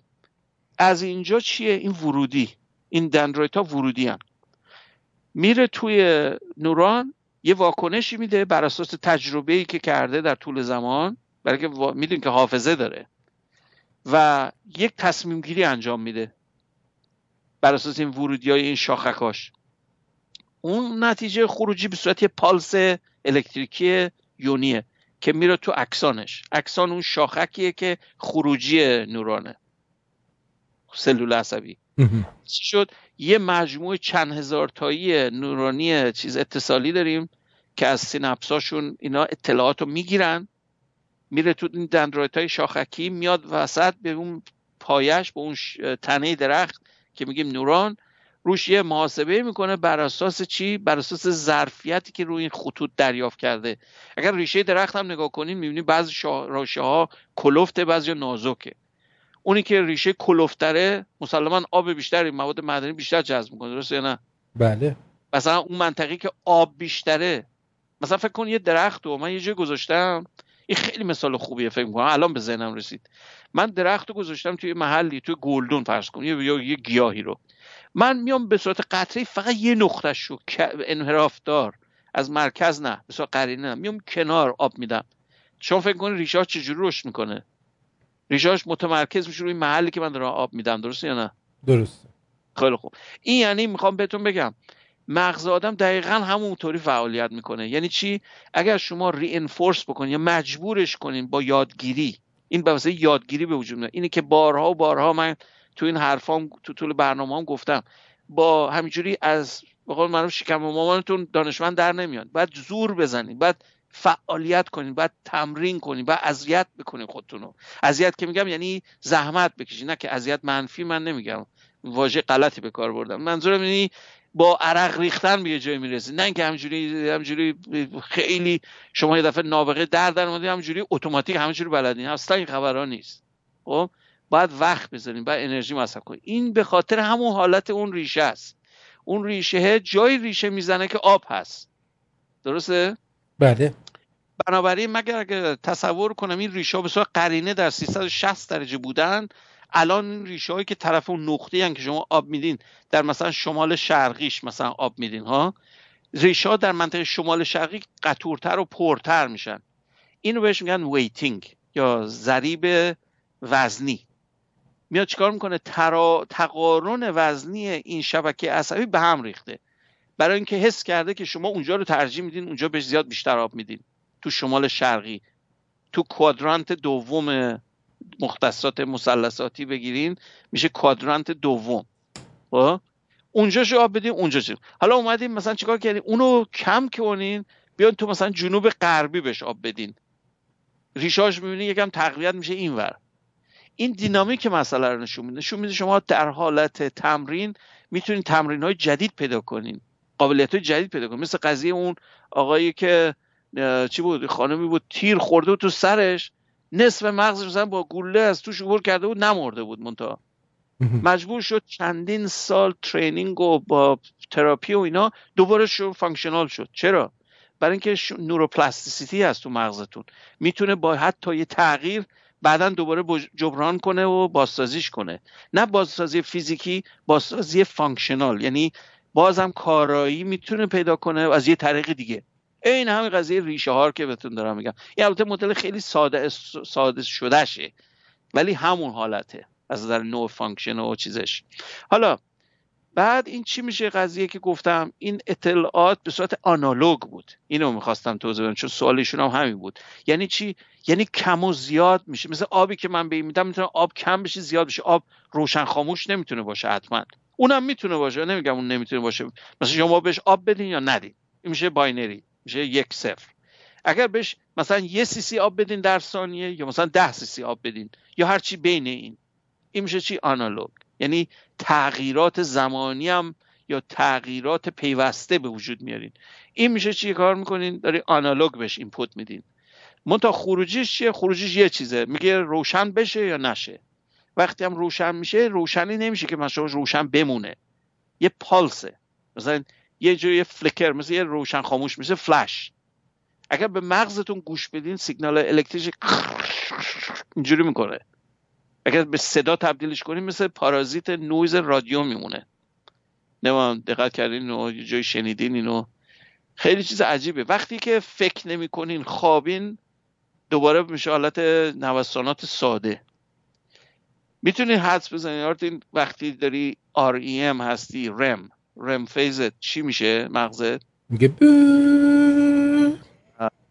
از اینجا چیه؟ این ورودی. این دندرویت ها ورودی هم. میره توی نوران یه واکنشی میده بر اساس تجربه ای که کرده در طول زمان برای که می‌دونی که حافظه داره. و یک تصمیم گیری انجام میده بر اساس این ورودی های این شاخکاش. اون نتیجه خروجی به صورت یه پالس الکتریکی یونیه که میره تو اکسانش. اکسان اون شاخکیه که خروجی نورانه. سلول عصبی. چی شد؟ یه مجموعه چند هزار تایی نورانی چیز اتصالی داریم که از سینپساشون اینا اطلاعات رو می‌گیرن میره تو این دندرایت های شاخکی میاد وسط به اون پایش به اون تنه درخت که میگیم نوران روش یه محاسبه می‌کنه بر اساس چی؟ بر اساس ظرفیتی که روی این خطوط دریافت کرده. اگر ریشه درخت هم نگاه کنین می‌بینید بعضی راشه ها کلفته بعضی نازکه. اونی که ریشه کلفتره مسلما آب بیشتری مواد معدنی بیشتر جذب می‌کنه درسته یا نه؟ بله. مثلا اون منطقی که آب بیشتره. مثلا فکر کن یه درخت و من یه جای گذاشتم این خیلی مثال خوبیه فکر می‌کنم. الان به ذهنم رسید. من درخت رو گذاشتم توی محلی توی گلدون فرض کن یا یه گیاهی رو. من میام به صورت قطعی فقط یه نقطه شو انحراف دار از مرکز نه به صورت قرینه میام کنار آب میدم. شما فکر کنید ریشه چجوری رشد می‌کنه؟ ریشاش متمرکز میشه روی محلی که من دارم آب میدم درسته یا نه؟ درسته. خیلی خوب. این یعنی می‌خوام بهتون بگم مغز آدم دقیقا همونطوری فعالیت می‌کنه. یعنی چی؟ اگر شما ری انفورس بکنین یا مجبورش کنین با یادگیری این به واسه یادگیری به وجود میاد. اینه که بارها و بارها من تو این حرفام تو طول برنامه هم گفتم با همینجوری از به قول معروف شکم مامانتون دانشمند در نمیاد. باید زور بزنید باید فعالیت کنین باید تمرین کنین باید اذیت بکنین خودتون رو. اذیت که میگم یعنی زحمت بکشین نه که اذیت منفی من نمیگم. واژه غلطی به کار بردم. منظورم یعنی با عرق ریختن به یه جایی می‌رسید. نه اینکه همجوری همجوری خیلی شما یه دفعه نابغه در در اومدید همجوری اتوماتیک همجوری بلدین اصلا این خبرها نیست. خب؟ باید وقت بذارین باید انرژی مصرف کنین این به خاطر همون حالت اون ریشه است. اون ریشه جای ریشه می‌زنه که آب هست. درسته؟ بله. بنابراین مگر اگر تصور کنم این ریشه به صورت قرینه در 360 درجه بودن الان این ریشه هایی که طرف اون نقطه که شما آب میدین در مثلا شمال شرقیش مثلا آب میدین ها؟ ریشه ها در منطقه شمال شرقی قطورتر و پرتر میشن. اینو بهش میگن weighting یا ضریب وزنی. میاد چیکار می‌کنه؟ ترا... تقارن وزنی این شبکه عصبی به هم ریخته. برای اینکه حس کرده که شما اونجا رو ترجیح میدین اونجا بهش زیاد بیشتر آب میدین. تو شمال شرقی. تو کوادرانت دوم مختصات مثلثاتی بگیرین میشه کوادرانت دوم. خب؟ اونجا آب بدین اونجا چی حالا اومدین مثلا چیکار کردین؟ اونو کم کنین بیان تو مثلا جنوب غربی بهش آب بدین. ریشاش می‌بینی یکم تقویت میشه اینور. این دینامیک مسئله رو نشون میده. نشون میده شما در حالت تمرین می‌تونین تمرین های جدید پیدا کنین. قابلیت های جدید پیدا کنین. مثل قضیه اون آقایی که چی بود؟ خانمی بود تیر خورده بود تو سرش. نصف مغزش مثلا با گوله از توش عبور کرده بود نمرده بود منتها. مجبور شد چندین سال training و با تراپی و اینا دوباره شو functional شد. چرا؟ برای اینکه neuroplasticity هست تو مغزتون. می‌تونه با حتی یه تغییر بعدا دوباره جبران کنه و بازسازیش کنه. نه بازسازی فیزیکی بازسازی functional یعنی بازم کارایی می‌تونه پیدا کنه از یه طریق دیگه. این همین قضیه ریشه ها که بهتون دارم میگم. این البته مدل خیلی ساده ساده شدهشه ولی همون حالته از نظر نو function و چیزش. حالا بعد این چی میشه قضیه که گفتم؟ این اطلاعات به صورت آنالوگ بود. اینو می‌خواستم توضیح بدم چون سوالشون هم همین بود. یعنی چی؟ یعنی کم و زیاد میشه. مثل آبی که من به میدم می‌تونه آب کم بشه زیاد بشه. آب روشن خاموش نمی‌تونه باشه حتما. اونم می‌تونه باشه. نمیگم اون نمی‌تونه باشه. مثلا شما بهش آب بدین یا ندین. این میشه binary. میشه یک صفر. اگر بهش مثلا یه سی آب بدین در ثانیه یا مثلا ده سی آب بدین یا هر چی بین این این میشه چی؟ آنالوگ. یعنی تغییرات زمانی هم یا تغییرات پیوسته به وجود میارین. این میشه چی کار می‌کنین؟ داری آنالوگ بهش input میدین. منتها خروجیش چیه؟ خروجیش یه چیزه. میگه روشن بشه یا نشه. وقتی هم روشن میشه روشنی نمیشه که مثلا روشن بمونه. یه پالسه. مثلا یه جوی flicker مثل یه روشن خاموش میشه فلش. اگر به مغزتون گوش بدین سیگنال electric اینجوری می‌کنه. اگر به صدا تبدیلش کنیم مثل پارازیت نویز رادیو میمونه. نمی‌دونم دقت کردین و جایی شنیدین اینو. خیلی چیز عجیبه. وقتی که فکر نمی‌کنین خوابین دوباره میشه حالت نوسانات ساده. می‌تونین حدس بزنین. وقتی داری REM هستی REM REM phase ت چی میشه؟ مغزت؟ میگه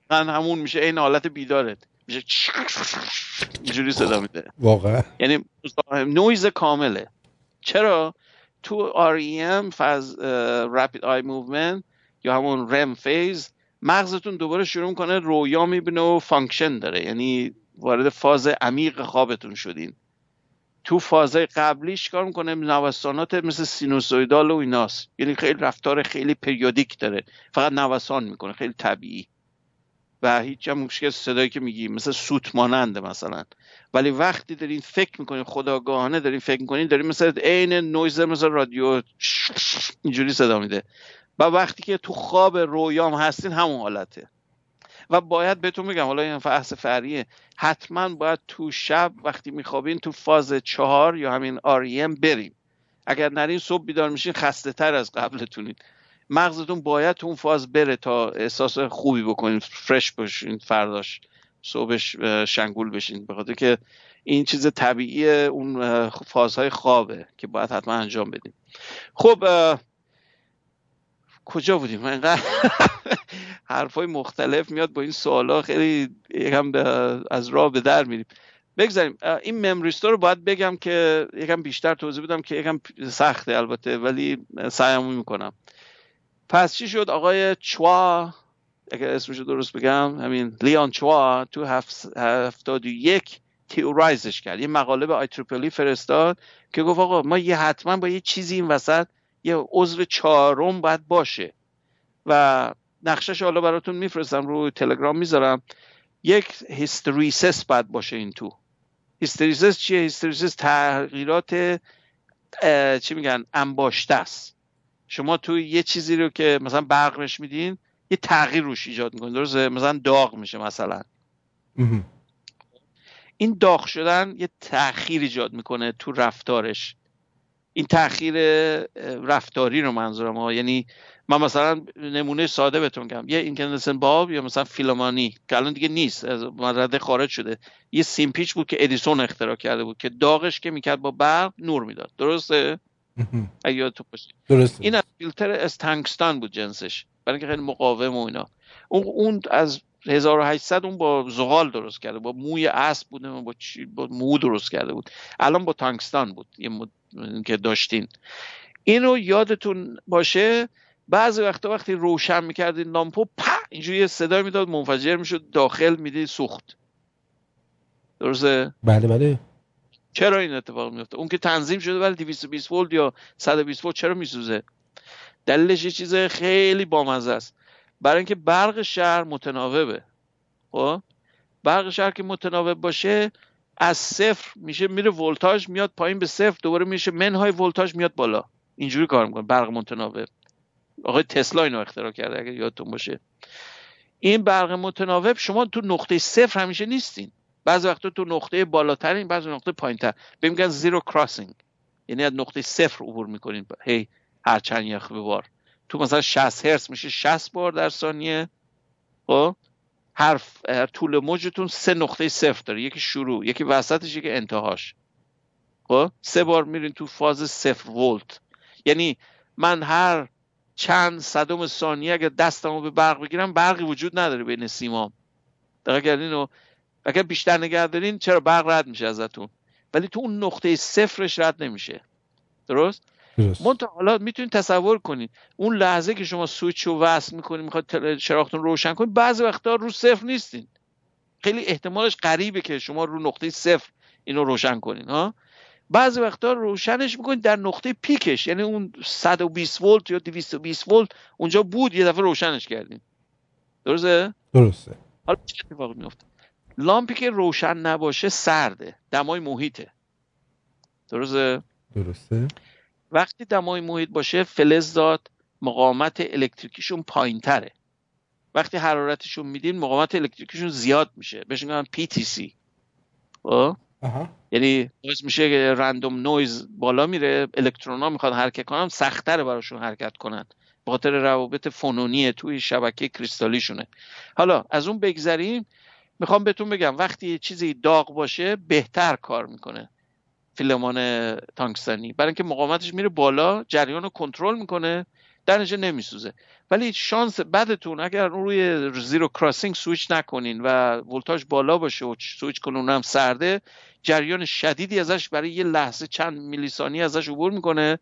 همون میشه این حالت بیدارت. میشه اینجوری صدا میده. واقعا. یعنی نویز کامله. چرا؟ تو REM فاز rapid eye movement یا همون REM phase مغزتون دوباره شروع کنه رویا می‌بینه و function داره. یعنی وارد فاز عمیق خوابتون شدین. تو فازهای قبلیش کار می‌کنه؟ نوسانات مثل sinusoidal و ایناست. یعنی خیلی رفتار خیلی periodic داره. فقط نوسان می‌کنه خیلی طبیعی. و هیچ هم مشکل صدایی که میگی مثل سوت ماننده مثلا. ولی وقتی دارین فکر می‌کنین خودآگاهانه دارین فکر می‌کنین دارین مثل عین نویز مثل رادیو اینجوری صدا میده. و وقتی که تو خواب رویام هستین همون حالته. و باید بهتون میگم حالا این فحص فریه. حتما باید تو شب وقتی میخوابین تو فاز چهار یا همین آریم بریم اگر نرین صبح بیدار میشین خسته تر از قبلتونین. مغزتون باید تو اون فاز بره تا احساس خوبی بکنین فرش باشین فرداش صبحش شنگول بشین. بخاطر که این چیز طبیعی اون فازهای خوابه که باید حتما انجام بدیم خب کجا بودیم؟ من اینقدر حرفای مختلف میاد با این سوالا خیلی یکم از راه به در میریم. بگذاریم. این ممریستا رو باید بگم که یکم بیشتر توضیح بدم که یکم سخته البته ولی سعیمو می‌کنم. پس چی شد؟ آقای چوا اگر اسمشو درست بگم همین لیان چوا تو هفتاد و یک تیورایزش کرد. یه مقاله به آی تریپلی فرستاد که گفت آقا ما یه حتما با یه چیزی این وسط یه عضو چهارم باید باشه. و نقشش حالا براتون میفرستم رو تلگرام می‌ذارم. یک hysteresis باید باشه این تو. hysteresis چیه؟ hysteresis تغییرات چی میگن؟ انباشته است. شما تو یه چیزی رو که مثلا برق میدین یه تغییر روش ایجاد می‌کنه درسته؟ مثلا داغ میشه مثلا. این داغ شدن یه تاخیر ایجاد می‌کنه تو رفتارش. این تاخیر رفتاری رو منظورم ها. یعنی من مثلا نمونه ساده بهتون میگم. یه اینکندنسن باب یا مثلا فیلمانی که الان دیگه نیست از مرده خارج شده. یه سیمپیچ بود که ادیسون اختراع کرده بود که داغش که می‌کرد با برق نور می‌داد. درسته؟ اگه تو درسته. این از فیلتر استنگستان بود جنسش. برای اینکه خیلی مقاوم و اینا. اون, اون از 1800 اون با زغال درست کرده. با موی اسب بوده با, چی با مو درست کرده بود. الان با تانکستان بود. یه مد... که داشتین. اینو یادتون باشه بعضی وقتا وقتی روشن می‌کردین لامپو پا اینجوری صدا می‌داد منفجر می‌شد داخل میدی سوخت. درسته؟ بله بله. چرا این اتفاق میفته اون که تنظیم شده ولی 220 ولت یا 120 ولت چرا میسوزه؟ دلیلش یه چیز خیلی بامزه است. برای اینکه برق شهر متناوبه. خب؟ برق شهر که متناوب باشه از صفر میشه میره ولتاژ میاد پایین به صفر دوباره میشه منهای ولتاژ میاد بالا. اینجوری کار می‌کنه برق متناوب آقای تسلا اینو اختراع کرده اگه یادتون باشه. این برق متناوب شما تو نقطه صفر همیشه نیستین. بعضی وقتا تو نقطه بالاترین بعضی نقطه پایینتر. به میگن زیرو کراسینگ. یعنی از نقطه صفر عبور می‌کنین. هی هر چند یخ بار تو مثلا 60 هرتز میشه 60 بار در ثانیه. خب؟ هر طول موجتون سه نقطه صفر داره. یکی شروع یکی وسطش یکی انتهاش. خب؟ سه بار میرین تو فاز صفر ولت. یعنی من هر چند صدم ثانیه اگر دستمو به برق بگیرم برقی وجود نداره بین سیمام. دقیق کردین و اگر بیشتر نگه دارین چرا برق رد میشه ازتون؟ ولی تو اون نقطه صفرش رد نمیشه. درست؟ درست. حالا می‌تونید تصور کنید اون لحظه که شما سویچ رو وصل می‌کنید می‌خواد چراغتون روشن کنید بعضی وقتا رو صفر نیستین. خیلی احتمالش قریبه که شما رو نقطه صفر اینو روشن کنین ها؟ بعضی وقتا روشنش می‌کنید در نقطه پیکش یعنی اون 120 ولت یا 220 ولت اونجا بود یه دفعه روشنش کردین. درسته؟ درسته. حالا چه اتفاقی میفته لامپی که روشن نباشه سرده دمای محیطه. درسته؟ درسته. وقتی دمای محیط باشه فلزات مقاومت الکتریکیشون پایین تره وقتی حرارتشون میدین مقاومت الکتریکیشون زیاد میشه. بهش میگن PTC خب؟ یعنی باعث میشه که رندوم نویز بالا میره. الکترون ها می‌خواد حرکت کنن سختره براشون حرکت کنن. به خاطر روابط فونونی توی شبکه کریستالیشونه. حالا از اون بگذریم می‌خوام بهتون بگم وقتی یه چیزی داغ باشه بهتر کار می‌کنه. فیلمان تانکستانی برای اینکه مقاومتش میره بالا جریان رو کنترل می‌کنه در نمیسوزه. ولی شانس بدتون اگر روی زیرو کراسینگ سویچ نکنین و ولتاژ بالا باشه و سویچ کنون هم سرده جریان شدیدی ازش برای یه لحظه چند میلی ثانیه ازش عبور می‌کنه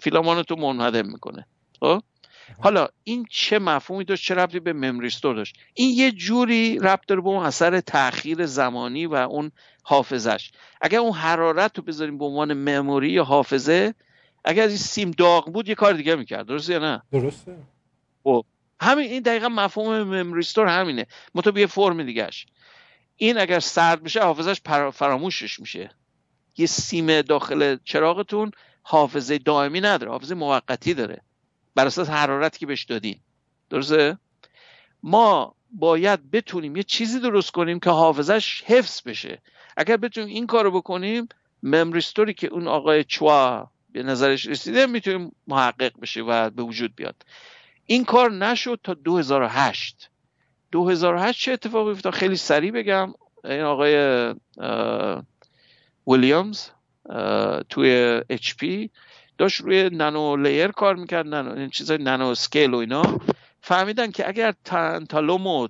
فیلامانتو منهدم می‌کنه. خب؟ حالا این چه مفهومی داشت چه ربطی به ممریستور داشت؟ این یه جوری ربط داره به اون اثر تاخیر زمانی و اون حافظش اگر اون حرارت رو بذاریم به عنوان مموری یا حافظه اگر از این سیم داغ بود یه کار دیگه می‌کرد. درسته یا نه؟ درسته. خب همین این دقیقا مفهوم ممریستور همینه. مطابق یه فرم دیگهش. این اگر سرد بشه حافظش فراموشش میشه. یه سیم داخل چراغتون حافظه دائمی نداره حافظه موقتی داره. بر اساس حرارتی که بهش دادین. درسته؟ ما باید بتونیم یه چیزی درست کنیم که حافظش حفظ بشه. اگر بتونیم این کارو بکنیم ممریستوری که اون آقای چوا به نظرش رسیده می‌تونیم محقق بشه و به وجود بیاد. این کار نشد تا 2008 2008 چه اتفاقی افتاد؟ خیلی سریع بگم. این آقای ویلیامز توی HP داشت روی nano layer کار می‌کرد نانو این چیزای nano scale و اینا. فهمیدن که اگر tantalum و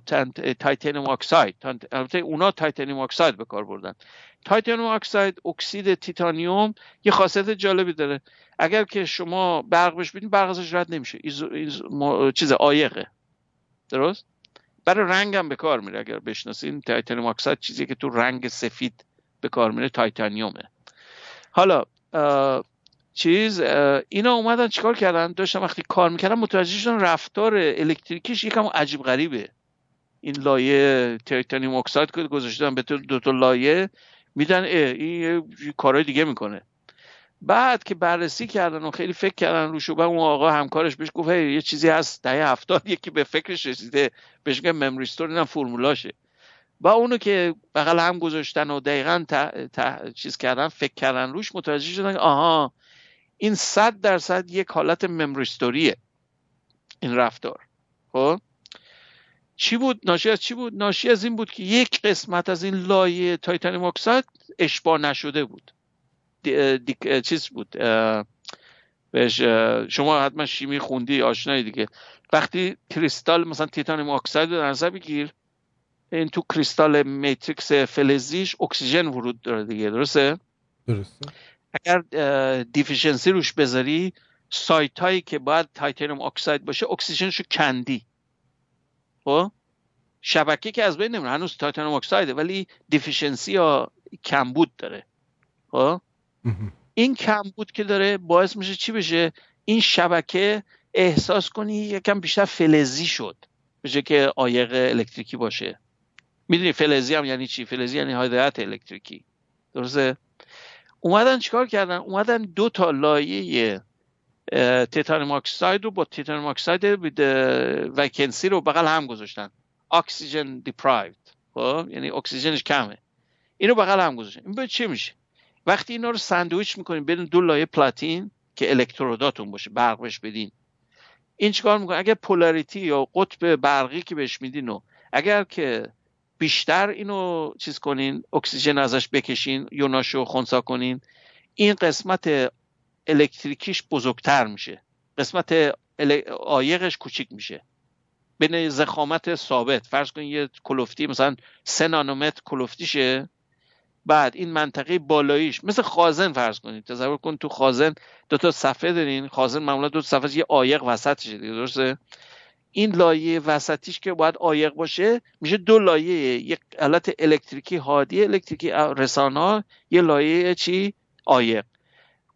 titanium oxide البته اونا titanium oxide به کار بردن. titanium oxide اکسید تیتانیوم یه خاصیت جالبی داره. اگر که شما برق بهش بدین برق ازش رد نمیشه. ایز... چیز عایقه. درست؟ برای رنگ هم به کار میره اگر بشناسین. titanium oxide چیزی که تو رنگ سفید به کار میره titanium ه. حالا چیز اینا اومدن چیکار کردن؟ داشتن وقتی کار می‌کردن متوجه شدن رفتار الکتریکیش یکم عجیب غریبه. این لایه titanium oxide که گذاشتن به دو تا لایه میدن این کارهای دیگه می‌کنه. بعد که بررسی کردن و خیلی فکر کردن روش و اون آقا همکارش بهش گفت یه چیزی هست دهه هفتاد یکی به فکرش رسیده بهش میگن memristor اینم فرمولاشه. با اونو که بغل هم گذاشتن و دقیقا چیز کردن فکر کردن روش متوجه شدن آها این صد درصد یک حالت memristor یه این رفتار. خب؟ چی بود؟ ناشی از چی بود؟ ناشی از این بود که یک قسمت از این لایه titanium oxide اشباع نشده بود. دی, دی، چیز بود. بهش شما حتما شیمی خوندی آشنایی دیگه. وقتی کریستال مثلا titanium oxide رو در بگیر این تو crystal matrix فلزیش اکسیژن وجود داره دیگه درسته؟ درسته. اگر deficiency روش بذاری سایت هایی که باید titanium oxide باشه اکسیژنشو کندی. خب؟ شبکه که از بین نمیره هنوز titanium oxide ه ولی deficiency یا کمبود داره. خب؟ این کمبود که داره باعث میشه چی بشه؟ این شبکه احساس کنی یکم بیشتر فلزی شد. بشه که عایق الکتریکی باشه. می‌دونی فلزی هم یعنی چی؟ فلزی یعنی هدایت الکتریکی. درسته؟ اومدن چیکار کردن؟ اومدن دو تا لایه titanium oxide رو با titanium oxide vacancy رو بغل هم گذاشتن. oxygen deprived خب؟ یعنی اکسیژنش کمه. اینو بغل هم گذاشتن. این به چی میشه؟ وقتی اینا رو ساندویچ می‌کنین بین دو لایه پلاتین که الکتروداتون باشه برق بهش بدین. این چیکار می‌کنه؟ اگر پولاریتی یا قطب برقی که بهش میدین و اگر که بیشتر اینو چیز کنین اکسیژن ازش بکشین یوناشو خونسا کنین. این قسمت الکتریکیش بزرگتر میشه. قسمت آیقش کوچیک میشه. بین زخامت ثابت. فرض کنید یه کلوفتی مثلا سه نانومتر کلوفتیشه. بعد این منطقه بالاییش مثل خازن فرض کنید تصور کن تو خازن دو تا صفحه دارین. خازن معمولا دو تا صفحه یه آیق وسطشه دیگه درسته؟ این لایه وسطیش که باید آیق باشه میشه دو لایه یک حالت الکتریکی هادی الکتریکی رسانه یه لایه چی؟ آیق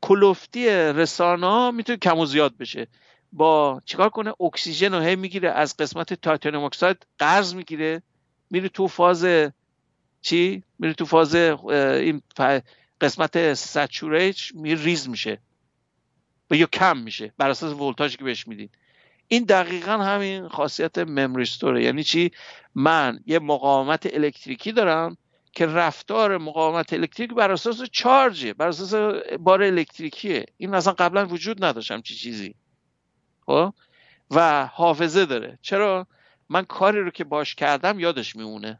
کلوفتی رسانه می‌تونه کم و زیاد بشه. با چیکار کنه؟ اکسیژن رو هی می‌گیره از قسمت titanium oxide قرض می‌گیره. میره تو فاز چی؟ میره تو فاز این قسمت saturate می ریز میشه. و یا کم میشه بر اساس ولتاژی که بهش میدین. این دقیقا همین خاصیت memristor ه یعنی چی؟ من یه مقاومت الکتریکی دارم که رفتار مقاومت الکتریک بر اساس charge ه بر اساس بار الکتریکیه. این اصلا قبلا وجود نداشتم چی چیزی. خب؟ و حافظه داره. چرا؟ من کاری رو که باش کردم یادش میمونه.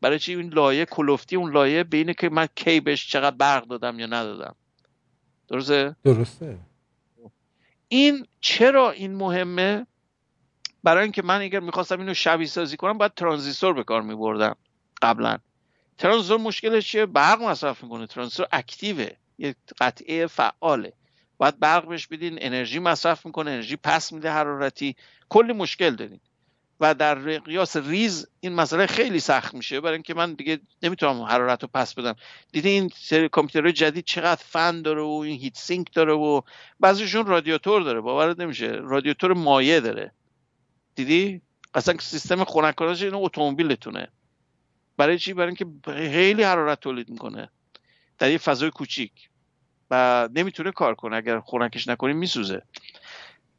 برای چی؟ این لایه کلوفتی اون لایه بینه که من کی بهش چقدر برق دادم یا ندادم. درسته؟ درسته. این چرا این مهمه؟ برای اینکه من اگر می‌خواستم اینو شبیه سازی کنم باید ترانزیستور به کار میبردم قبلا. ترانزیستور مشکلش چیه؟ برق مصرف می‌کنه. ترانزیستور active ه یه قطعه فعاله. باید برق بهش بدین انرژی مصرف می‌کنه انرژی پس میده حرارتی. کلی مشکل دارین و در مقیاس ریز این مسئله خیلی سخت میشه. برای اینکه من دیگه نمی‌تونم حرارت رو پس بدم. دیدی این سری کامپیوترهای جدید چقدر فن داره و این heat sink داره و بعضیشون رادیاتور داره. باورت نمیشه. رادیاتور مایع داره. دیدی؟ اصلا سیستم خنک این اتومبیلتونه. برای چی؟ برای اینکه خیلی حرارت تولید می‌کنه. در یه فضای کوچیک. و نمی‌تونه کار کنه. اگر خنکش نکنیم میسوزه.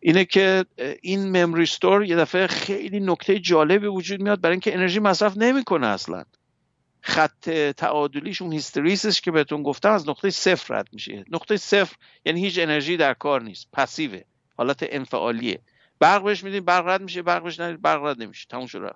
اینه که این ممری ستور یه دفعه خیلی نکته جالبی وجود میاد برای اینکه انرژی مصرف نمی‌کنه اصلا. خط تعادلیش اون هیستریسش که بهتون گفتم از نقطه صفر رد میشه. نقطه صفر یعنی هیچ انرژی در کار نیست. پسیوه. حالت انفعالیه. برق بهش میدین برق رد میشه برق بهش برق رد نمیشه. تموم شد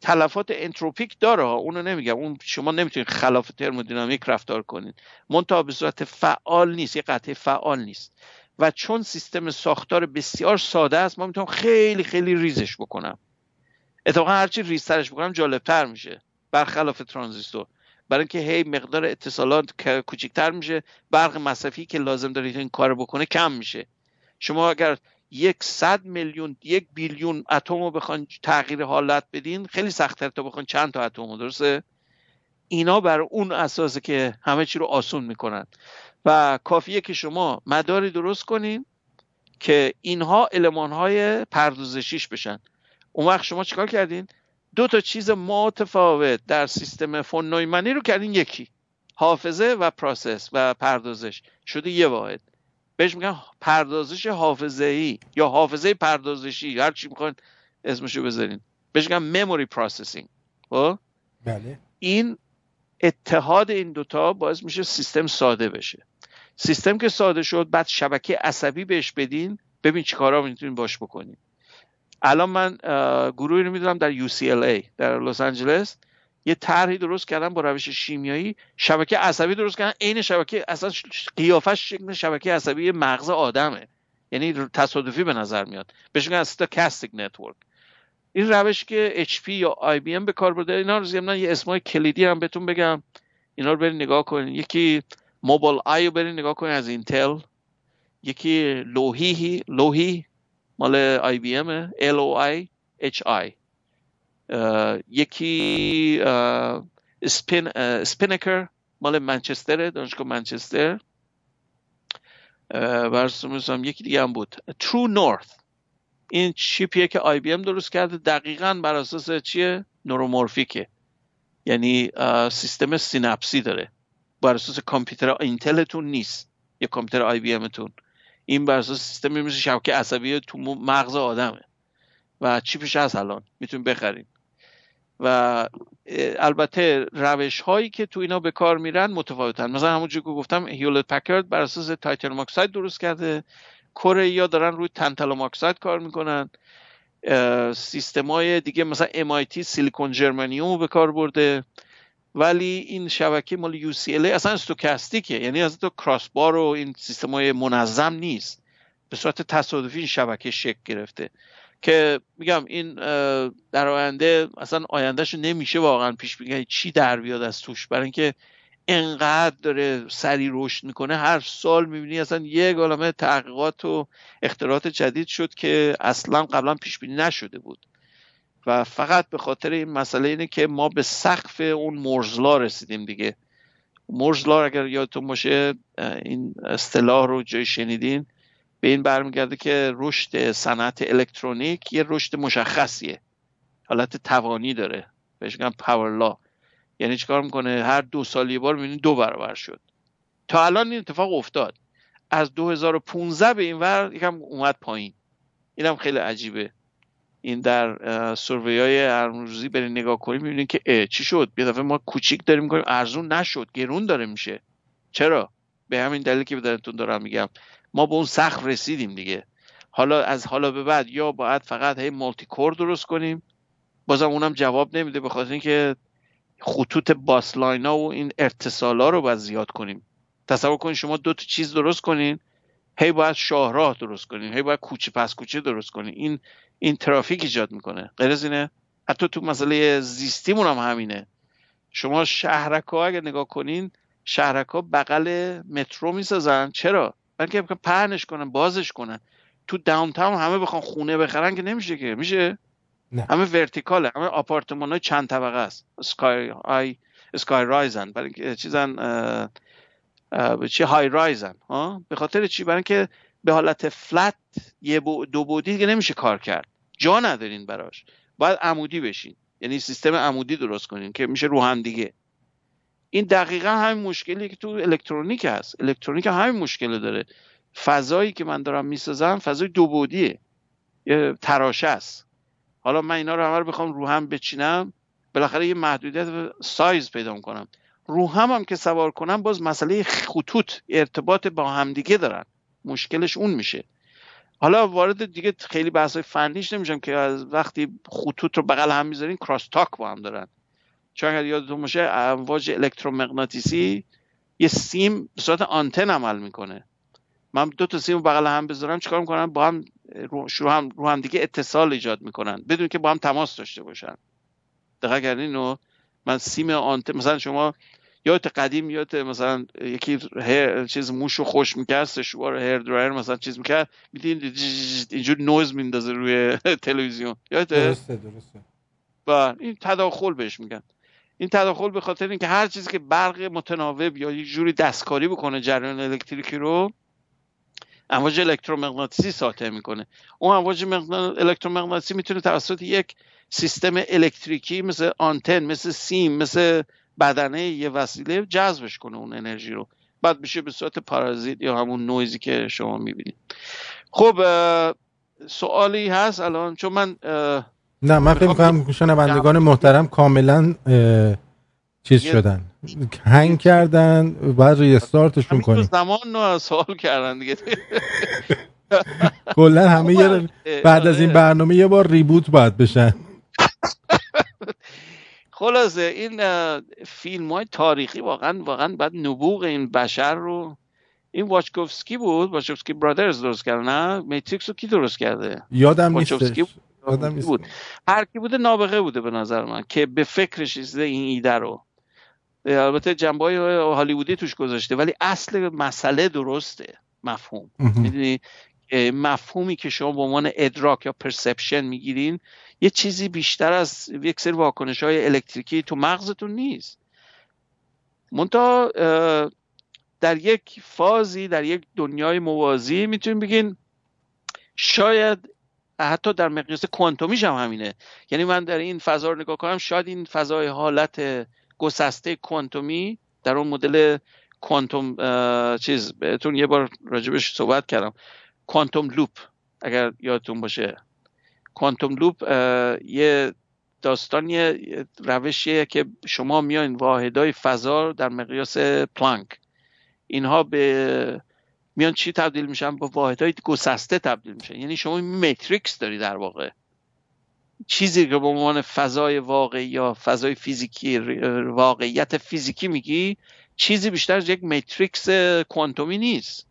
تلفات انتروپیک داره ها. اونو نمیگم. اون شما نمی‌تونید خلاف ترمودینامیک رفتار کنید منتها به صورت فعال نیست. یه قطعه فعال نیست. و چون سیستم ساختار بسیار ساده است ما می‌تونم خیلی خیلی ریزش بکنم. اتفاقا هرچی ریزترش بکنم جالبتر میشه. برخلاف ترانزیستور. برای اینکه هی مقدار اتصالات کوچکتر میشه برق مصرفی که لازم دارید این کار بکنه کم میشه. شما اگر یک صد میلیون یک بیلیون اتم رو بخوان تغییر حالت بدین خیلی سختتر تا بخوان چند تا اتم درسته؟ اینا بر اون اساسه که همه چی رو آسون می‌کنن. و کافیه که شما مداری درست کنین که اینها علمان های پردازشیش بشن. اون وقت شما چیکار کردین؟ دو تا چیز متفاوت در سیستم فون نویمنی رو کردین. یکی حافظه و process و پردازش. شده یه واحد. بهش میگن پردازش حافظه ای یا حافظه پردازشی. هر چی می‌خواین اسمشو بذارین. بهش میگن memory processing خب؟ بله. این اتحاد این دوتا باعث میشه سیستم ساده بشه. سیستم که ساده شد بعد شبکه عصبی بهش بدین ببین چی کارا می‌تونین باش بکنین الان من گروهی رو می‌دونم در UCLA در لس آنجلس یه طرحی درست کردن با روش شیمیایی شبکه عصبی درست کردن عین شبکه اصلا قیافش شکل شبکه عصبی مغز آدمه. یعنی تصادفی به نظر میاد. بهش میگن stochastic network این روش که HP یا IBM به کار برده اینا رو ضمن یه اسمای کلیدی هم بهتون بگم. اینا رو برید نگاه کنین. یکی Mobileye رو برید نگاه کنین از Intel. یکی Loihi Loihi مال IBM L O I H I یکی Spin SpiNNaker مال منچستر دانشگاه منچستر. برسوم یکی دیگه هم بود. TrueNorth. این چیپیه که IBM درست کرده دقیقا بر اساس چیه؟ neuromorphic ه یعنی سیستم سینپسی داره. بر اساس کامپیوتر Intel تون نیست. یا کامپیوتر IBM تون. این بر اساس سیستم مثل شبکه عصبی تو مغز آدمه. و چیپش هست الان؟ می‌تونید بخرید و البته روش هایی که تو اینا به کار میرن متفاوتن. مثلا همونجور که گفتم Hewlett Packard بر اساس titanium oxide درست کرده. کره یا دارن روی tantalum oxide کار می‌کنن. سیستم های دیگه مثلا MIT silicon germanium به کار برده. ولی این شبکه مال UCLA اصلا stochastic ه یعنی از تو crossbar و این سیستم های منظم نیست. به صورت تصادفی این شبکه شکل گرفته. که میگم این در آینده اصلا آیندهش نمیشه واقعا پیش بگیری چی در بیاد از توش؟ برای اینکه انقدر داره سری رشد می‌کنه. هر سال می‌بینی اصلا یک عالمه تحقیقات و اختراعات جدید شد که اصلا قبلا پیش بینی نشده بود. و فقط به خاطر این مسئله اینه که ما به سقف اون مرزلا رسیدیم دیگه. مرزلا اگر یادتون باشه این اصطلاح رو جای شنیدین؟ به این برمیگرده که رشد صنعت الکترونیک یه رشد مشخصیه. حالت توانی داره. بهش میگن پاور لا. یعنی چیکار می‌کنه؟ هر دو سال یه بار می‌بینی دو برابر شد. تا الان این اتفاق افتاد. از 2015 به این ور یکم اومد پایین. اینم خیلی عجیبه. این در سروی های روزی برین نگاه کنیم می‌بینید که چی شد؟ یه دفعه ما کوچیک داریم می‌کنیم ارزون نشد گرون داره میشه. چرا؟ به همین دلیل که بدنتون دارم میگم. ما به اون سخت رسیدیم دیگه. حالا از حالا به بعد یا باید فقط هی مالتی کور درست کنیم. بازم اونم جواب نمیده به خاطر اینکه خطوط باسلاینا و این ارتسالا رو باید زیاد کنیم. تصور کنید شما دو تا چیز درست کنین هی باید شاهراه درست کنین هی باید کوچه پس کوچه درست کنین. این این ترافیک ایجاد می‌کنه. غیر از اینه حتی تو مسئله زیستیمون هم همینه. شما شهرک ها اگه نگاه کنین شهرک ها بغل مترو می‌سازن. چرا؟ بلکه پهنش کنن بازش کنن. تو داون تاون همه بخوان خونه بخرن که نمیشه که. میشه؟ نه. همه ورتیکاله. همه آپارتمان های چند طبقه است. اسکای های اسکای رایزن. برای چیزن به چی؟ های رایزن. ها؟ به خاطر چی؟ برای اینکه به حالت فلت یه دو بودی دیگه نمیشه کار کرد. جا ندارین براش. باید عمودی بشین. یعنی سیستم عمودی درست کنین که میشه رو هم دیگه. این دقیقا همین مشکلی که تو الکترونیک هست. الکترونیک همین مشکل داره. فضایی که من دارم می‌سازم فضای دو بودیه. یه تراشه است حالا من اینا رو همه رو بخوام رو هم بچینم. بالاخره یه محدودیت سایز پیدا کنم رو هم هم که سوار کنم باز مسئله خطوط ارتباط با همدیگه دارن. مشکلش اون میشه. حالا وارد دیگه خیلی بحث فنیش نمیشم که از وقتی خطوط رو بغل هم می‌ذارین کراس تاک با هم دارن. چون اگر یادتون باشه امواج الکترومغناطیسی یه سیم به صورت آنتن عمل می‌کنه. من دو تا سیم بغل هم بذارم چیکار می‌کنن؟ با هم رو هم, رو هم دیگه اتصال ایجاد می‌کنن. بدون که با هم تماس داشته باشن. دقیقا کردین؟ و من سیم آنتن مثلا شما یادت قدیم یادت مثلا یکی هر چیز موش رو خشک می‌کرد سشوار hair dryer مثلا چیز می‌کرد میدیدین اینجور نویز میندازه روی تلویزیون. یادت درسته درسته. و این تداخل بهش میگن. این تداخل به خاطر اینکه هر چیزی که برق متناوب یا یه جوری دستکاری بکنه جریان الکتریکی رو امواج الکترومغناطیسی ساطع می‌کنه. اون امواج الکترومغناطیسی می‌تونه توسط یک سیستم الکتریکی مثل آنتن مثل سیم مثل بدنه یه وسیله جذبش کنه اون انرژی رو. بعد میشه به صورت پارازیت یا همون نویزی که شما می‌بینید. خب سوالی هست الان؟ چون من نه من فکر می‌کنم شنوندگان محترم کاملا چیز شدن. هنگ کردن بعد ریستارتشون کنیم. زمان سوال کردن دیگه. کلا همه یه بعد از این برنامه یه بار ریبوت باید بشن. خلاصه این فیلم های تاریخی واقعا واقعا بعد نبوغ این بشر رو این واچکوفسکی بود واچکوفسکی برادرز درست کرده نه؟ میتریکس رو کی درست کرده؟ یادم نیست. بود. هر کی بوده نابغه بوده به نظر من که به فکرش این ایده رو. البته جنبه های هالیوودی توش گذاشته ولی اصل مسئله درسته. مفهوم. می‌دونی؟ مفهومی که شما به عنوان ادراک یا پرسپشن می‌گیرین یه چیزی بیشتر از یک سری واکنش های الکتریکی تو مغزتون نیست. منتها در یک فازی در یک دنیای موازی می‌تونیم بگین شاید حتی در مقیاس کوانتومیش هم همینه. یعنی من در این فضا رو نگاه کنم شاید این فضای حالت گسسته کوانتومی در اون مدل کوانتوم چیز بهتون یه بار راجبش صحبت کردم. quantum loop اگر یادتون باشه. quantum loop یه داستانی روشیه که شما میاین واحدای فضا در مقیاس پلانک. اینها به میان چی تبدیل میشن؟ با واحدهای گسسته تبدیل میشن. یعنی شما matrix داری در واقع. چیزی که به عنوان فضای واقعی یا فضای فیزیکی واقعیت فیزیکی میگی چیزی بیشتر از یک matrix کوانتومی نیست.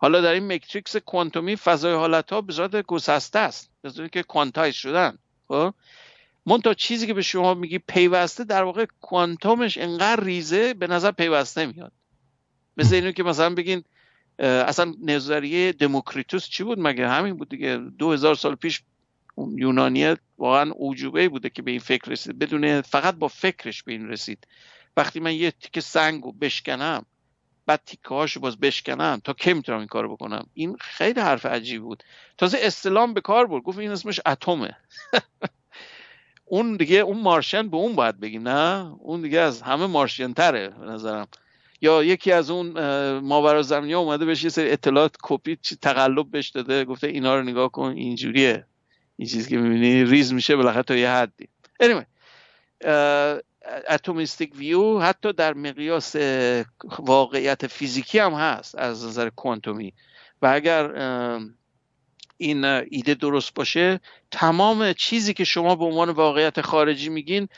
حالا در این matrix کوانتومی فضای حالت ها به صورت گسسته است. به که quantize شدن. خب؟ تا چیزی که به شما میگی پیوسته در واقع کوانتومش انقدر ریزه به نظر پیوسته میاد. مثل اینو که مثلا بگین اصلا نظریه دموکریتوس چی بود؟ مگه همین بود دیگه؟ دو هزار سال پیش یونانیت واقعا اوجوبه بوده که به این فکر رسید. بدون فقط با فکرش به این رسید. وقتی من یه تیکه سنگ بشکنم بعد تیکه باز بشکنم تا کی می‌تونم این کارو بکنم؟ این خیلی حرف عجیب بود. تازه اسلام به کار برد گفت این اسمش اتمه. اون دیگه اون مارشن به اون باید بگیم نه؟ اون دیگه از همه مارشین تره به نظرم. یا یکی از اون ماورا زمینی اومده بهش یه سری اطلاعات کپی تقلب بهش داده گفته اینا رو نگاه کن اینجوریه. این چیزی که می‌بینی ریز میشه بالاخره تا یه حدی. Anyway, اتمیستیک ویو حتی در مقیاس واقعیت فیزیکی هم هست از نظر کوانتومی. و اگر این ایده درست باشه تمام چیزی که شما به عنوان واقعیت خارجی میگین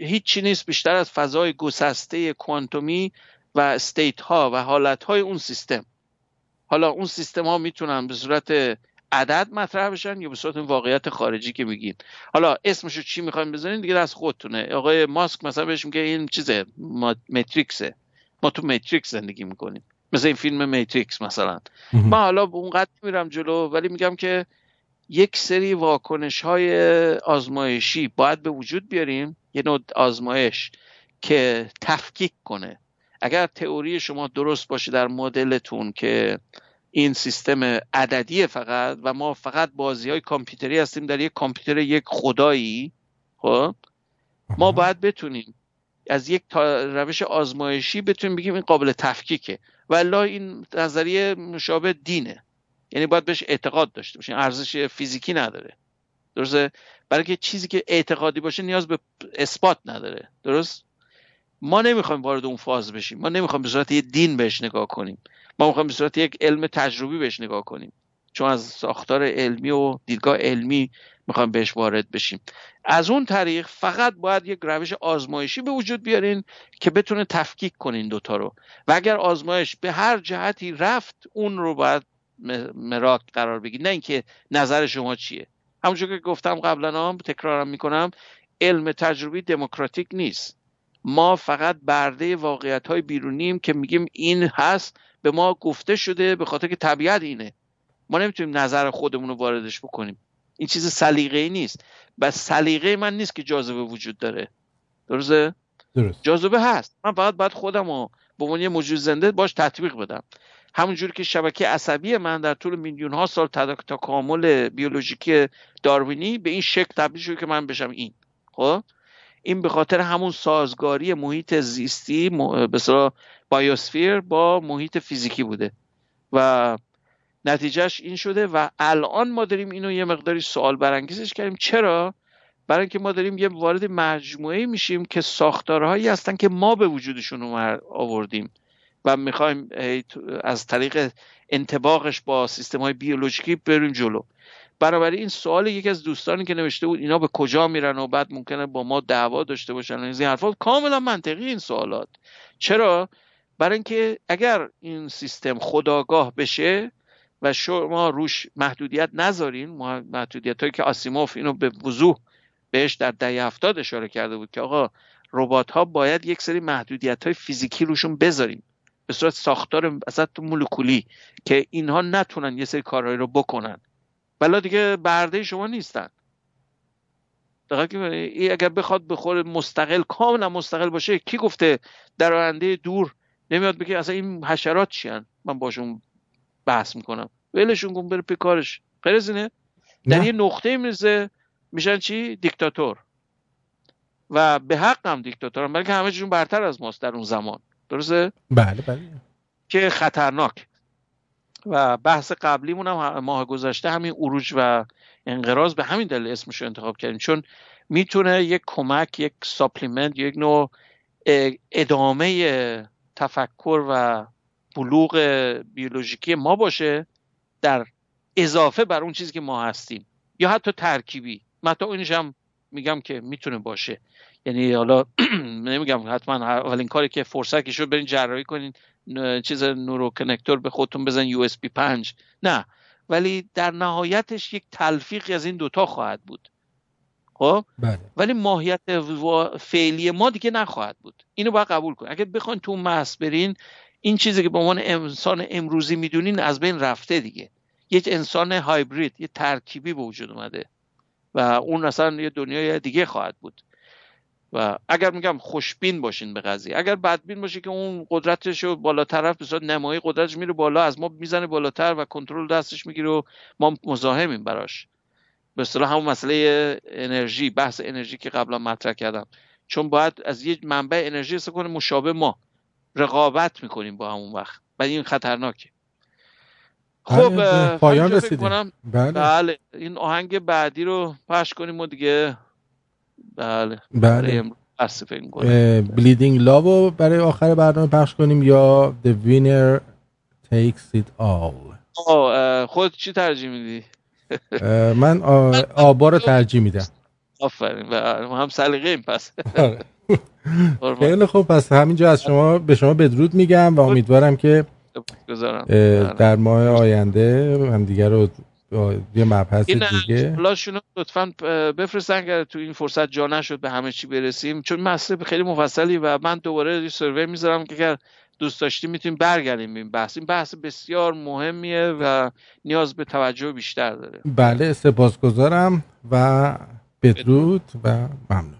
هیچی نیست بیشتر از فضای گسسته کوانتومی و state ها و حالت های اون سیستم. حالا اون سیستم ها می‌تونن به صورت عدد مطرح بشن یا به صورت واقعیت خارجی که میگین. حالا اسمشو چی می‌خوایم بزنین دیگه از خودتونه. آقای ماسک مثلا بهش میگه این چیزه matrix ه. ما تو matrix زندگی می‌کنیم. مثل این فیلم Matrix مثلا. من حالا به اون قد میرم جلو ولی میگم که یک سری واکنش های آزمایشی باید به وجود بیاریم یه نوع آزمایش که تفکیک کنه. اگر تئوری شما درست باشه در مدلتون که این سیستم عددی فقط و ما فقط بازی های کامپیوتری هستیم در یک کامپیوتر یک خدایی خب؟ ما باید بتونیم از یک روش آزمایشی بتونیم بگیم این قابل تفکیکه. و این نظریه مشابه دینه. یعنی باید بهش اعتقاد داشته باشیم. ارزش فیزیکی نداره. درسته؟ برای که چیزی که اعتقادی باشه نیاز به اثبات نداره. درست؟ ما نمی‌خوایم وارد اون فاز بشیم. ما نمی‌خوایم به صورت یه دین بهش نگاه کنیم. ما می‌خوایم به صورت یک علم تجربی بهش نگاه کنیم. چون از ساختار علمی و دیدگاه علمی می‌خوایم بهش وارد بشیم. از اون طریق فقط باید یک روش آزمایشی به وجود بیارین که بتونه تفکیک کنین دوتا رو. و اگر آزمایش به هر جهتی رفت اون رو باید مراک قرار بگید نه اینکه نظر شما چیه. همونجور که گفتم قبلا هم تکرارم می‌کنم علم تجربی دموکراتیک نیست. ما فقط برده واقعیت های بیرونیم که میگیم این هست به ما گفته شده به خاطر که طبیعت اینه. ما نمی‌تونیم نظر خودمون رو واردش بکنیم. این چیز سلیقه‌ای نیست. بس سلیقه من نیست که جاذبه وجود داره. درسته؟ درست. جاذبه هست. من فقط باید خودم رو به عنوان یه موجود زنده باش تطبیق بدم. همونجور که شبکه عصبی من در طول میلیون ها سال تا کامل بیولوژیکی داروینی به این شکل تبدیل شده که من بشم این. خب؟ این به خاطر همون سازگاری محیط زیستی به بایوسفیر با محیط فیزیکی بوده و نتیجهش این شده و الان ما داریم اینو یه مقداری سوال برانگیزش کردیم. چرا؟ برای اینکه ما داریم یه وارد مجموعه میشیم که ساختارهایی هستن که ما به وجودشون آوردیم و می‌خوایم از طریق انتباقش با سیستم های بیولوژیکی بریم جلو. برابر این سوال یکی از دوستانی که نوشته بود اینا به کجا میرن و بعد ممکنه با ما دعوا داشته باشن این حرفا کاملا منطقی این سوالات. چرا؟ برای اینکه اگر این سیستم خداگاه بشه و شما روش محدودیت نذارین محدودیت هایی که آسیموف اینو به وضوح بهش در دهه هفتاد اشاره کرده بود که آقا ربات ها باید یک سری محدودیت های فیزیکی روشون بذاریم. به صورت ساختار اصلا مولکولی که اینها نتونن یه سری کارهایی رو بکنن. بلا دیگه برده شما نیستن. اگر بخواد بخور مستقل کاملا مستقل باشه کی گفته در آینده دور نمیاد بگه اصلا این حشرات چیان؟ من باشون بحث می‌کنم. ولشون کن بره پیکارش اینه در یه نقطه می‌رسه میشن چی؟ دیکتاتور. و به حق هم دیکتاتور هم بلکه همه چیزون برتر از ماست در اون زمان. درسته؟ بله بله. که خطرناک. و بحث قبلیمون هم ماه گذشته همین اروج و انقراض به همین دلیل اسمش رو انتخاب کردیم. چون می‌تونه یک کمک یک ساپلیمنت یک نوع ادامه تفکر و بلوغ بیولوژیکی ما باشه در اضافه بر اون چیزی که ما هستیم. یا حتی ترکیبی. من تا اینش هم میگم که می‌تونه باشه. یعنی حالا نمیگم حتما اولین کاری که فرصت که شد برین جراحی کنین چیز نورو کنکتور به خودتون بزن یو اس بی 5 نه. ولی در نهایتش یک تلفیقی از این دوتا خواهد بود. خب؟ بله. ولی ماهیت فعلی ما دیگه نخواهد بود. اینو باید قبول کن اگر بخواین تو محض برین این چیزی که به عنوان انسان امروزی می‌دونین از بین رفته دیگه. یک انسان هایبرید یه ترکیبی به وجود اومده و اون اصلا یه دنیای دیگه خواهد بود. و اگر میگم خوشبین باشین به قضیه اگر بدبین باشه که اون قدرتش رو بالاتر به صورت نمایی قدرتش میره بالا از ما می‌زنه بالاتر و کنترل دستش می‌گیره و ما مزاحمیم براش. به اصطلاح همون مسئله انرژی بحث انرژی که قبلا مطرح کردم. چون باید از یه منبع انرژی استفاده کنه مشابه ما. رقابت می‌کنیم با همون وقت. و این خطرناکه. بله، خب پایان رسیدیم. بله. بله. این آهنگ بعدی رو پخش کنیم و دیگه. بله. بله. بلیدینگ لاو برای آخر برنامه پخش کنیم یا The Winner Takes It All. خود چی ترجیح میدی؟ من آبا رو ترجیح میدم. آفرین و هم سلیقه این پس. آره. خیلی خوب پس همینجا از شما به شما بدرود میگم و امیدوارم که در ماه آینده هم دیگر رو یه مبحث دیگه. لاشون لطفا بفرستن اگر تو این فرصت جا نشد به همه چی برسیم چون مسئله خیلی مفصلی و من دوباره یه سروی می‌ذارم که اگر دوست داشتی می‌تونیم برگردیم این بحث. این بحث بسیار مهمیه و نیاز به توجه بیشتر داره. بله سپاسگزارم و بدرود و ممنون.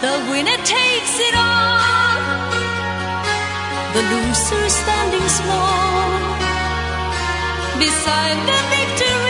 The winner takes it all. The loser standing small beside the victory.